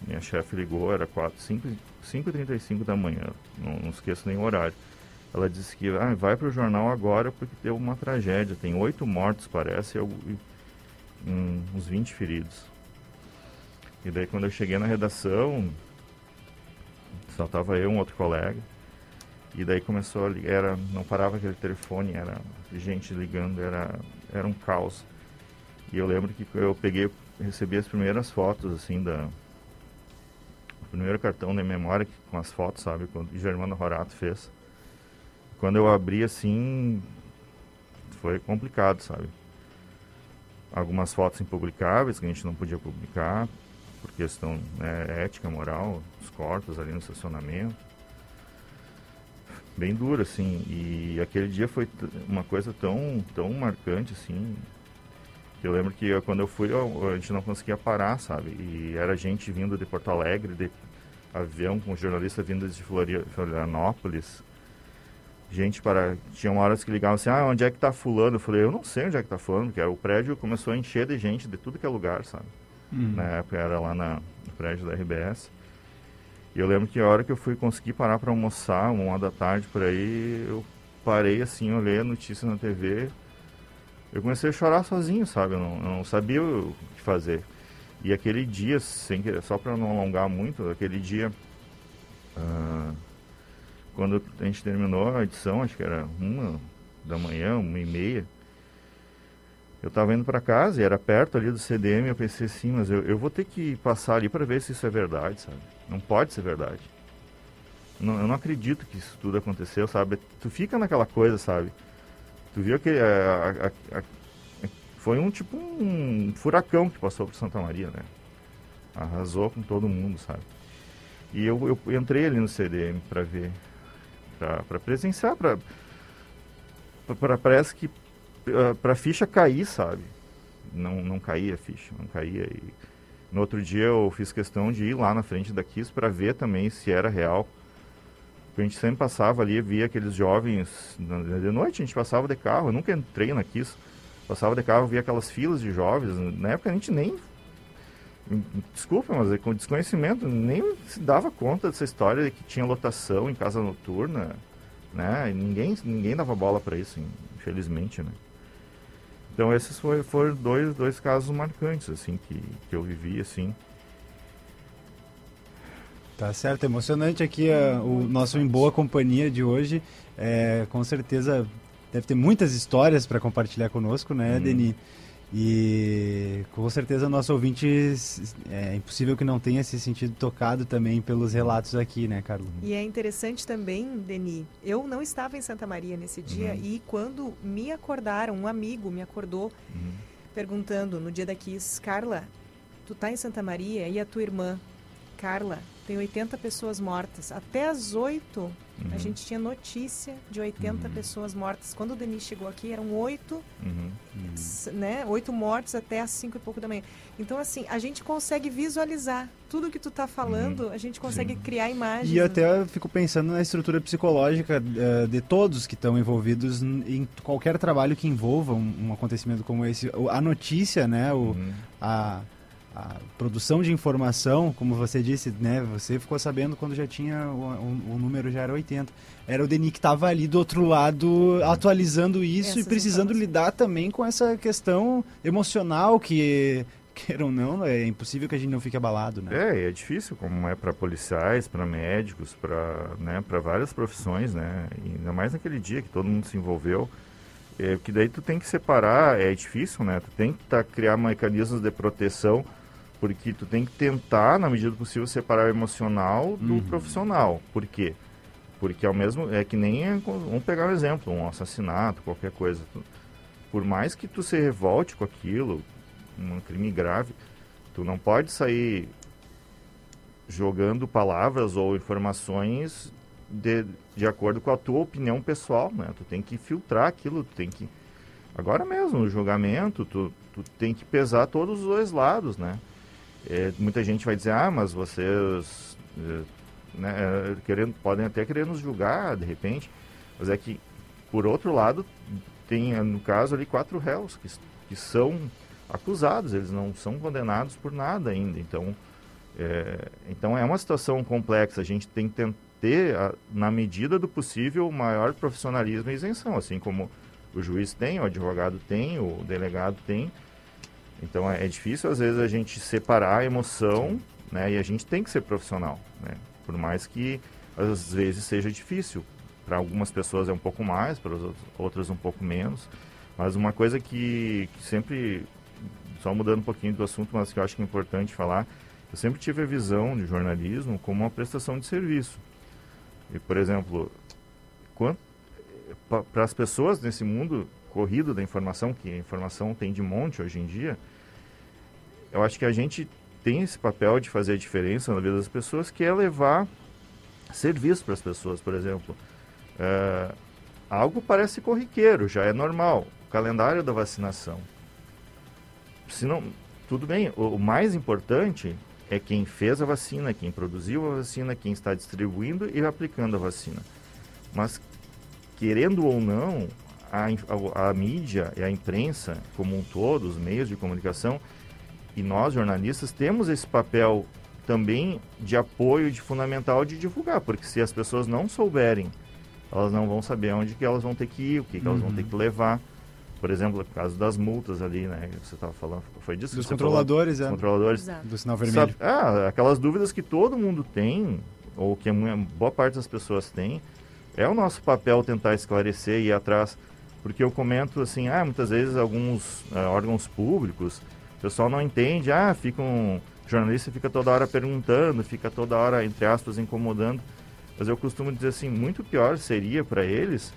minha chefe ligou, era 4, 5, 5h35 da manhã, não, não esqueço nem o horário. Ela disse que ah, vai para o jornal agora porque deu uma tragédia. Tem oito mortos, parece, e, um, uns 20 feridos. E daí quando eu cheguei na redação, só tava eu e um outro colega. E daí começou a ligar, era, não parava aquele telefone, era gente ligando, era, era um caos. E eu lembro que eu peguei, recebi as primeiras fotos, assim, da... Primeiro cartão da memória com as fotos, sabe, quando o Germano Horato fez quando eu abri assim, foi complicado, sabe? Algumas fotos impublicáveis que a gente não podia publicar por questão né, ética, moral, os corpos ali no estacionamento. Bem duro, assim. E aquele dia foi uma coisa tão, tão marcante, assim. Eu lembro que eu, quando eu fui, eu, a gente não conseguia parar, sabe? E era gente vindo de Porto Alegre, de avião com jornalista vindo de Florianópolis gente para. Tinha horas que ligavam assim, ah, onde é que tá fulano? Eu falei, eu não sei onde é que tá fulano, porque o prédio começou a encher de gente de tudo que é lugar, sabe? Uhum. Na época era lá na, no prédio da RBS. E eu lembro que a hora que eu fui conseguir parar para almoçar, uma hora da tarde por aí, eu parei assim, olhei a notícia na TV. Eu comecei a chorar sozinho, sabe? Eu não, eu não sabia o que fazer. E aquele dia, sem que, só para não alongar muito, aquele dia. Uh, quando a gente terminou a edição, acho que era uma da manhã, uma e meia, eu estava indo para casa e era perto ali do CDM, eu pensei assim, mas eu, eu vou ter que passar ali para ver se isso é verdade, sabe? Não pode ser verdade. Não, eu não acredito que isso tudo aconteceu, sabe? Tu fica naquela coisa, sabe? Tu viu que a, a, a, foi um tipo um furacão que passou por Santa Maria, né? Arrasou com todo mundo, sabe? E eu, eu entrei ali no CDM para ver para presenciar, para parece que uh, para ficha cair, sabe? Não, não caía a ficha, não caía. E no outro dia eu fiz questão de ir lá na frente da Kiss para ver também se era real. A gente sempre passava ali, via aqueles jovens, de noite a gente passava de carro, eu nunca entrei na Kiss, passava de carro, via aquelas filas de jovens, na época a gente nem desculpa, mas é com desconhecimento, nem se dava conta dessa história de que tinha lotação em casa noturna, né? E ninguém, ninguém dava bola para isso, infelizmente, né? Então esses foram, foram dois, dois casos marcantes, assim, que, que eu vivi, assim. Tá certo, emocionante aqui uh, o nosso Em Boa Companhia de hoje. É, com certeza deve ter muitas histórias para compartilhar conosco, né, hum. Deni? E com certeza nosso ouvinte é impossível que não tenha se sentido tocado também pelos relatos aqui, né, Carlos? E é interessante também, Deni, eu não estava em Santa Maria nesse dia Uhum. e quando me acordaram, um amigo me acordou Uhum. perguntando no dia da Kiss, Carla, tu tá em Santa Maria e a tua irmã, Carla, tem 80 pessoas mortas. Até às 8 a Uhum. gente tinha notícia de 80 pessoas mortas. Quando o Denis chegou aqui, eram 8 Uhum. né, oito mortes até às cinco e pouco da manhã. Então, assim, a gente consegue visualizar tudo que tu tá falando, a gente consegue criar imagens. E eu até fico pensando na estrutura psicológica eh, de todos que estão envolvidos em qualquer trabalho que envolva um, um acontecimento como esse. A notícia, né? O, a, a produção de informação, como você disse, né? Você ficou sabendo quando já tinha o, o- o número já era 80. Era o Denis que estava ali do outro lado atualizando isso e Essas precisando lidar também com essa questão emocional que queira ou não, é impossível que a gente não fique abalado, né? É, e é difícil, como é para policiais, para médicos, para né, para várias profissões, né? E ainda mais naquele dia que todo mundo se envolveu. É, que daí tu tem que separar, é difícil, né? Tu tem que tá, criar mecanismos de proteção, porque tu tem que tentar, na medida do possível, separar o emocional do Uhum. profissional. Por quê? Porque ao mesmo é que nem é vamos pegar um exemplo, um assassinato, qualquer coisa. Por mais que tu se revolte com aquilo, um crime grave, tu não pode sair jogando palavras ou informações de, de acordo com a tua opinião pessoal, né? Tu tem que filtrar aquilo, tu tem que agora mesmo no julgamento, tu, tu tem que pesar todos os dois lados, né? É, muita gente vai dizer, ah, mas vocês eh, né, eh, querendo, podem até querer nos julgar de repente, mas é que por outro lado tem eh, no caso ali quatro réus que, que são acusados, eles não são condenados por nada ainda, então é, então é uma situação complexa, a gente tem que ter, na medida do possível, o maior profissionalismo e isenção, assim como o juiz tem, o advogado tem, o delegado tem. Então é, é difícil às vezes a gente separar a emoção, né? E a gente tem que ser profissional, né? Por mais que às vezes seja difícil. Para algumas pessoas é um pouco mais, para as outras um pouco menos. Mas uma coisa que, que sempre, só mudando um pouquinho do assunto, mas que eu acho que é importante falar, eu sempre tive a visão de jornalismo como uma prestação de serviço. E, por exemplo, para as pessoas nesse mundo corrido da informação, que a informação tem de monte hoje em dia, eu acho que a gente tem esse papel de fazer a diferença na vida das pessoas, que é levar serviço para as pessoas, por exemplo. É, algo parece corriqueiro, já é normal. O calendário da vacinação. Se não, tudo bem, o, o mais importante é quem fez a vacina, quem produziu a vacina, quem está distribuindo e aplicando a vacina. Mas, querendo ou não, a, a, a mídia e a imprensa como um todo, os meios de comunicação, e nós jornalistas temos esse papel também de apoio, de fundamental de divulgar, porque se as pessoas não souberem, elas não vão saber onde que elas vão ter que ir, o que, que elas vão Uhum. ter que levar. Por exemplo, o caso das multas ali, né? que Você estava falando, foi disso? Dos controladores, falou? é. Controladores. Exato. Do sinal vermelho. Sabe- ah, aquelas dúvidas que todo mundo tem, ou que boa parte das pessoas tem, é o nosso papel tentar esclarecer e ir atrás. Porque eu comento assim, ah, muitas vezes alguns ah, órgãos públicos, o pessoal não entende, ah, fica um o jornalista fica toda hora perguntando, fica toda hora, entre aspas, incomodando. Mas eu costumo dizer assim, muito pior seria para eles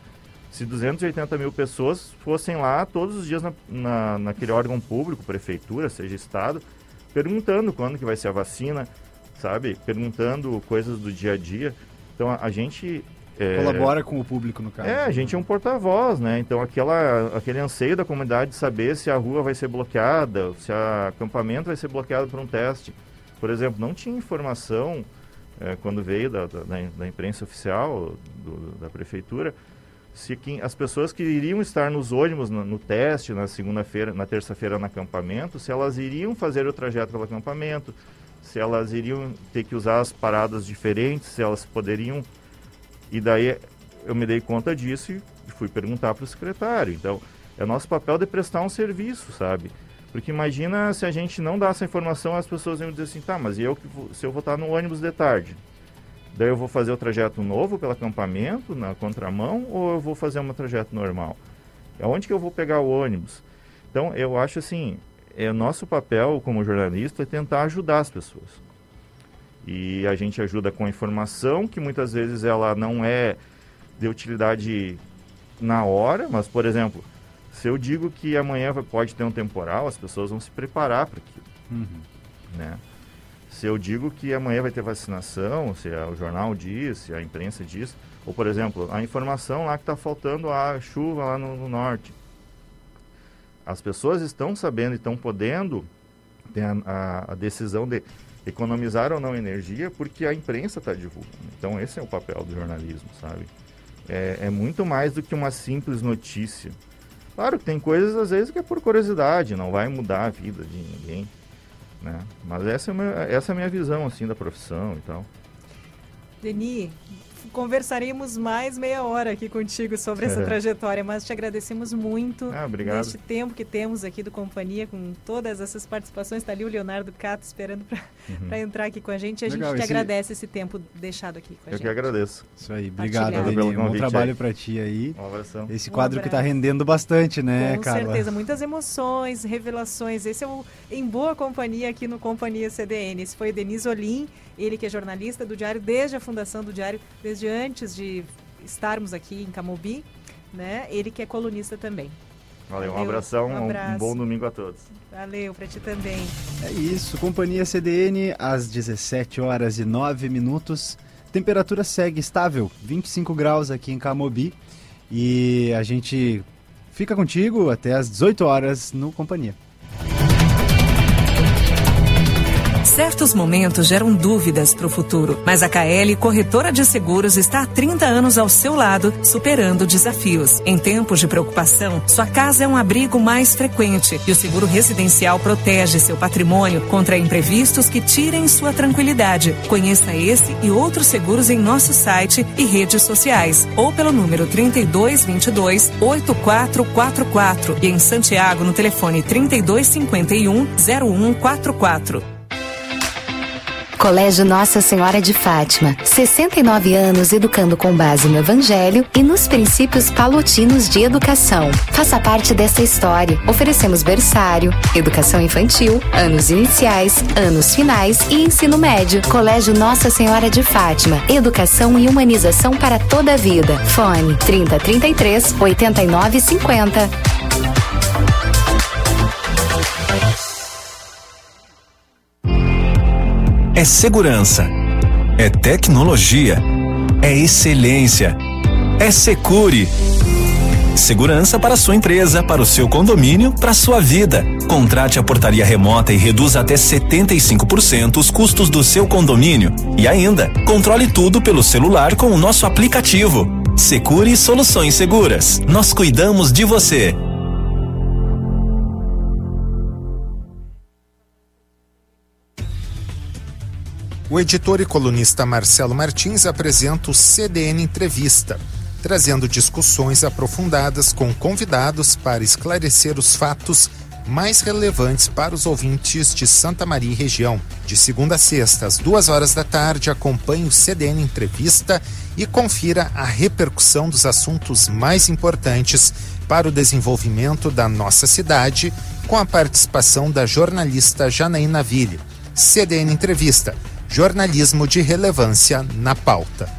se 280 mil pessoas fossem lá todos os dias na, na, naquele órgão público, prefeitura, seja estado, perguntando quando que vai ser a vacina, sabe? Perguntando coisas do dia a dia. Então a, a gente é, Colabora com o público, no caso. é, a gente é um porta-voz, né? Então aquela, aquele anseio da comunidade de saber se a rua vai ser bloqueada, se o acampamento vai ser bloqueado por um teste. Por exemplo, não tinha informação eh, quando veio da, da, da im- da imprensa oficial do- da prefeitura se quem, as pessoas que iriam estar nos ônibus no, no teste na segunda-feira, na terça-feira no acampamento, se elas iriam fazer o trajeto pelo acampamento, se elas iriam ter que usar as paradas diferentes, se elas poderiam e daí eu me dei conta disso e fui perguntar para o secretário. Então, é nosso papel de prestar um serviço, sabe? Porque imagina se a gente não dá essa informação, as pessoas iam dizer assim, tá, mas eu se eu vou estar no ônibus de tarde? Daí eu vou fazer o trajeto novo pelo acampamento, na contramão, ou eu vou fazer um trajeto normal? Aonde que eu vou pegar o ônibus? Então, eu acho assim, é nosso papel como jornalista é tentar ajudar as pessoas. E a gente ajuda com a informação, que muitas vezes ela não é de utilidade na hora, mas, por exemplo, se eu digo que amanhã pode ter um temporal, as pessoas vão se preparar para aquilo. Uhum. Né? Se eu digo que amanhã vai ter vacinação, se o jornal diz, se a imprensa diz, ou, por exemplo, a informação lá que está faltando a chuva lá no, no norte. As pessoas estão sabendo e estão podendo ter a, a, a decisão de economizar ou não energia porque a imprensa está divulgando. Então esse é o papel do jornalismo, sabe? É, é, muito mais do que uma simples notícia. Claro que tem coisas às vezes que é por curiosidade, não vai mudar a vida de ninguém, né? Mas essa é, a minha, essa é a minha visão assim da profissão e tal. Denis, conversaremos mais meia hora aqui contigo sobre essa trajetória, mas te agradecemos muito ah, obrigado. neste tempo que temos aqui do Companhia, com todas essas participações. Está ali o Leonardo Cato esperando para uhum. entrar aqui com a gente. E a Legal, gente te esse... agradece esse tempo deixado aqui com a Eu gente. Eu que agradeço. Isso aí, obrigado, Aline. Bom trabalho para ti aí. Um abração. Esse quadro um que está rendendo bastante, né, com Carla? Com certeza, muitas emoções, revelações. Esse é o Em Boa Companhia aqui no Companhia CDN. Esse foi Denise Olim, ele que é jornalista do Diário desde a fundação do Diário, desde antes de estarmos aqui em Camobi, né? Ele que é colunista também. Valeu, Valeu um abração, um, abraço. um bom domingo a todos. Valeu, para ti também. É isso, Companhia CDN, às 17 horas e 9 minutos. Temperatura segue estável, 25 graus aqui em Camobi. E a gente fica contigo até às 18 horas no Companhia. Certos momentos geram dúvidas para o futuro, mas a KL Corretora de Seguros está há 30 anos ao seu lado, superando desafios. Em tempos de preocupação, sua casa é um abrigo mais frequente e o seguro residencial protege seu patrimônio contra imprevistos que tirem sua tranquilidade. Conheça esse e outros seguros em nosso site e redes sociais ou pelo número 3222 8444 e em Santiago no telefone 3251 0144. Colégio Nossa Senhora de Fátima, 69 anos educando com base no Evangelho e nos princípios palotinos de educação. Faça parte dessa história. Oferecemos berçário, educação infantil, anos iniciais, anos finais e ensino médio. Colégio Nossa Senhora de Fátima, educação e humanização para toda a vida. Fone 3033 8950. É segurança. É tecnologia. É excelência. É Secure. Segurança para sua empresa, para o seu condomínio, para sua vida. Contrate a portaria remota e reduza até 75% os custos do seu condomínio. E ainda, controle tudo pelo celular com o nosso aplicativo. Secure Soluções Seguras. Nós cuidamos de você. O editor e colunista Marcelo Martins apresenta o CDN Entrevista, trazendo discussões aprofundadas com convidados para esclarecer os fatos mais relevantes para os ouvintes de Santa Maria e região. De segunda a sexta, às duas horas da tarde, acompanhe o CDN Entrevista e confira a repercussão dos assuntos mais importantes para o desenvolvimento da nossa cidade, com a participação da jornalista Janaína Ville. CDN Entrevista jornalismo de relevância na pauta.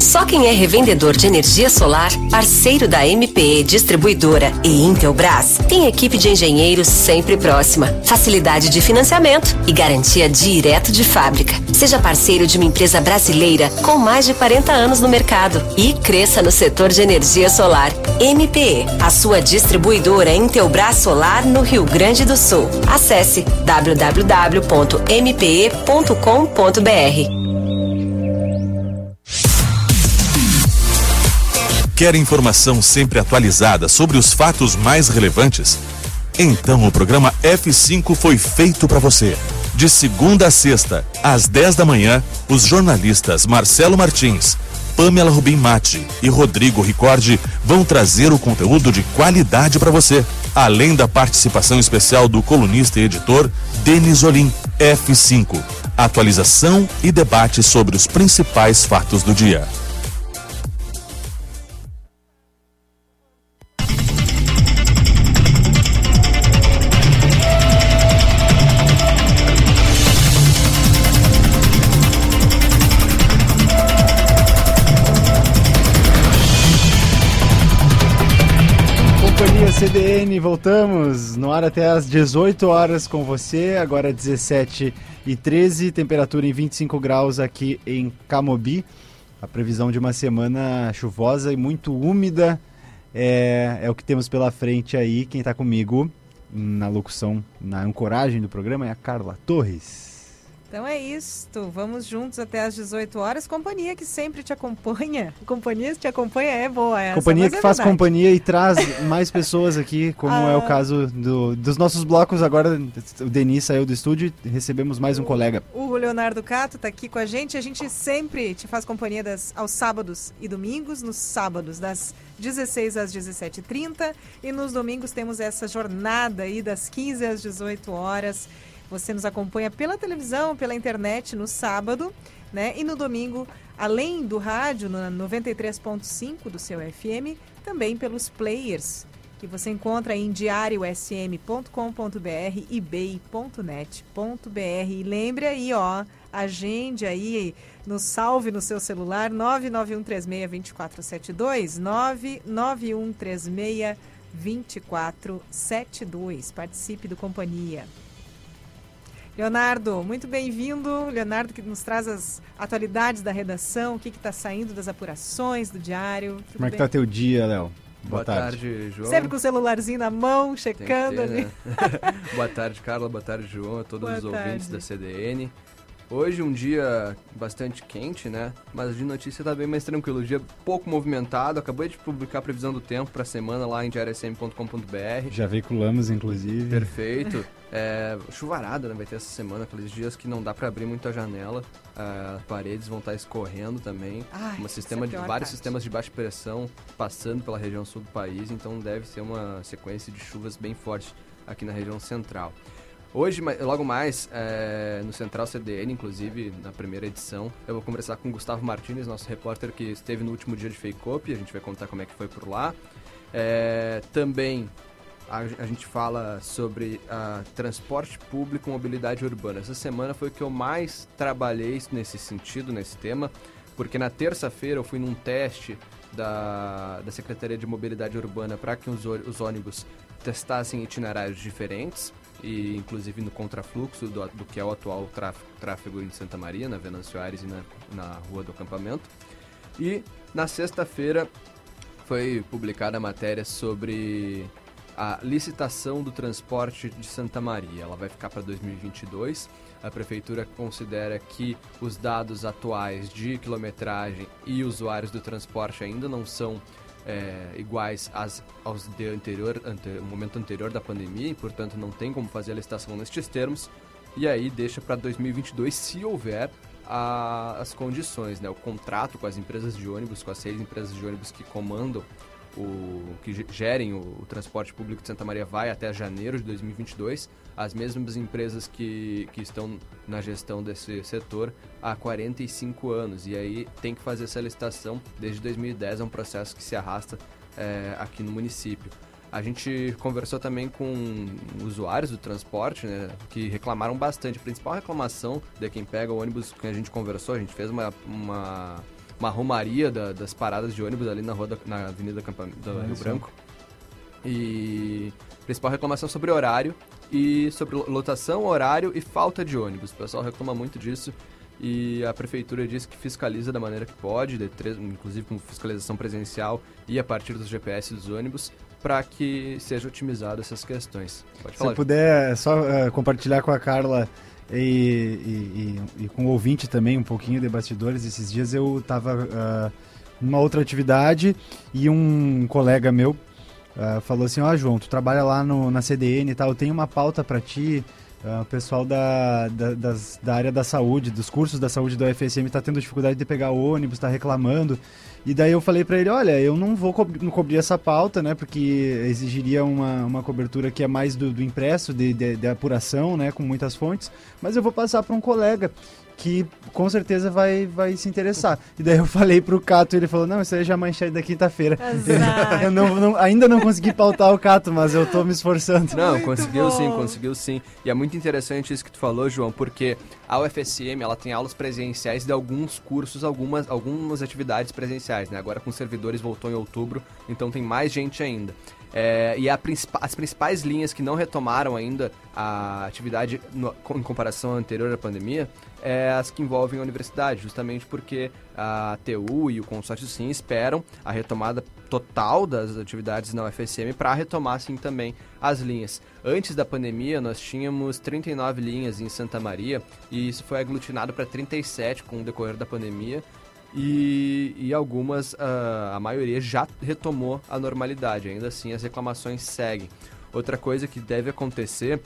Só quem é revendedor de energia solar, parceiro da MPE Distribuidora e Intelbras, tem equipe de engenheiros sempre próxima, facilidade de financiamento e garantia direto de fábrica. Seja parceiro de uma empresa brasileira com mais de 40 anos no mercado e cresça no setor de energia solar. MPE, a sua distribuidora Intelbras Solar no Rio Grande do Sul. Acesse www.mpe.com.br. Quer informação sempre atualizada sobre os fatos mais relevantes? Então o programa F5 foi feito para você. De segunda a sexta, às 10 da manhã, os jornalistas Marcelo Martins, Pamela Rubim Mate e Rodrigo Ricordi vão trazer o conteúdo de qualidade para você, além da participação especial do colunista e editor Denis Olim, F5. Atualização e debate sobre os principais fatos do dia. CDN, voltamos no ar até às 18 horas com você, agora 17 e 13, temperatura em 25 graus aqui em Camobi. A previsão de uma semana chuvosa e muito úmida é, é o que temos pela frente aí. Quem está comigo na locução, na ancoragem do programa é a Carla Torres. Então é isto. Vamos juntos até às 18 horas. Companhia que sempre te acompanha. Companhia que te acompanha é boa essa. Companhia que é faz verdade. companhia e traz mais pessoas aqui, como é o Ah. caso do- dos nossos blocos. Agora o Denis saiu do estúdio e recebemos mais um colega. O Leonardo Cato está aqui com a gente. A gente sempre te faz companhia das, aos sábados e domingos. Nos sábados, das 16 às 17h30. E nos domingos temos essa jornada aí das 15 às 18 horas. Você nos acompanha pela televisão, pela internet no sábado, né? E no domingo, além do rádio, no 93.5 do seu FM, também pelos players que você encontra em diariosm.com.br e bay.net.br. E lembre aí, ó, agende aí, nos salve no seu celular 991362472, 991362472. Participe do Companhia. Leonardo, muito bem-vindo. Leonardo que nos traz as atualidades da redação, o que está saindo das apurações do diário. Tudo Como é que bem? tá teu dia, Léo? Boa tarde, João. Sempre com o celularzinho na mão, checando ter, ali. né? Boa tarde, Carla. Boa tarde, João. A todos Boa os ouvintes tarde. da CDN. Hoje um dia bastante quente, né? Mas de notícia tá bem mais tranquilo. Dia pouco movimentado. Acabei de publicar a previsão do tempo para a semana lá em diariosm.com.br. Já veiculamos, inclusive. Perfeito. É, chuvarada, né? Vai ter essa semana, aqueles dias que não dá para abrir muito a janela. As paredes vão estar escorrendo também. Ai, um sistema é de vários parte. sistemas de baixa pressão passando pela região sul do país, então deve ser uma sequência de chuvas bem forte aqui na região central. Hoje, logo mais, é, no Central CDN, inclusive na primeira edição, eu vou conversar com o Gustavo Martins, nosso repórter que esteve no último dia de Fake Up, a gente vai contar como é que foi por lá. É, também a, a gente fala sobre ah, transporte público mobilidade urbana. Essa semana foi o que eu mais trabalhei nesse sentido, nesse tema, porque na terça-feira eu fui num teste da, da Secretaria de Mobilidade Urbana para que os, os ônibus testassem itinerários diferentes e inclusive no contrafluxo do, do que é o atual tráfego, tráfego em Santa Maria, na Venâncio Aires e na, na Rua do Acampamento. E na sexta-feira foi publicada a matéria sobre a licitação do transporte de Santa Maria. Ela vai ficar para 2022. A prefeitura considera que os dados atuais de quilometragem e usuários do transporte ainda não são é, iguais às, aos de anterior, ante, momento anterior da pandemia e, portanto, não tem como fazer a licitação nestes termos. E aí deixa para 2022, se houver a- as condições, né? O contrato com as empresas de ônibus, com as seis empresas de ônibus que comandam o que ge- gerem o, o transporte público de Santa Maria vai até janeiro de 2022. As mesmas empresas que, que estão na gestão desse setor há 45 anos. E aí tem que fazer essa licitação desde 2010, é um processo que se arrasta é, aqui no município. A gente conversou também com usuários do transporte, né, que reclamaram bastante. A principal reclamação de quem pega o ônibus que a gente conversou, a gente fez uma, uma, uma romaria da- das paradas de ônibus ali na, rua da- na Avenida Campa, do Rio. Branco. E principal reclamação sobre horário e sobre lo- lotação, horário e falta de ônibus. O pessoal reclama muito disso e a prefeitura diz que fiscaliza da maneira que pode, inclusive com fiscalização presencial e a partir dos GPS dos ônibus, para que seja otimizado essas questões. Pode Se falar. eu puder só eh, compartilhar com a Carla e, e- e- e com o ouvinte também um pouquinho de bastidores, esses dias eu estava numa outra atividade e um colega meu ah, falou assim, ó João, tu trabalha lá no, na CDN e tal, eu tenho uma pauta para ti, ah, o pessoal da, da, das- da área da saúde, dos cursos da saúde do UFSM está tendo dificuldade de pegar ônibus, está reclamando. E daí eu falei para ele, olha, eu não vou co não cobrir essa pauta, né, porque exigiria uma, uma cobertura que é mais do, do impresso, de, de, de apuração, né, com muitas fontes, mas eu vou passar para um colega que com certeza vai, vai se interessar. E daí eu falei pro Cato, ele falou, não, isso aí já é manchete da quinta-feira. Azar. eu não, não- ainda não consegui pautar o Cato, mas eu tô me esforçando. Não, conseguiu sim, conseguiu sim. E é muito interessante isso que tu falou, João, porque A UFSM ela tem aulas presenciais de alguns cursos, algumas, algumas atividades presenciais. Né? Agora com servidores voltou em outubro, então tem mais gente ainda. É, e princip as principais linhas que não retomaram ainda a atividade no, em comparação à anterior à pandemia é as que envolvem a universidade, justamente porque a TU e o consórcio sim esperam a retomada total das atividades na UFSM para retomar sim também as linhas. Antes da pandemia, nós tínhamos 39 linhas em Santa Maria e isso foi aglutinado para 37 com o decorrer da pandemia e, e algumas, uh, a maioria já retomou a normalidade. Ainda assim, as reclamações seguem. Outra coisa que deve acontecer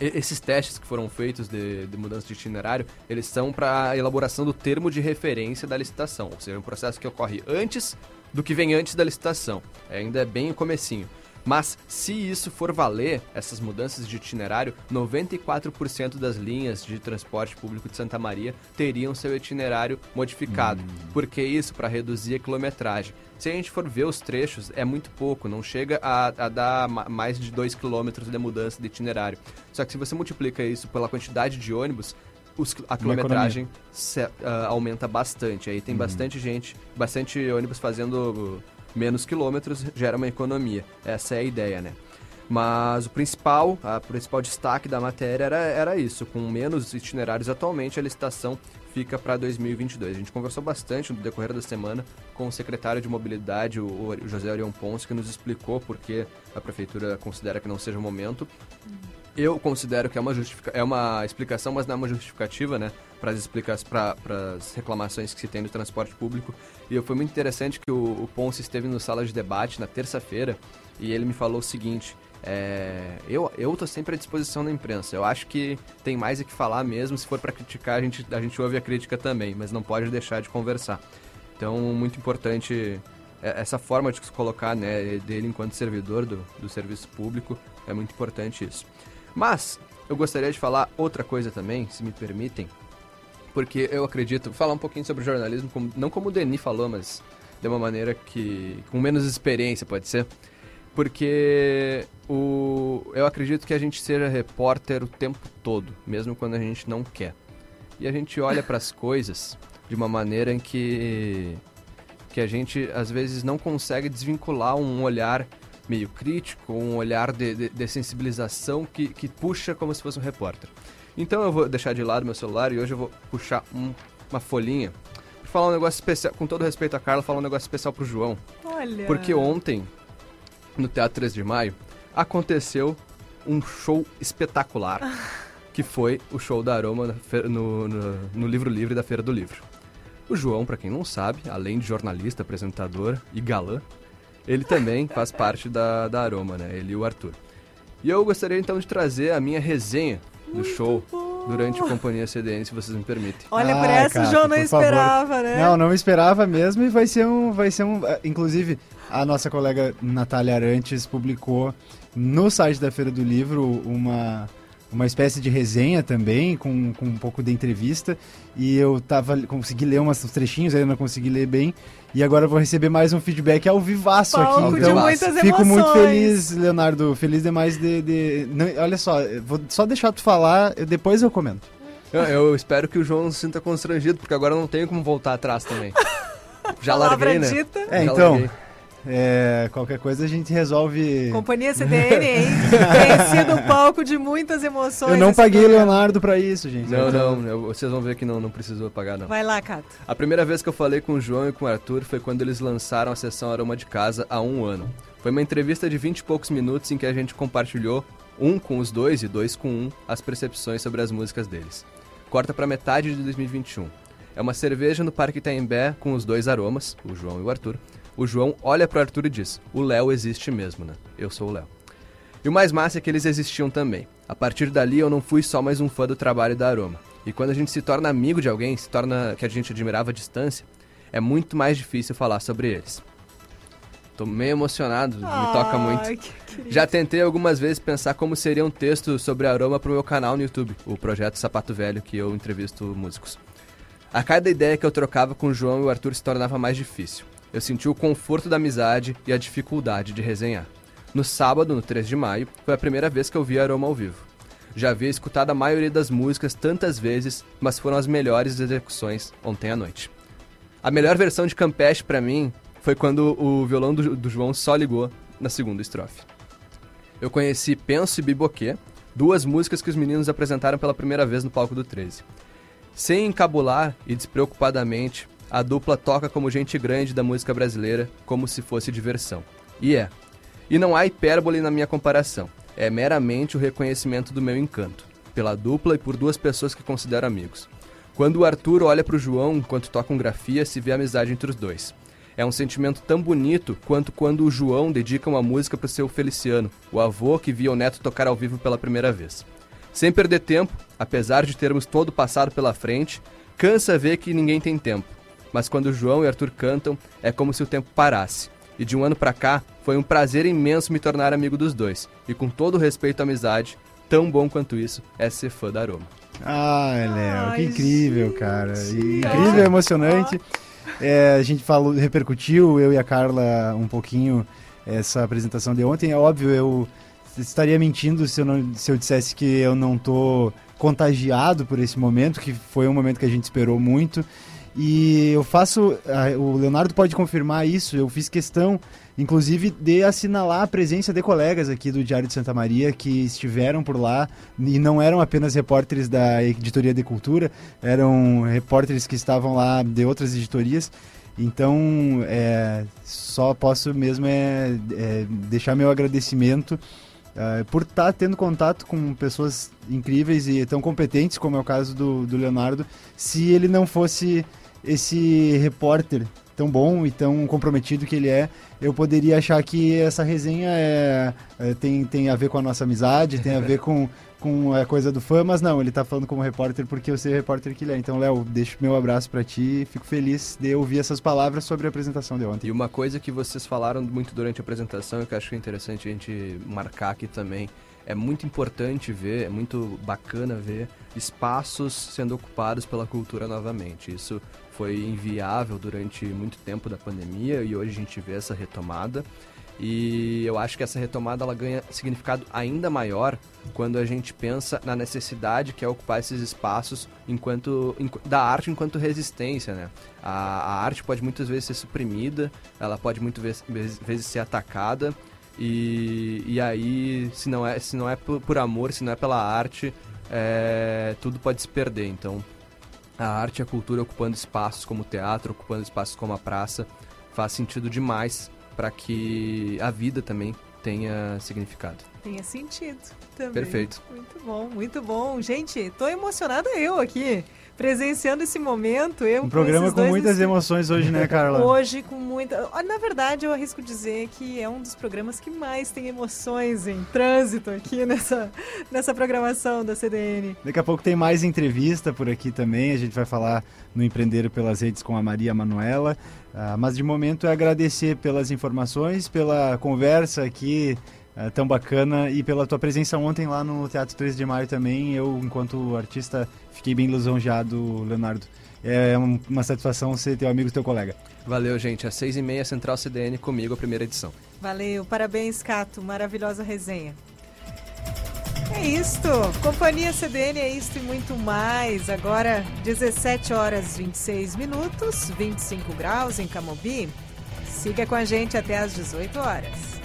esses testes que foram feitos de, de, mudança de itinerário, eles são para a elaboração do termo de referência da licitação, ou seja, um processo que ocorre antes do que vem antes da licitação. É, ainda é bem o comecinho. Mas se isso for valer, essas mudanças de itinerário, 94% das linhas de transporte público de Santa Maria teriam seu itinerário modificado. Hum. Por que isso? Para reduzir a quilometragem. Se a gente for ver os trechos, é muito pouco, não chega a, a dar mais de 2 km de mudança de itinerário. Só que se você multiplica isso pela quantidade de ônibus, os, a quilometragem se, uh, aumenta bastante. Aí tem uhum. bastante gente, bastante ônibus fazendo menos quilômetros gera uma economia. Essa é a ideia, né? Mas o principal, a principal destaque da matéria era, era isso. Com menos itinerários atualmente, a licitação fica para 2022. A gente conversou bastante no decorrer da semana com o secretário de mobilidade, o, José Orion Ponce, que nos explicou por que a prefeitura considera que não seja o momento. Eu considero que é uma, é uma explicação, mas não é uma justificativa, né? Para as reclamações que se tem do transporte público. E foi muito interessante que o, o Ponce esteve no sala de debate na terça-feira e ele me falou o seguinte: é, eu, eu tô sempre à disposição da imprensa. Eu acho que tem mais o que falar mesmo. Se for para criticar, a gente, a gente ouve a crítica também, mas não pode deixar de conversar. Então, muito importante é, essa forma de se colocar né, dele enquanto servidor do, do serviço público. É muito importante isso. Mas, eu gostaria de falar outra coisa também, se me permitem porque eu acredito, falar um pouquinho sobre jornalismo, não como o Denis falou, mas de uma maneira que. com menos experiência, pode ser. Porque o, eu acredito que a gente seja repórter o tempo todo, mesmo quando a gente não quer. E a gente olha para as coisas de uma maneira em que, que a gente às vezes não consegue desvincular um olhar meio crítico, um olhar de, de, de sensibilização que, que puxa como se fosse um repórter. Então eu vou deixar de lado meu celular e hoje eu vou puxar um, uma folhinha pra falar um negócio especial, com todo respeito a Carla, falar um negócio especial pro João. Olha. Porque ontem, no Teatro 3 de Maio, aconteceu um show espetacular, que foi o show da Aroma no, no, no Livro Livre da Feira do Livro. O João, para quem não sabe, além de jornalista, apresentador e galã, ele também faz parte da, da Aroma, né? Ele e o Arthur. E eu gostaria então de trazer a minha resenha do show durante a Companhia CDN, se vocês me permitem. Olha, ah, por essa o João não esperava, favor. né? Não, não esperava mesmo e vai ser um, vai ser um, eh, inclusive a nossa colega Natália Arantes publicou no site da Feira do Livro uma uma espécie de resenha também, com, com um pouco de entrevista. E eu tava, consegui ler umas, uns trechinhos, ainda não consegui ler bem. E agora eu vou receber mais um feedback ao vivaço Palco aqui. Então, de muitas fico emoções. muito feliz, Leonardo. Feliz demais de. de... Não, olha só, vou só deixar tu falar, depois eu comento. Eu, eu espero que o João se sinta constrangido, porque agora eu não tenho como voltar atrás também. Já larguei, né? Dita. É, Já então. larguei. É, qualquer coisa a gente resolve. Companhia CDN, hein? Tem sido palco de muitas emoções. Eu não paguei programa. Leonardo pra isso, gente. Não, Então, não, eu- vocês vão ver que não, não precisou pagar, não. Vai lá, Cato. A primeira vez que eu falei com o João e com o Arthur foi quando eles lançaram a sessão Aroma de Casa há um ano. Foi uma entrevista de 20 e poucos minutos em que a gente compartilhou, um com os dois e dois com um, as percepções sobre as músicas deles. Corta pra metade de 2021. É uma cerveja no Parque Itaimbé com os dois aromas, o João e o Arthur. O João olha pro Arthur e diz: O Léo existe mesmo, né? Eu sou o Léo. E o mais massa é que eles existiam também. A partir dali eu não fui só mais um fã do trabalho da Aroma. E quando a gente se torna amigo de alguém, se torna que a gente admirava à distância, é muito mais difícil falar sobre eles. Tô meio emocionado, me toca Ai, muito. Já tentei algumas vezes pensar como seria um texto sobre aroma pro meu canal no YouTube, o projeto Sapato Velho, que eu entrevisto músicos. A cada ideia que eu trocava com o João e o Arthur se tornava mais difícil. Eu senti o conforto da amizade e a dificuldade de resenhar. No sábado, no 3 de maio, foi a primeira vez que eu vi Aroma ao vivo. Já havia escutado a maioria das músicas tantas vezes, mas foram as melhores execuções ontem à noite. A melhor versão de Campeche para mim foi quando o violão do, do, João só ligou na segunda estrofe. Eu conheci Penso e Biboquê, duas músicas que os meninos apresentaram pela primeira vez no palco do 13. Sem encabular e despreocupadamente, a dupla toca como gente grande da música brasileira, como se fosse diversão. E é. E não há hipérbole na minha comparação. É meramente o reconhecimento do meu encanto, pela dupla e por duas pessoas que considero amigos. Quando o Arthur olha para o João enquanto tocam grafia, se vê a amizade entre os dois. É um sentimento tão bonito quanto quando o João dedica uma música para o seu Feliciano, o avô que via o neto tocar ao vivo pela primeira vez. Sem perder tempo, apesar de termos todo passado pela frente, cansa ver que ninguém tem tempo. Mas quando o João e Arthur cantam, é como se o tempo parasse. E de um ano para cá, foi um prazer imenso me tornar amigo dos dois. E com todo o respeito à amizade, tão bom quanto isso é ser fã da Aroma. Ai, Léo, que incrível, cara. E incrível, emocionante. É, a gente falou, repercutiu, eu e a Carla, um pouquinho essa apresentação de ontem. É óbvio, eu estaria mentindo se eu, não, se eu dissesse que eu não tô contagiado por esse momento, que foi um momento que a gente esperou muito. E eu faço. O Leonardo pode confirmar isso. Eu fiz questão, inclusive, de assinalar a presença de colegas aqui do Diário de Santa Maria que estiveram por lá e não eram apenas repórteres da Editoria de Cultura, eram repórteres que estavam lá de outras editorias. Então, é, só posso mesmo é, é deixar meu agradecimento Uh, por estar tá tendo contato com pessoas incríveis e tão competentes, como é o caso do, do Leonardo, se ele não fosse esse repórter tão bom e tão comprometido que ele é, eu poderia achar que essa resenha é, é, tem, tem a ver com a nossa amizade, tem a ver com, com a coisa do fã, mas não, ele tá falando como repórter porque eu sei o repórter que ele é. Então, Léo, deixo meu abraço para ti, fico feliz de ouvir essas palavras sobre a apresentação de ontem. E uma coisa que vocês falaram muito durante a apresentação que eu acho que é interessante a gente marcar aqui também, é muito importante ver, é muito bacana ver espaços sendo ocupados pela cultura novamente. Isso foi inviável durante muito tempo da pandemia e hoje a gente vê essa retomada. E eu acho que essa retomada ela ganha significado ainda maior quando a gente pensa na necessidade que é ocupar esses espaços enquanto da arte enquanto resistência, né? A, a arte pode muitas vezes ser suprimida, ela pode muitas vezes, vezes ser atacada e, e aí se não é se não é por, por amor, se não é pela arte, é, tudo pode se perder. Então a arte e a cultura ocupando espaços como o teatro, ocupando espaços como a praça, faz sentido demais para que a vida também tenha significado. Tenha sentido também. Perfeito. Muito bom, muito bom. Gente, tô emocionada eu aqui presenciando esse momento. Eu um programa com, muitas assim, emoções hoje, né, Carla? Hoje com muita. Na verdade, eu arrisco dizer que é um dos programas que mais tem emoções em trânsito aqui nessa, nessa programação da CDN. Daqui a pouco tem mais entrevista por aqui também. A gente vai falar no Empreender pelas Redes com a Maria Manuela. Uh, mas de momento é agradecer pelas informações, pela conversa aqui é, tão bacana e pela tua presença ontem lá no Teatro 13 de Maio também. Eu, enquanto artista, fiquei bem lisonjeado, Leonardo. É uma satisfação ser teu amigo e teu colega. Valeu, gente. Às seis e meia, Central CDN, comigo, a primeira edição. Valeu. Parabéns, Cato. Maravilhosa resenha. É isto. Companhia CDN é isto e muito mais. Agora, 17 horas 26 minutos, 25 graus em Camobi. Siga com a gente até às 18 horas.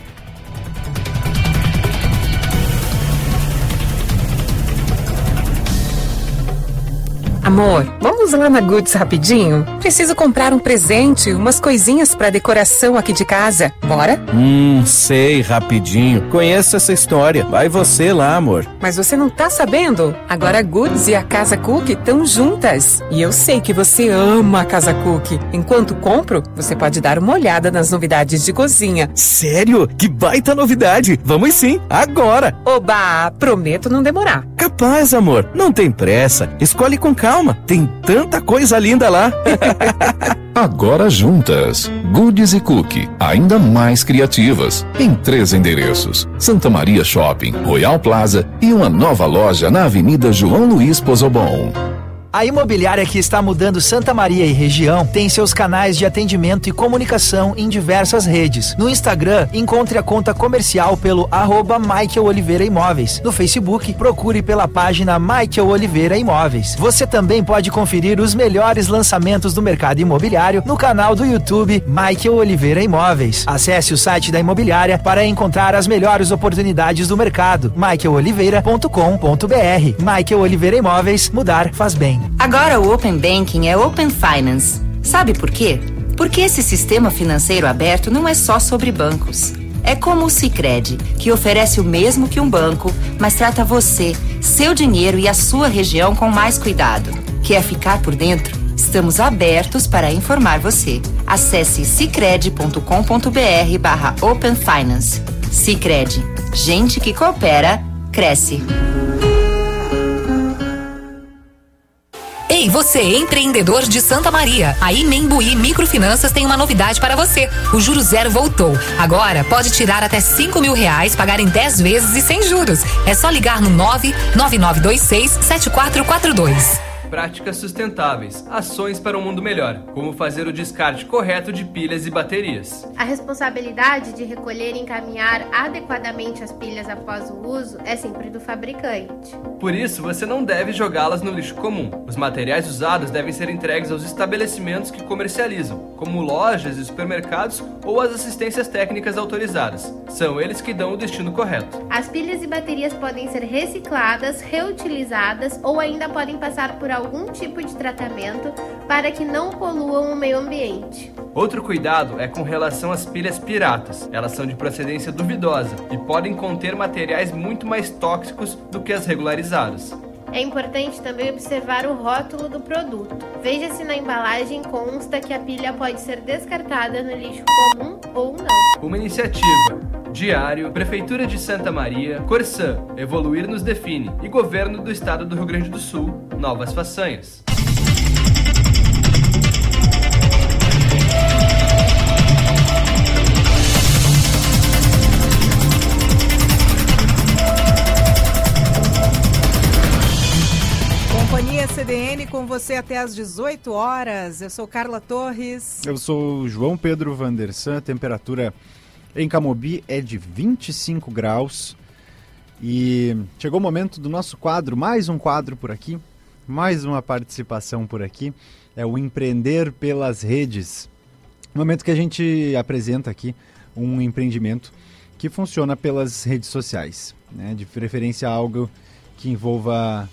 Amor, vamos lá na Goods rapidinho? Preciso comprar um presente, umas coisinhas para decoração aqui de casa. Bora? Hum, sei, rapidinho. Conheço essa história. Vai você lá, amor. Mas você não tá sabendo? Agora a Goods e a Casa Cook estão juntas. E eu sei que você ama a Casa Cook. Enquanto compro, você pode dar uma olhada nas novidades de cozinha. Sério? Que baita novidade! Vamos sim, agora! Oba, prometo não demorar. Capaz, amor. Não tem pressa. Escolhe com calma calma, tem tanta coisa linda lá. Agora juntas, Goodies e Cookie, ainda mais criativas, em três endereços: Santa Maria Shopping, Royal Plaza e uma nova loja na Avenida João Luiz Pozobon. A imobiliária que está mudando Santa Maria e região tem seus canais de atendimento e comunicação em diversas redes. No Instagram, encontre a conta comercial pelo arroba Michael Oliveira Imóveis. No Facebook, procure pela página Michael Oliveira Imóveis. Você também pode conferir os melhores lançamentos do mercado imobiliário no canal do YouTube Michael Oliveira Imóveis. Acesse o site da imobiliária para encontrar as melhores oportunidades do mercado. michaeloliveira.com.br Michael Oliveira Imóveis, mudar faz bem. Agora o Open Banking é Open Finance. Sabe por quê? Porque esse sistema financeiro aberto não é só sobre bancos. É como o Sicredi, que oferece o mesmo que um banco, mas trata você, seu dinheiro e a sua região com mais cuidado. Quer ficar por dentro? Estamos abertos para informar você. Acesse cicred.com.br barra Open Finance. Cicred. Gente que coopera, cresce. Ei, você, empreendedor de Santa Maria. A Imembuí Microfinanças tem uma novidade para você. O Juro Zero voltou. Agora pode tirar até 5 mil reais, pagar em 10 vezes e sem juros. É só ligar no 99926 7442 práticas sustentáveis, ações para um mundo melhor, como fazer o descarte correto de pilhas e baterias. A responsabilidade de recolher e encaminhar adequadamente as pilhas após o uso é sempre do fabricante. Por isso, você não deve jogá-las no lixo comum. Os materiais usados devem ser entregues aos estabelecimentos que comercializam, como lojas e supermercados ou as assistências técnicas autorizadas. São eles que dão o destino correto. As pilhas e baterias podem ser recicladas, reutilizadas ou ainda podem passar por algum tipo de tratamento para que não poluam o meio ambiente. Outro cuidado é com relação às pilhas piratas. Elas são de procedência duvidosa e podem conter materiais muito mais tóxicos do que as regularizadas. É importante também observar o rótulo do produto. Veja se na embalagem consta que a pilha pode ser descartada no lixo comum ou não. Uma iniciativa Diário, Prefeitura de Santa Maria, Corsã, Evoluir nos define e Governo do Estado do Rio Grande do Sul, novas façanhas. Companhia CDN com você até às 18 horas. Eu sou Carla Torres. Eu sou João Pedro Vandersan, temperatura em Camobi é de 25 graus. E chegou o momento do nosso quadro, mais um quadro por aqui, mais uma participação por aqui. É o Empreender pelas Redes. Momento que a gente apresenta aqui um empreendimento que funciona pelas redes sociais, né? de preferência algo que envolva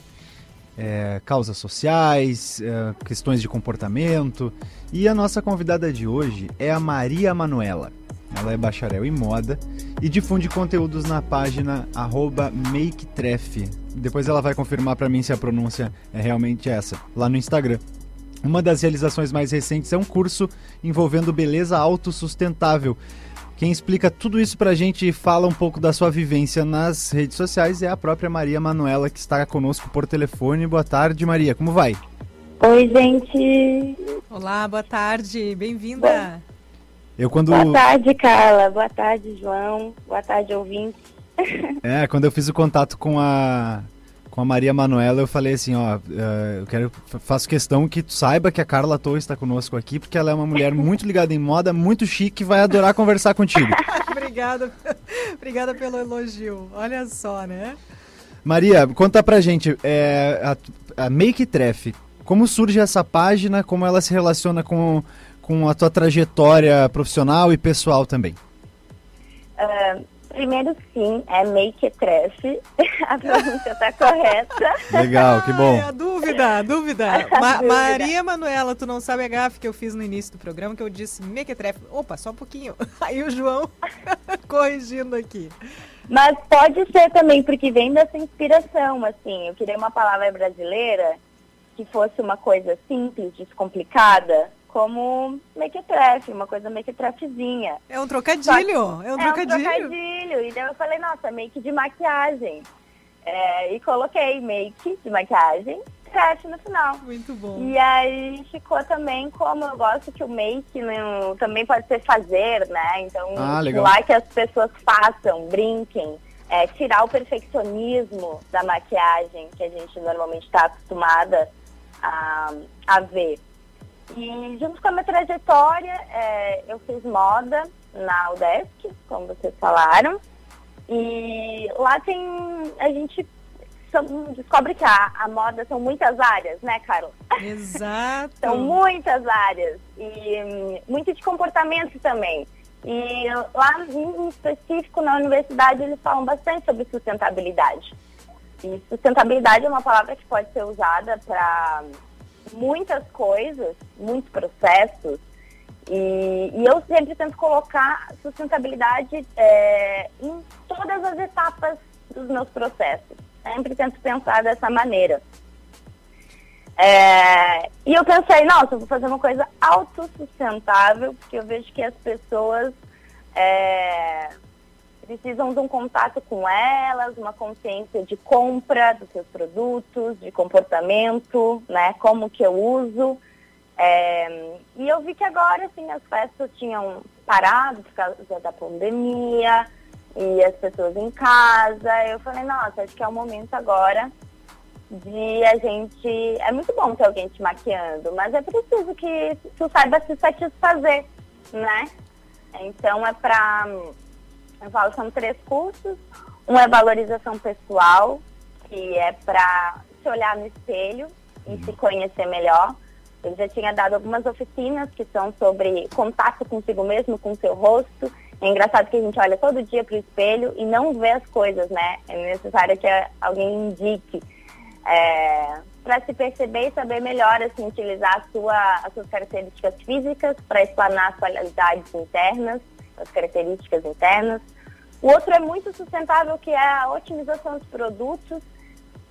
é, causas sociais, é, questões de comportamento. E a nossa convidada de hoje é a Maria Manuela. Ela é bacharel em moda e difunde conteúdos na página @maketref. Depois ela vai confirmar para mim se a pronúncia é realmente essa, lá no Instagram. Uma das realizações mais recentes é um curso envolvendo beleza autossustentável. Quem explica tudo isso pra gente e fala um pouco da sua vivência nas redes sociais é a própria Maria Manuela, que está conosco por telefone. Boa tarde, Maria. Como vai? Oi, gente. Olá, boa tarde. Bem-vinda. Eu quando... Boa tarde, Carla. Boa tarde, João. Boa tarde, ouvintes. É, quando eu fiz o contato com a com a Maria Manuela, eu falei assim, ó, eu quero faço questão que tu saiba que a Carla Torres está conosco aqui, porque ela é uma mulher muito ligada em moda, muito chique, e vai adorar conversar contigo. obrigada, obrigada pelo elogio. Olha só, né? Maria, conta pra gente, é, a, a Make Tref, como surge essa página, como ela se relaciona com com a tua trajetória profissional e pessoal também? Uh, primeiro, sim, é Make Tref. a pronúncia está correta. Legal, que bom. Ai, a dúvida, a dúvida. Ma dúvida. Maria Manuela, tu não sabe a gafe que eu fiz no início do programa, que eu disse Make Tref. Opa, só um pouquinho. Aí o João corrigindo aqui. Mas pode ser também, porque vem dessa inspiração, assim. Eu queria uma palavra brasileira que fosse uma coisa simples, descomplicada, como mequetrefe, uma coisa mequetrefezinha. É um trocadilho, é um trocadilho. É um trocadilho. E daí eu falei, nossa, make de maquiagem. É, e coloquei make de maquiagem, trefe no final. Muito bom. E aí ficou também como eu gosto que o make não, também pode ser fazer, né? Então, ah, lá que as pessoas façam, brinquem. É, tirar o perfeccionismo da maquiagem que a gente normalmente está acostumada a, a ver. E junto com a minha trajetória, é, eu fiz moda na UDESC, como vocês falaram. E lá tem. A gente descobre que a, a moda são muitas áreas, né, Carol? Exato. são muitas áreas. E hum, muito de comportamento também. E lá em específico na universidade eles falam bastante sobre sustentabilidade. E sustentabilidade é uma palavra que pode ser usada para muitas coisas, muitos processos. E, e, eu sempre tento colocar sustentabilidade é, em todas as etapas dos meus processos. Sempre tento pensar dessa maneira. É, e eu pensei, nossa, eu vou fazer uma coisa autossustentável, porque eu vejo que as pessoas é, precisam de um contato com elas, uma consciência de compra dos seus produtos, de comportamento, né? Como que eu uso. É, e eu vi que agora, assim, as festas tinham parado por causa da pandemia e as pessoas em casa. Eu falei, nossa, acho que é o momento agora de a gente. É muito bom ter alguém te maquiando, mas é preciso que tu saiba se satisfazer, né? Então é pra. Eu falo, são três cursos. Um é valorização pessoal, que é para se olhar no espelho e se conhecer melhor. Eu já tinha dado algumas oficinas que são sobre contato consigo mesmo, com seu rosto. É engraçado que a gente olha todo dia para o espelho e não vê as coisas, né? É necessário que alguém indique é, para se perceber e saber melhor, assim, utilizar sua, as suas características físicas para explanar as qualidades internas, as características internas. O outro é muito sustentável, que é a otimização dos produtos,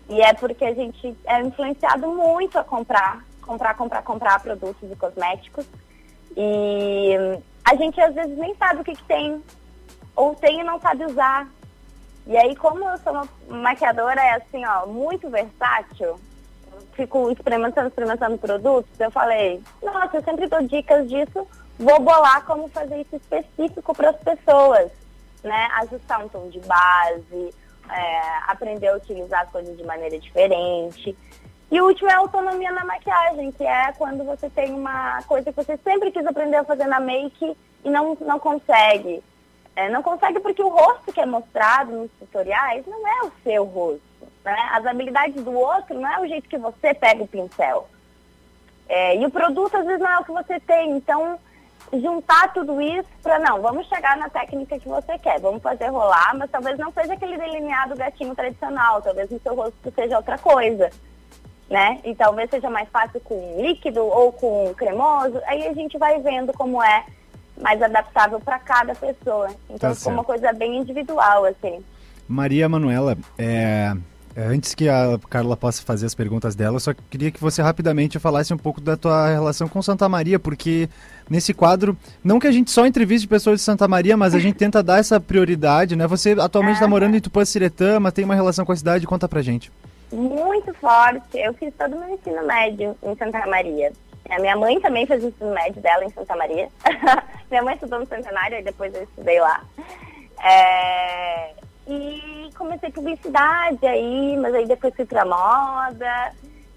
e é porque a gente é influenciado muito a comprar, comprar, comprar, comprar produtos e cosméticos. E a gente às vezes nem sabe o que, que tem, ou tem e não sabe usar. E aí, como eu sou uma maquiadora, é assim, ó, muito versátil, fico experimentando, experimentando produtos, eu falei, nossa, eu sempre dou dicas disso, vou bolar como fazer isso específico para as pessoas, né? Ajustar um tom de base, é, aprender a utilizar as coisas de maneira diferente. E o último é a autonomia na maquiagem, que é quando você tem uma coisa que você sempre quis aprender a fazer na make e não, não consegue. É, não consegue porque o rosto que é mostrado nos tutoriais não é o seu rosto. Né? As habilidades do outro não é o jeito que você pega o pincel. É, e o produto às vezes não é o que você tem. Então, juntar tudo isso para não, vamos chegar na técnica que você quer, vamos fazer rolar, mas talvez não seja aquele delineado gatinho tradicional, talvez o seu rosto seja outra coisa. Né? E talvez seja mais fácil com líquido ou com cremoso. Aí a gente vai vendo como é mais adaptável para cada pessoa. Então, tá ficou uma coisa bem individual, assim. Maria Manuela, é, antes que a Carla possa fazer as perguntas dela, eu só queria que você rapidamente falasse um pouco da tua relação com Santa Maria, porque nesse quadro, não que a gente só entreviste pessoas de Santa Maria, mas a gente tenta dar essa prioridade, né? Você atualmente está morando em Tupã-Siretama, tem uma relação com a cidade, conta pra gente. Muito forte. Eu fiz todo o meu ensino médio em Santa Maria. A minha mãe também fez o ensino médio dela em Santa Maria. minha mãe estudou no Centenário e depois eu estudei lá. É... E comecei publicidade aí, mas aí depois fui pra moda.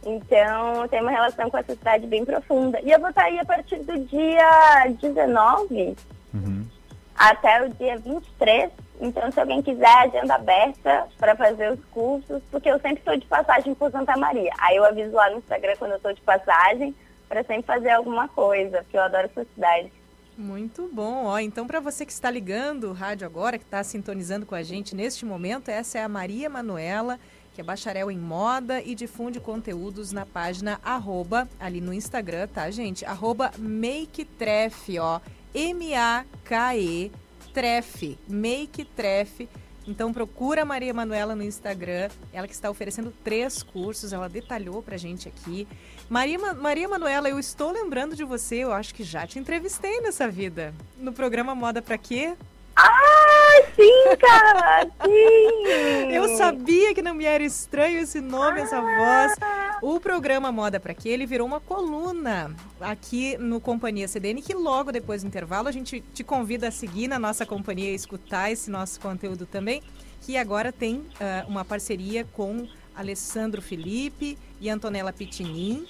Então, tem uma relação com essa cidade bem profunda. E eu vou estar aí a partir do dia 19 uhum. até o dia 23. Então, se alguém quiser, agenda aberta para fazer os cursos, porque eu sempre estou de passagem por Santa Maria. Aí eu aviso lá no Instagram quando eu estou de passagem para sempre fazer alguma coisa, porque eu adoro essa cidade. Muito bom. Ó, então, para você que está ligando o rádio agora, que está sintonizando com a gente neste momento, essa é a Maria Manuela, que é bacharel em moda e difunde conteúdos na página arroba, ali no Instagram, tá, gente? Arroba MakeTref, ó. M-A-K-E, Tref, Make Tref. Então procura a Maria Manuela no Instagram, ela que está oferecendo três cursos, ela detalhou pra gente aqui. Maria, Maria Manuela, eu estou lembrando de você, eu acho que já te entrevistei nessa vida. No programa Moda Pra Quê? Ah, sim, cara! sim! Eu sabia que não me era estranho esse nome, ah. essa voz. O programa Moda Pra Quê, ele virou uma coluna aqui no Companhia CDN, que logo depois do intervalo a gente te convida a seguir na nossa companhia e escutar esse nosso conteúdo também, que agora tem uh, uma parceria com Alessandro Felipe e Antonella Pitinin.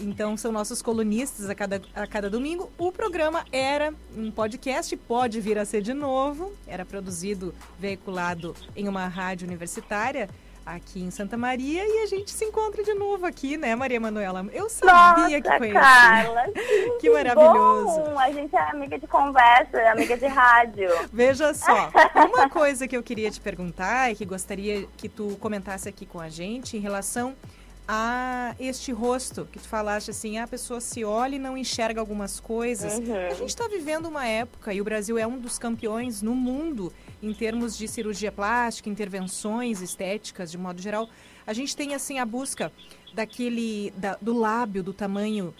Então, são nossos colunistas a cada, a cada domingo. O programa era um podcast, pode vir a ser de novo. Era produzido, veiculado em uma rádio universitária aqui em Santa Maria e a gente se encontra de novo aqui, né, Maria Manuela? Eu sabia Nossa, que conhecia. Carla, que maravilhoso. Bom. A gente é amiga de conversa, amiga de rádio. Veja só, uma coisa que eu queria te perguntar e que gostaria que tu comentasse aqui com a gente em relação a este rosto que tu falaste assim, a pessoa se olha e não enxerga algumas coisas. Uhum. A gente está vivendo uma época e o Brasil é um dos campeões no mundo em termos de cirurgia plástica, intervenções estéticas de modo geral. A gente tem assim a busca daquele da, do lábio do tamanho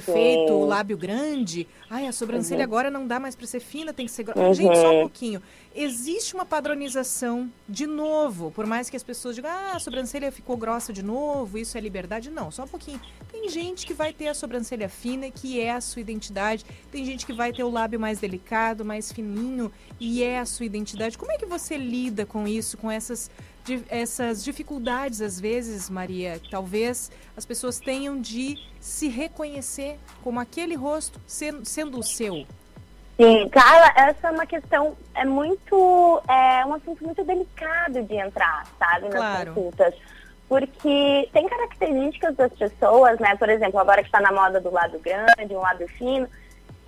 perfeito, o lábio grande. Ai, a sobrancelha Uhum. agora não dá mais para ser fina, tem que ser grossa. Uhum. Gente, só um pouquinho. Existe uma padronização de novo, por mais que as pessoas digam, ah, a sobrancelha ficou grossa de novo, isso é liberdade. Não, só um pouquinho. Tem gente que vai ter a sobrancelha fina, que é a sua identidade. Tem gente que vai ter o lábio mais delicado, mais fininho, e é a sua identidade. Como é que você lida com isso, com essas, essas dificuldades, às vezes, Maria? que Talvez as pessoas tenham de se reconhecer como aquele rosto sendo, sendo o seu. Sim, Carla, essa é uma questão, é muito, é um assunto muito delicado de entrar, sabe, nas Claro. consultas. Porque tem características das pessoas, né, por exemplo, agora que está na moda do lado grande, um lado fino,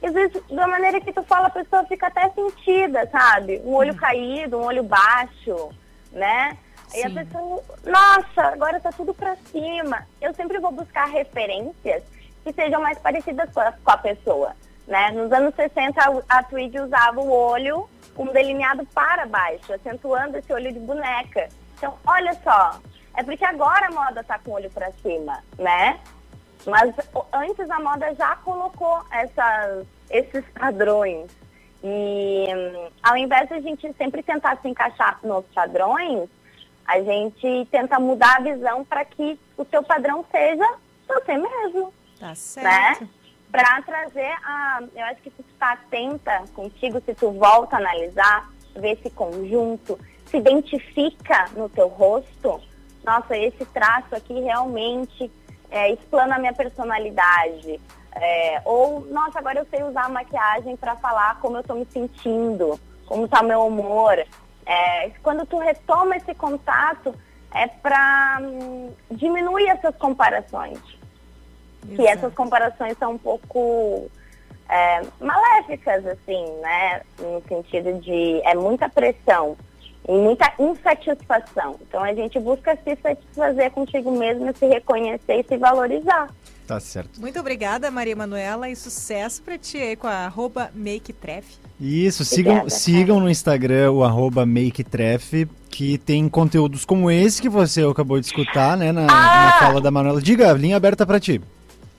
às vezes, da maneira que tu fala, a pessoa fica até sentida, sabe? Um olho caído, um olho baixo, né? E a Sim. pessoa, nossa, agora tá tudo pra cima. Eu sempre vou buscar referências que sejam mais parecidas com a, com a pessoa, né? Nos anos 60, a, a Tweed usava o olho com um delineado para baixo, acentuando esse olho de boneca. Então, olha só, é porque agora a moda tá com o olho pra cima, né? Mas antes a moda já colocou essas, esses padrões. E hum, ao invés de a gente sempre tentar se encaixar nos padrões, a gente tenta mudar a visão para que o seu padrão seja você mesmo, Tá certo. né? Para trazer a. Eu acho que se tu está atenta contigo, se tu volta a analisar, ver esse conjunto, se identifica no teu rosto, nossa, esse traço aqui realmente é, explana a minha personalidade. É, ou, nossa, agora eu sei usar a maquiagem para falar como eu estou me sentindo, como está meu humor. É, quando tu retoma esse contato, é para diminuir essas comparações. Que Exato. essas comparações são um pouco é, maléficas, assim, né? No sentido de é muita pressão e muita insatisfação. Então a gente busca se satisfazer contigo mesmo, se reconhecer e se valorizar. Tá certo. Muito obrigada, Maria Manuela, e sucesso pra ti aí com a arroba MakeTref. Isso, sigam, Obrigada, sigam no Instagram o arroba MakeTref, que tem conteúdos como esse que você acabou de escutar, né, na, na fala da Manuela. Diga, linha aberta pra ti.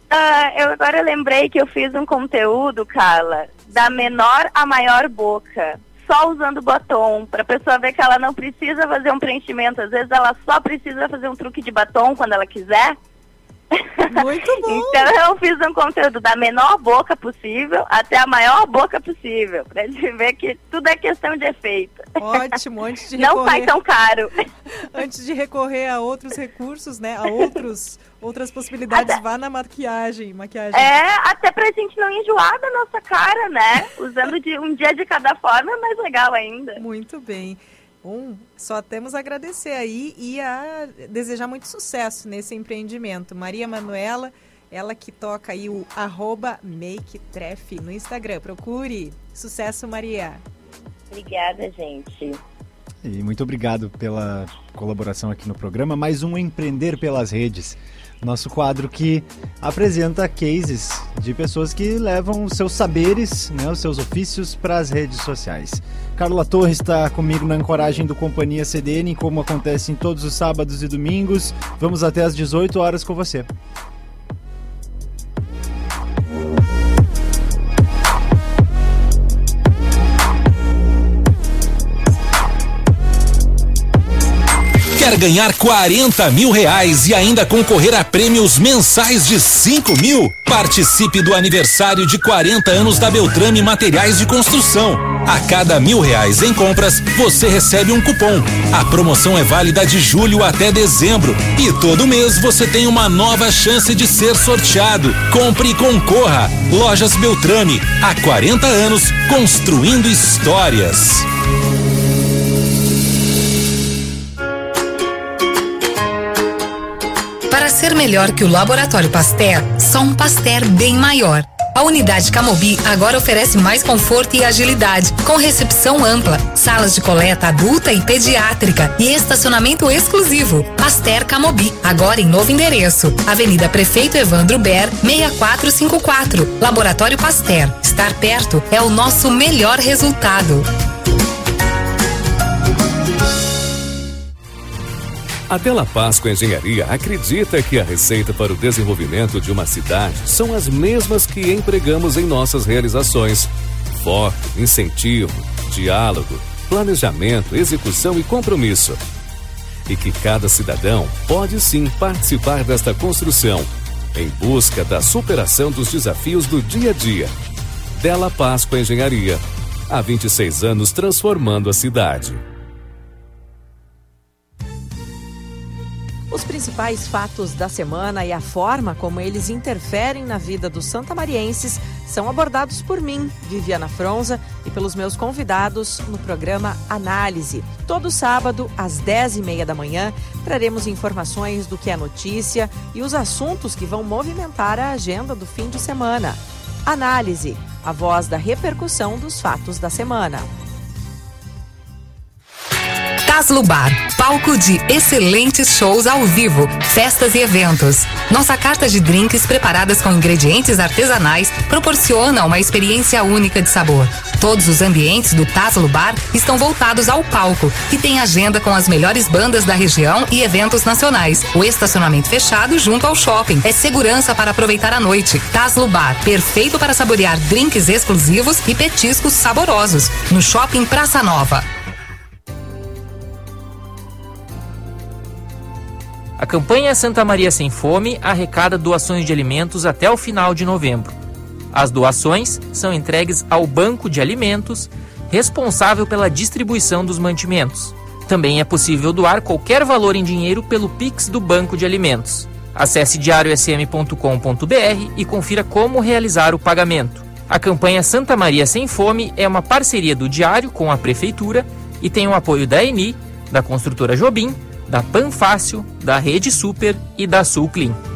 Ah, eu agora lembrei que eu fiz um conteúdo, Carla, da menor a maior boca. Só usando batom, pra pessoa ver que ela não precisa fazer um preenchimento. Às vezes ela só precisa fazer um truque de batom quando ela quiser. Muito bom! Então eu fiz um conteúdo da menor boca possível até a maior boca possível. Pra gente ver que tudo é questão de efeito. Ótimo, antes de Não recorrer, sai tão caro. antes de recorrer a outros recursos, né, a outros, outras possibilidades, vá na maquiagem, maquiagem. É, até pra gente não enjoar da nossa cara, né? Usando de um dia de cada forma é mais legal ainda. Muito bem. Bom, só temos a agradecer aí e a desejar muito sucesso nesse empreendimento. Maria Manuela, ela que toca aí o arroba MakeTref no Instagram. Procure. Sucesso, Maria. Obrigada, gente. E muito obrigado pela colaboração aqui no programa. Mais um Empreender pelas Redes. Nosso quadro que apresenta cases de pessoas que levam seus saberes, né, os seus ofícios para as redes sociais. Carla Torres está comigo na ancoragem do Companhia CDN, como acontece em todos os sábados e domingos. Vamos até às 18 horas com você. Quer ganhar 40 mil reais e ainda concorrer a prêmios mensais de 5 mil? Participe do aniversário de 40 anos da Beltrame Materiais de Construção. A cada mil reais em compras, você recebe um cupom. A promoção é válida de julho até dezembro. E todo mês você tem uma nova chance de ser sorteado. Compre e concorra. Lojas Beltrame, há 40 anos, construindo histórias. Ser melhor que o Laboratório Pasteur, só um Pasteur bem maior. A unidade Camobi agora oferece mais conforto e agilidade, com recepção ampla, salas de coleta adulta e pediátrica e estacionamento exclusivo. Pasteur Camobi, agora em novo endereço. Avenida Prefeito Evandro Ber, 6454. Laboratório Pasteur. Estar perto é o nosso melhor resultado. A Della Páscoa Engenharia acredita que a receita para o desenvolvimento de uma cidade são as mesmas que empregamos em nossas realizações: foco, incentivo, diálogo, planejamento, execução e compromisso. E que cada cidadão pode sim participar desta construção, em busca da superação dos desafios do dia a dia. Della Páscoa Engenharia. Há 26 anos transformando a cidade. Os principais fatos da semana e a forma como eles interferem na vida dos santamarienses são abordados por mim, Viviana Fronza, e pelos meus convidados no programa Análise. Todo sábado, às 10h30 da manhã, traremos informações do que é notícia e os assuntos que vão movimentar a agenda do fim de semana. Análise, a voz da repercussão dos fatos da semana. Taslo Bar, palco de excelentes shows ao vivo, festas e eventos. Nossa carta de drinks preparadas com ingredientes artesanais proporciona uma experiência única de sabor. Todos os ambientes do Taslo Bar estão voltados ao palco, que tem agenda com as melhores bandas da região e eventos nacionais. O estacionamento fechado junto ao shopping é segurança para aproveitar a noite. Taslo Bar, perfeito para saborear drinks exclusivos e petiscos saborosos. No Shopping Praça Nova. A campanha Santa Maria Sem Fome arrecada doações de alimentos até o final de novembro. As doações são entregues ao Banco de Alimentos, responsável pela distribuição dos mantimentos. Também é possível doar qualquer valor em dinheiro pelo Pix do Banco de Alimentos. Acesse diariosm.com.br e confira como realizar o pagamento. A campanha Santa Maria Sem Fome é uma parceria do Diário com a Prefeitura e tem o apoio da ENI, da construtora Jobim, da Panfácil, da Rede Super e da Sul Clean.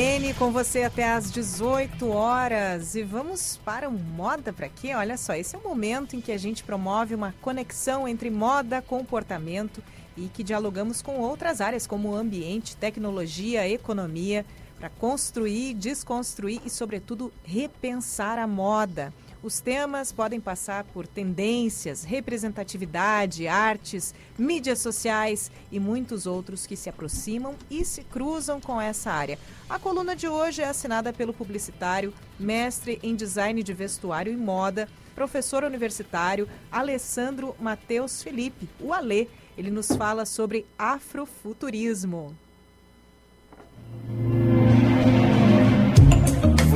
CBN com você até às 18 horas. E vamos para o Moda para quê? Olha só, esse é o momento em que a gente promove uma conexão entre moda, comportamento e que dialogamos com outras áreas como ambiente, tecnologia, economia, para construir, desconstruir e, sobretudo, repensar a moda. Os temas podem passar por tendências, representatividade, artes, mídias sociais e muitos outros que se aproximam e se cruzam com essa área. A coluna de hoje é assinada pelo publicitário, mestre em design de vestuário e moda, professor universitário Alessandro Matheus Felipe, o Alê. Ele nos fala sobre afrofuturismo.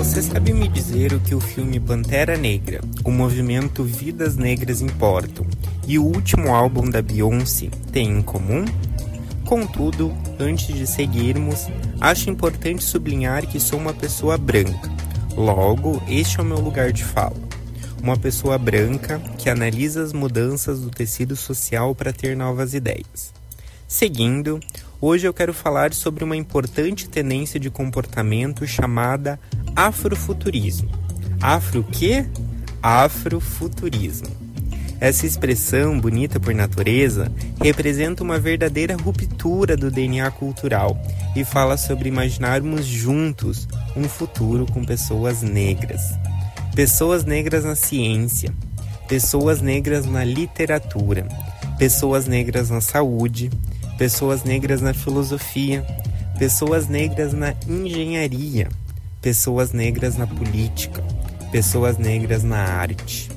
Você sabe me dizer o que o filme Pantera Negra, o movimento Vidas Negras Importam e o último álbum da Beyoncé têm em comum? Contudo, antes de seguirmos, acho importante sublinhar que sou uma pessoa branca. Logo, este é o meu lugar de fala. Uma pessoa branca que analisa as mudanças do tecido social para ter novas ideias. Seguindo, hoje eu quero falar sobre uma importante tendência de comportamento chamada afrofuturismo. Afro o quê? Afrofuturismo. Essa expressão, bonita por natureza, representa uma verdadeira ruptura do DNA cultural e fala sobre imaginarmos juntos um futuro com pessoas negras. Pessoas negras na ciência, pessoas negras na literatura, pessoas negras na saúde, pessoas negras na filosofia, pessoas negras na engenharia, pessoas negras na política, pessoas negras na arte,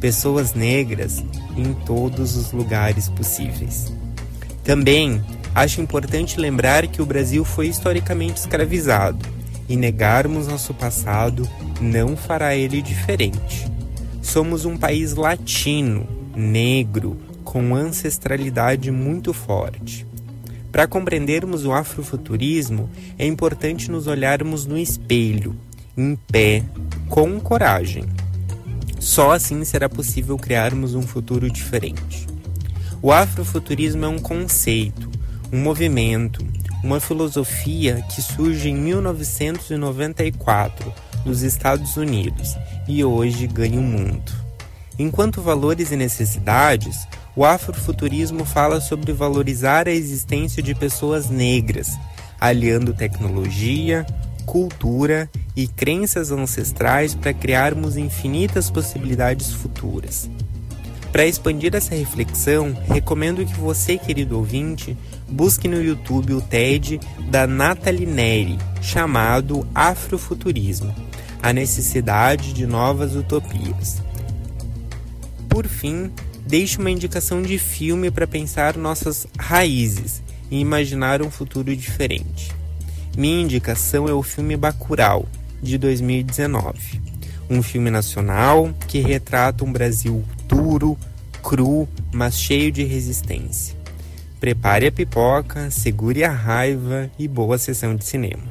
pessoas negras em todos os lugares possíveis. Também acho importante lembrar que o Brasil foi historicamente escravizado e negarmos nosso passado não fará ele diferente. Somos um país latino, negro, com ancestralidade muito forte. Para compreendermos o afrofuturismo, é importante nos olharmos no espelho, em pé, com coragem. Só assim será possível criarmos um futuro diferente. O afrofuturismo é um conceito, um movimento, uma filosofia que surge em 1994 nos Estados Unidos e hoje ganha o mundo. Enquanto valores e necessidades, o afrofuturismo fala sobre valorizar a existência de pessoas negras, aliando tecnologia, cultura e crenças ancestrais para criarmos infinitas possibilidades futuras. Para expandir essa reflexão, recomendo que você, querido ouvinte, busque no YouTube o TED da Nathalie Neri, chamado Afrofuturismo A Necessidade de Novas Utopias. Por fim, deixe uma indicação de filme para pensar nossas raízes e imaginar um futuro diferente. Minha indicação é o filme Bacurau, de 2019. Um filme nacional que retrata um Brasil duro, cru, mas cheio de resistência. Prepare a pipoca, segure a raiva e boa sessão de cinema.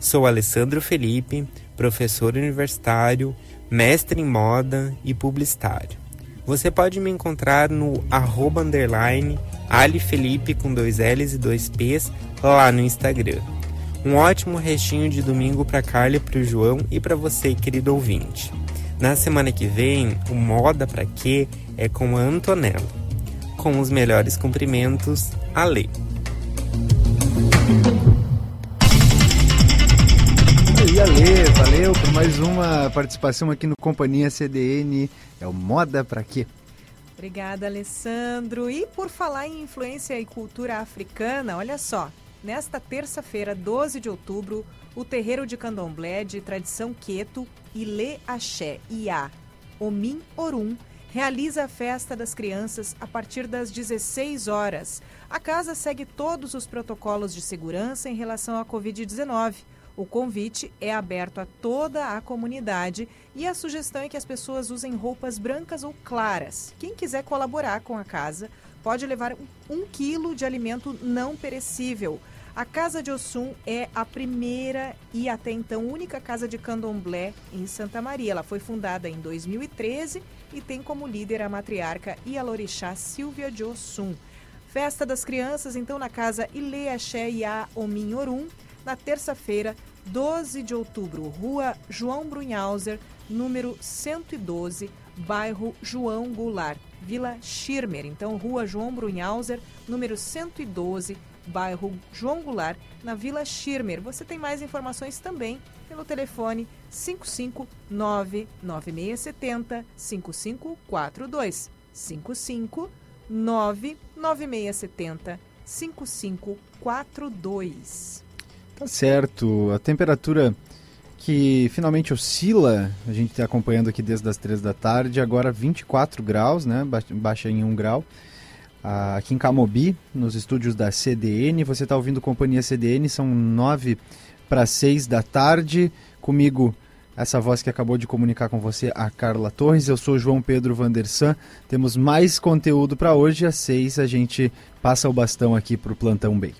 Sou Alessandro Felipe, professor universitário, mestre em moda e publicitário. Você pode me encontrar no arroba underline alifelipe com dois L's e dois P's lá no Instagram. Um ótimo restinho de domingo para Carla para o João e para você, querido ouvinte. Na semana que vem, o Moda Pra Quê é com a Antonella. Com os melhores cumprimentos, Ale. E Ale, valeu por mais uma participação aqui no Companhia CDN. É o Moda Pra Quê? Obrigada, Alessandro. E por falar em influência e cultura africana, olha só. Nesta terça-feira, 12 de outubro, o terreiro de candomblé de tradição queto, Ilê Axé Iá Omin Orum, realiza a festa das crianças a partir das 16 horas. A casa segue todos os protocolos de segurança em relação à Covid-19. O convite é aberto a toda a comunidade e a sugestão é que as pessoas usem roupas brancas ou claras. Quem quiser colaborar com a casa pode levar um quilo de alimento não perecível. A Casa de Ossum é a primeira e até então única casa de candomblé em Santa Maria. Ela foi fundada em 2013 e tem como líder a matriarca Ialorixá Silvia de Ossum. Festa das Crianças, então, na casa Ile Axé Iá Omin Orum, na terça-feira, 12 de outubro, Rua João Brunhauser, número 112, bairro João Goulart, Vila Schirmer. Então, Rua João Brunhauser, número 112, bairro João Goulart, na Vila Schirmer. Você tem mais informações também pelo telefone 559 9670 5542. 559 9670 5542. Tá certo. A temperatura que finalmente oscila, a gente está acompanhando aqui desde as três da tarde, agora 24 graus, né? Baixa em 1 grau. Ah, aqui em Camobi, nos estúdios da CDN, você está ouvindo Companhia CDN, são 9 para 6 da tarde. Comigo, essa voz que acabou de comunicar com você, a Carla Torres. Eu sou João Pedro Vandersan. Temos mais conteúdo para hoje. Às 6 a gente passa o bastão aqui para o Plantão Bay.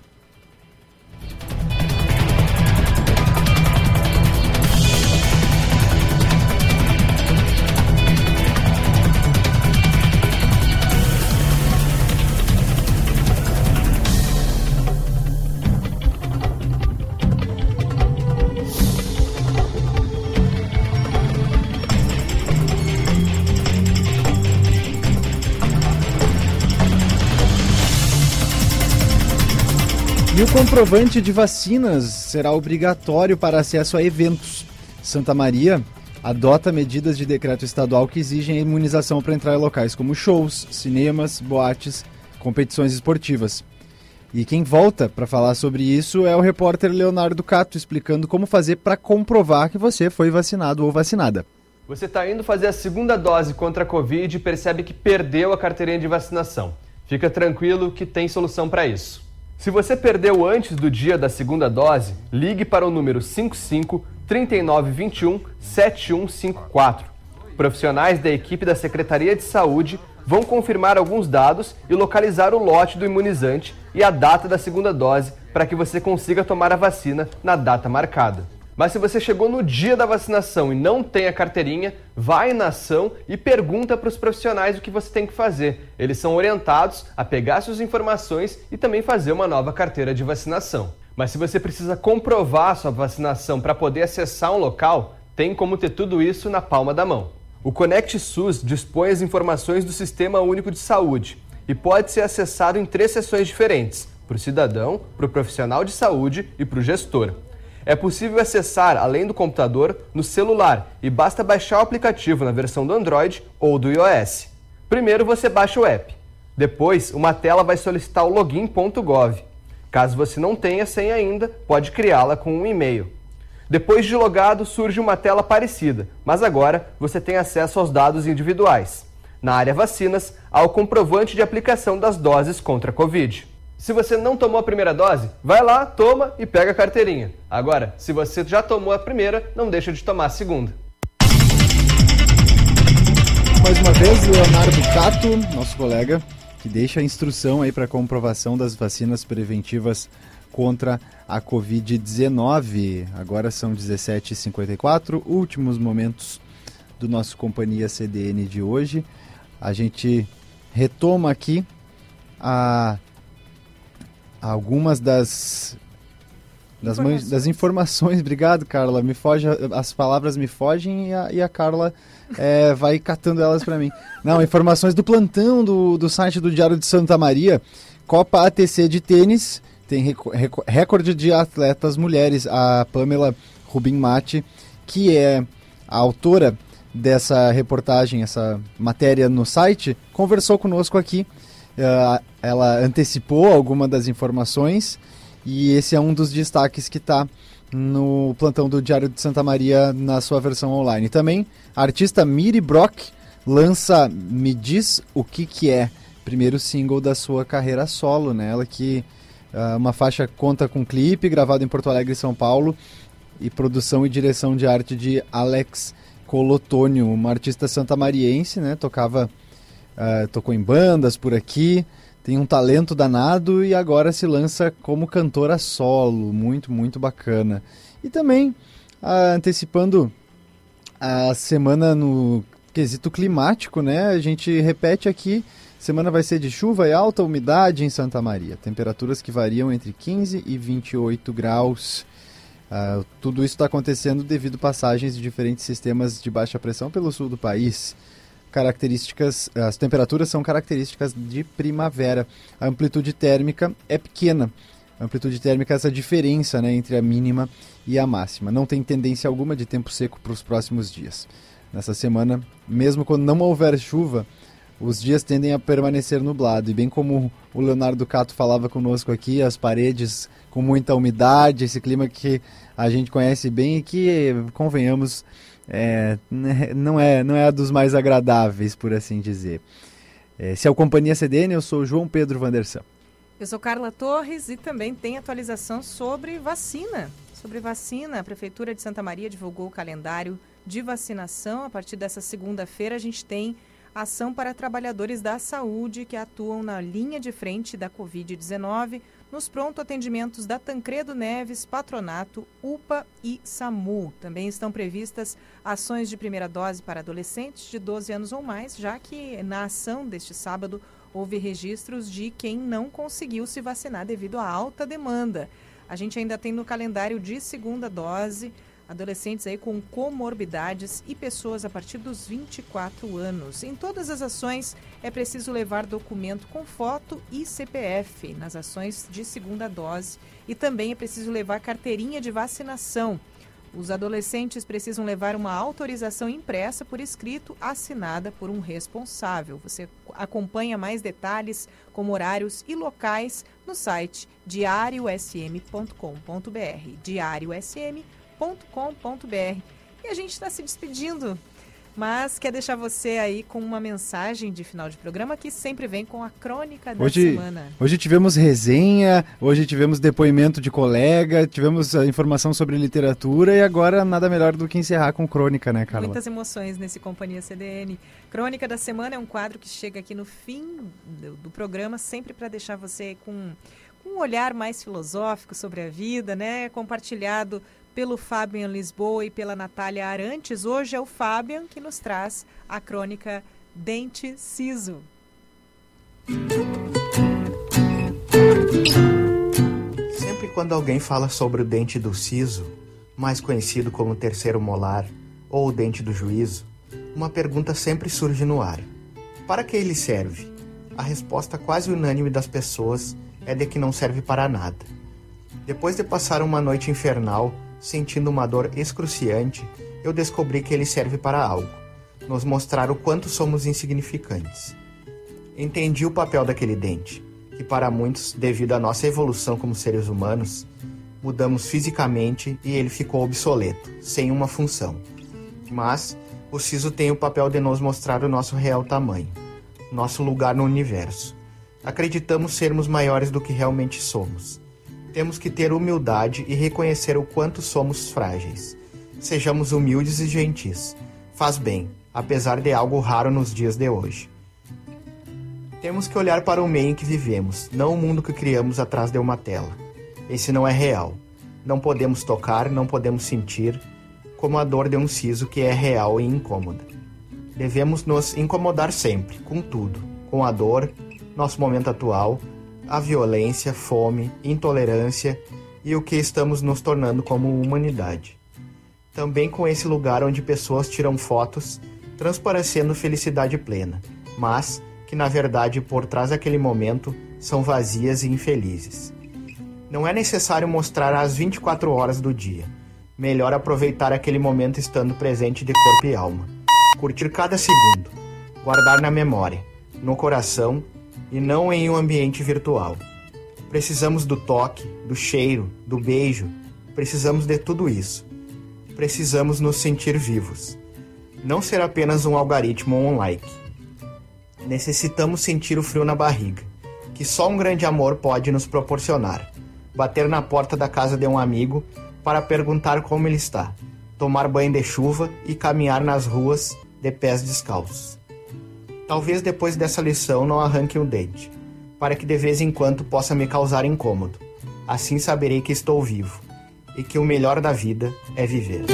E o comprovante de vacinas será obrigatório para acesso a eventos. Santa Maria adota medidas de decreto estadual que exigem a imunização para entrar em locais como shows, cinemas, boates, competições esportivas. E quem volta para falar sobre isso é o repórter Leonardo Cato, explicando como fazer para comprovar que você foi vacinado ou vacinada. Você está indo fazer a segunda dose contra a Covid e percebe que perdeu a carteirinha de vacinação. Fica tranquilo que tem solução para isso. Se você perdeu antes do dia da segunda dose, ligue para o número 55 3921 7154. Profissionais da equipe da Secretaria de Saúde vão confirmar alguns dados e localizar o lote do imunizante e a data da segunda dose para que você consiga tomar a vacina na data marcada. Mas se você chegou no dia da vacinação e não tem a carteirinha, vai na ação e pergunta para os profissionais o que você tem que fazer. Eles são orientados a pegar suas informações e também fazer uma nova carteira de vacinação. Mas se você precisa comprovar sua vacinação para poder acessar um local, tem como ter tudo isso na palma da mão. O Conect SUS dispõe as informações do Sistema Único de Saúde e pode ser acessado em três sessões diferentes: para o cidadão, para o profissional de saúde e para o gestor. É possível acessar, além do computador, no celular e basta baixar o aplicativo na versão do Android ou do iOS. Primeiro você baixa o app. Depois, uma tela vai solicitar o login.gov. Caso você não tenha senha ainda, pode criá-la com um e-mail. Depois de logado, surge uma tela parecida, mas agora você tem acesso aos dados individuais. Na área vacinas, há o comprovante de aplicação das doses contra a Covid. Se você não tomou a primeira dose, vai lá, toma e pega a carteirinha. Agora, se você já tomou a primeira, não deixa de tomar a segunda. Mais uma vez, Leonardo Cato, nosso colega, que deixa a instrução aí para comprovação das vacinas preventivas contra a Covid-19. Agora são 17h54, últimos momentos do nosso Companhia CDN de hoje. A gente retoma aqui a algumas das das, informações. das informações. Obrigado, Carla. Me foge, as palavras me fogem e a, e a Carla é, vai catando elas para mim. Não, informações do plantão do, do site do Diário de Santa Maria. Copa ATC de tênis tem recorde de atletas mulheres. A Pamela Rubin Mate, que é a autora dessa reportagem, essa matéria no site, conversou conosco aqui uh, ela antecipou alguma das informações e esse é um dos destaques que está no plantão do Diário de Santa Maria na sua versão online. Também a artista Miri Brock lança Me Diz o que que é, primeiro single da sua carreira solo, né? Ela que uh, uma faixa conta com clipe gravado em Porto Alegre e São Paulo e produção e direção de arte de Alex Colotônio, uma artista santamariense, né? Tocava uh, tocou em bandas por aqui, tem um talento danado e agora se lança como cantora solo, muito, muito bacana. E também uh, antecipando a semana no quesito climático, né? A gente repete aqui, semana vai ser de chuva e alta umidade em Santa Maria, temperaturas que variam entre 15 e 28 graus. Uh, tudo isso está acontecendo devido passagens de diferentes sistemas de baixa pressão pelo sul do país características, as temperaturas são características de primavera. A amplitude térmica é pequena. A amplitude térmica é essa diferença né, entre a mínima e a máxima. Não tem tendência alguma de tempo seco para os próximos dias. Nessa semana, mesmo quando não houver chuva, os dias tendem a permanecer nublado. E bem como o Leonardo Cato falava conosco aqui, as paredes com muita umidade, esse clima que a gente conhece bem e que, convenhamos, é, não, é, não é a dos mais agradáveis, por assim dizer. É, se é o Companhia CDN, eu sou João Pedro Vandersan. Eu sou Carla Torres e também tem atualização sobre vacina. Sobre vacina, a Prefeitura de Santa Maria divulgou o calendário de vacinação. A partir dessa segunda-feira, a gente tem ação para trabalhadores da saúde que atuam na linha de frente da Covid-19 nos pronto atendimentos da Tancredo Neves, Patronato, UPA e SAMU. Também estão previstas ações de primeira dose para adolescentes de 12 anos ou mais, já que na ação deste sábado houve registros de quem não conseguiu se vacinar devido à alta demanda. A gente ainda tem no calendário de segunda dose adolescentes aí com comorbidades e pessoas a partir dos 24 anos. Em todas as ações é preciso levar documento com foto e CPF nas ações de segunda dose e também é preciso levar carteirinha de vacinação. Os adolescentes precisam levar uma autorização impressa por escrito, assinada por um responsável. Você acompanha mais detalhes, como horários e locais, no site diariosm.com.br. diariosm.com.br. E a gente está se despedindo mas quer deixar você aí com uma mensagem de final de programa que sempre vem com a crônica da hoje, semana. Hoje tivemos resenha, hoje tivemos depoimento de colega, tivemos a informação sobre literatura e agora nada melhor do que encerrar com crônica, né, Carla? Muitas emoções nesse Companhia CDN. Crônica da semana é um quadro que chega aqui no fim do, do programa, sempre para deixar você com um olhar mais filosófico sobre a vida, né? Compartilhado pelo Fabian Lisboa e pela Natália Arantes. Hoje é o Fabian que nos traz a crônica Dente Siso. Sempre quando alguém fala sobre o dente do siso, mais conhecido como terceiro molar ou o dente do juízo, uma pergunta sempre surge no ar: para que ele serve? A resposta quase unânime das pessoas é de que não serve para nada. Depois de passar uma noite infernal sentindo uma dor excruciante, eu descobri que ele serve para algo nos mostrar o quanto somos insignificantes. Entendi o papel daquele dente, que para muitos, devido à nossa evolução como seres humanos, mudamos fisicamente e ele ficou obsoleto, sem uma função. Mas o siso tem o papel de nos mostrar o nosso real tamanho, nosso lugar no universo. Acreditamos sermos maiores do que realmente somos temos que ter humildade e reconhecer o quanto somos frágeis. Sejamos humildes e gentis. Faz bem, apesar de algo raro nos dias de hoje. Temos que olhar para o meio em que vivemos, não o mundo que criamos atrás de uma tela. Esse não é real. Não podemos tocar, não podemos sentir, como a dor de um siso que é real e incômoda. Devemos nos incomodar sempre, com tudo, com a dor, nosso momento atual, a violência, fome, intolerância e o que estamos nos tornando como humanidade. Também com esse lugar onde pessoas tiram fotos transparecendo felicidade plena, mas que na verdade por trás daquele momento são vazias e infelizes. Não é necessário mostrar as 24 horas do dia. Melhor aproveitar aquele momento estando presente de corpo e alma. Curtir cada segundo, guardar na memória, no coração e não em um ambiente virtual. Precisamos do toque, do cheiro, do beijo, precisamos de tudo isso. Precisamos nos sentir vivos. Não ser apenas um algoritmo ou um like. Necessitamos sentir o frio na barriga, que só um grande amor pode nos proporcionar. Bater na porta da casa de um amigo para perguntar como ele está, tomar banho de chuva e caminhar nas ruas de pés descalços. Talvez depois dessa lição não arranque um dente, para que de vez em quando possa me causar incômodo. Assim saberei que estou vivo e que o melhor da vida é viver.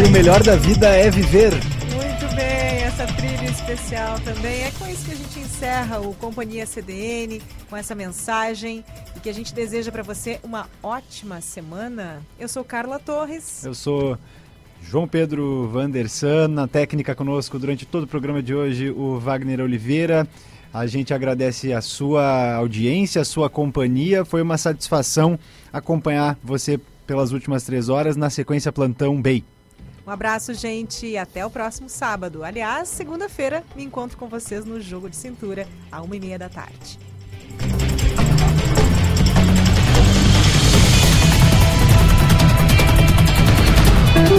E o melhor da vida é viver. Muito bem, essa trilha especial também. É com isso que a encerra o Companhia CDN, com essa mensagem e que a gente deseja para você uma ótima semana. Eu sou Carla Torres. Eu sou João Pedro Vandersan, na técnica conosco durante todo o programa de hoje, o Wagner Oliveira. A gente agradece a sua audiência, a sua companhia. Foi uma satisfação acompanhar você pelas últimas três horas na sequência Plantão Bay. Um abraço, gente, e até o próximo sábado. Aliás, segunda-feira me encontro com vocês no Jogo de Cintura, à uma e meia da tarde.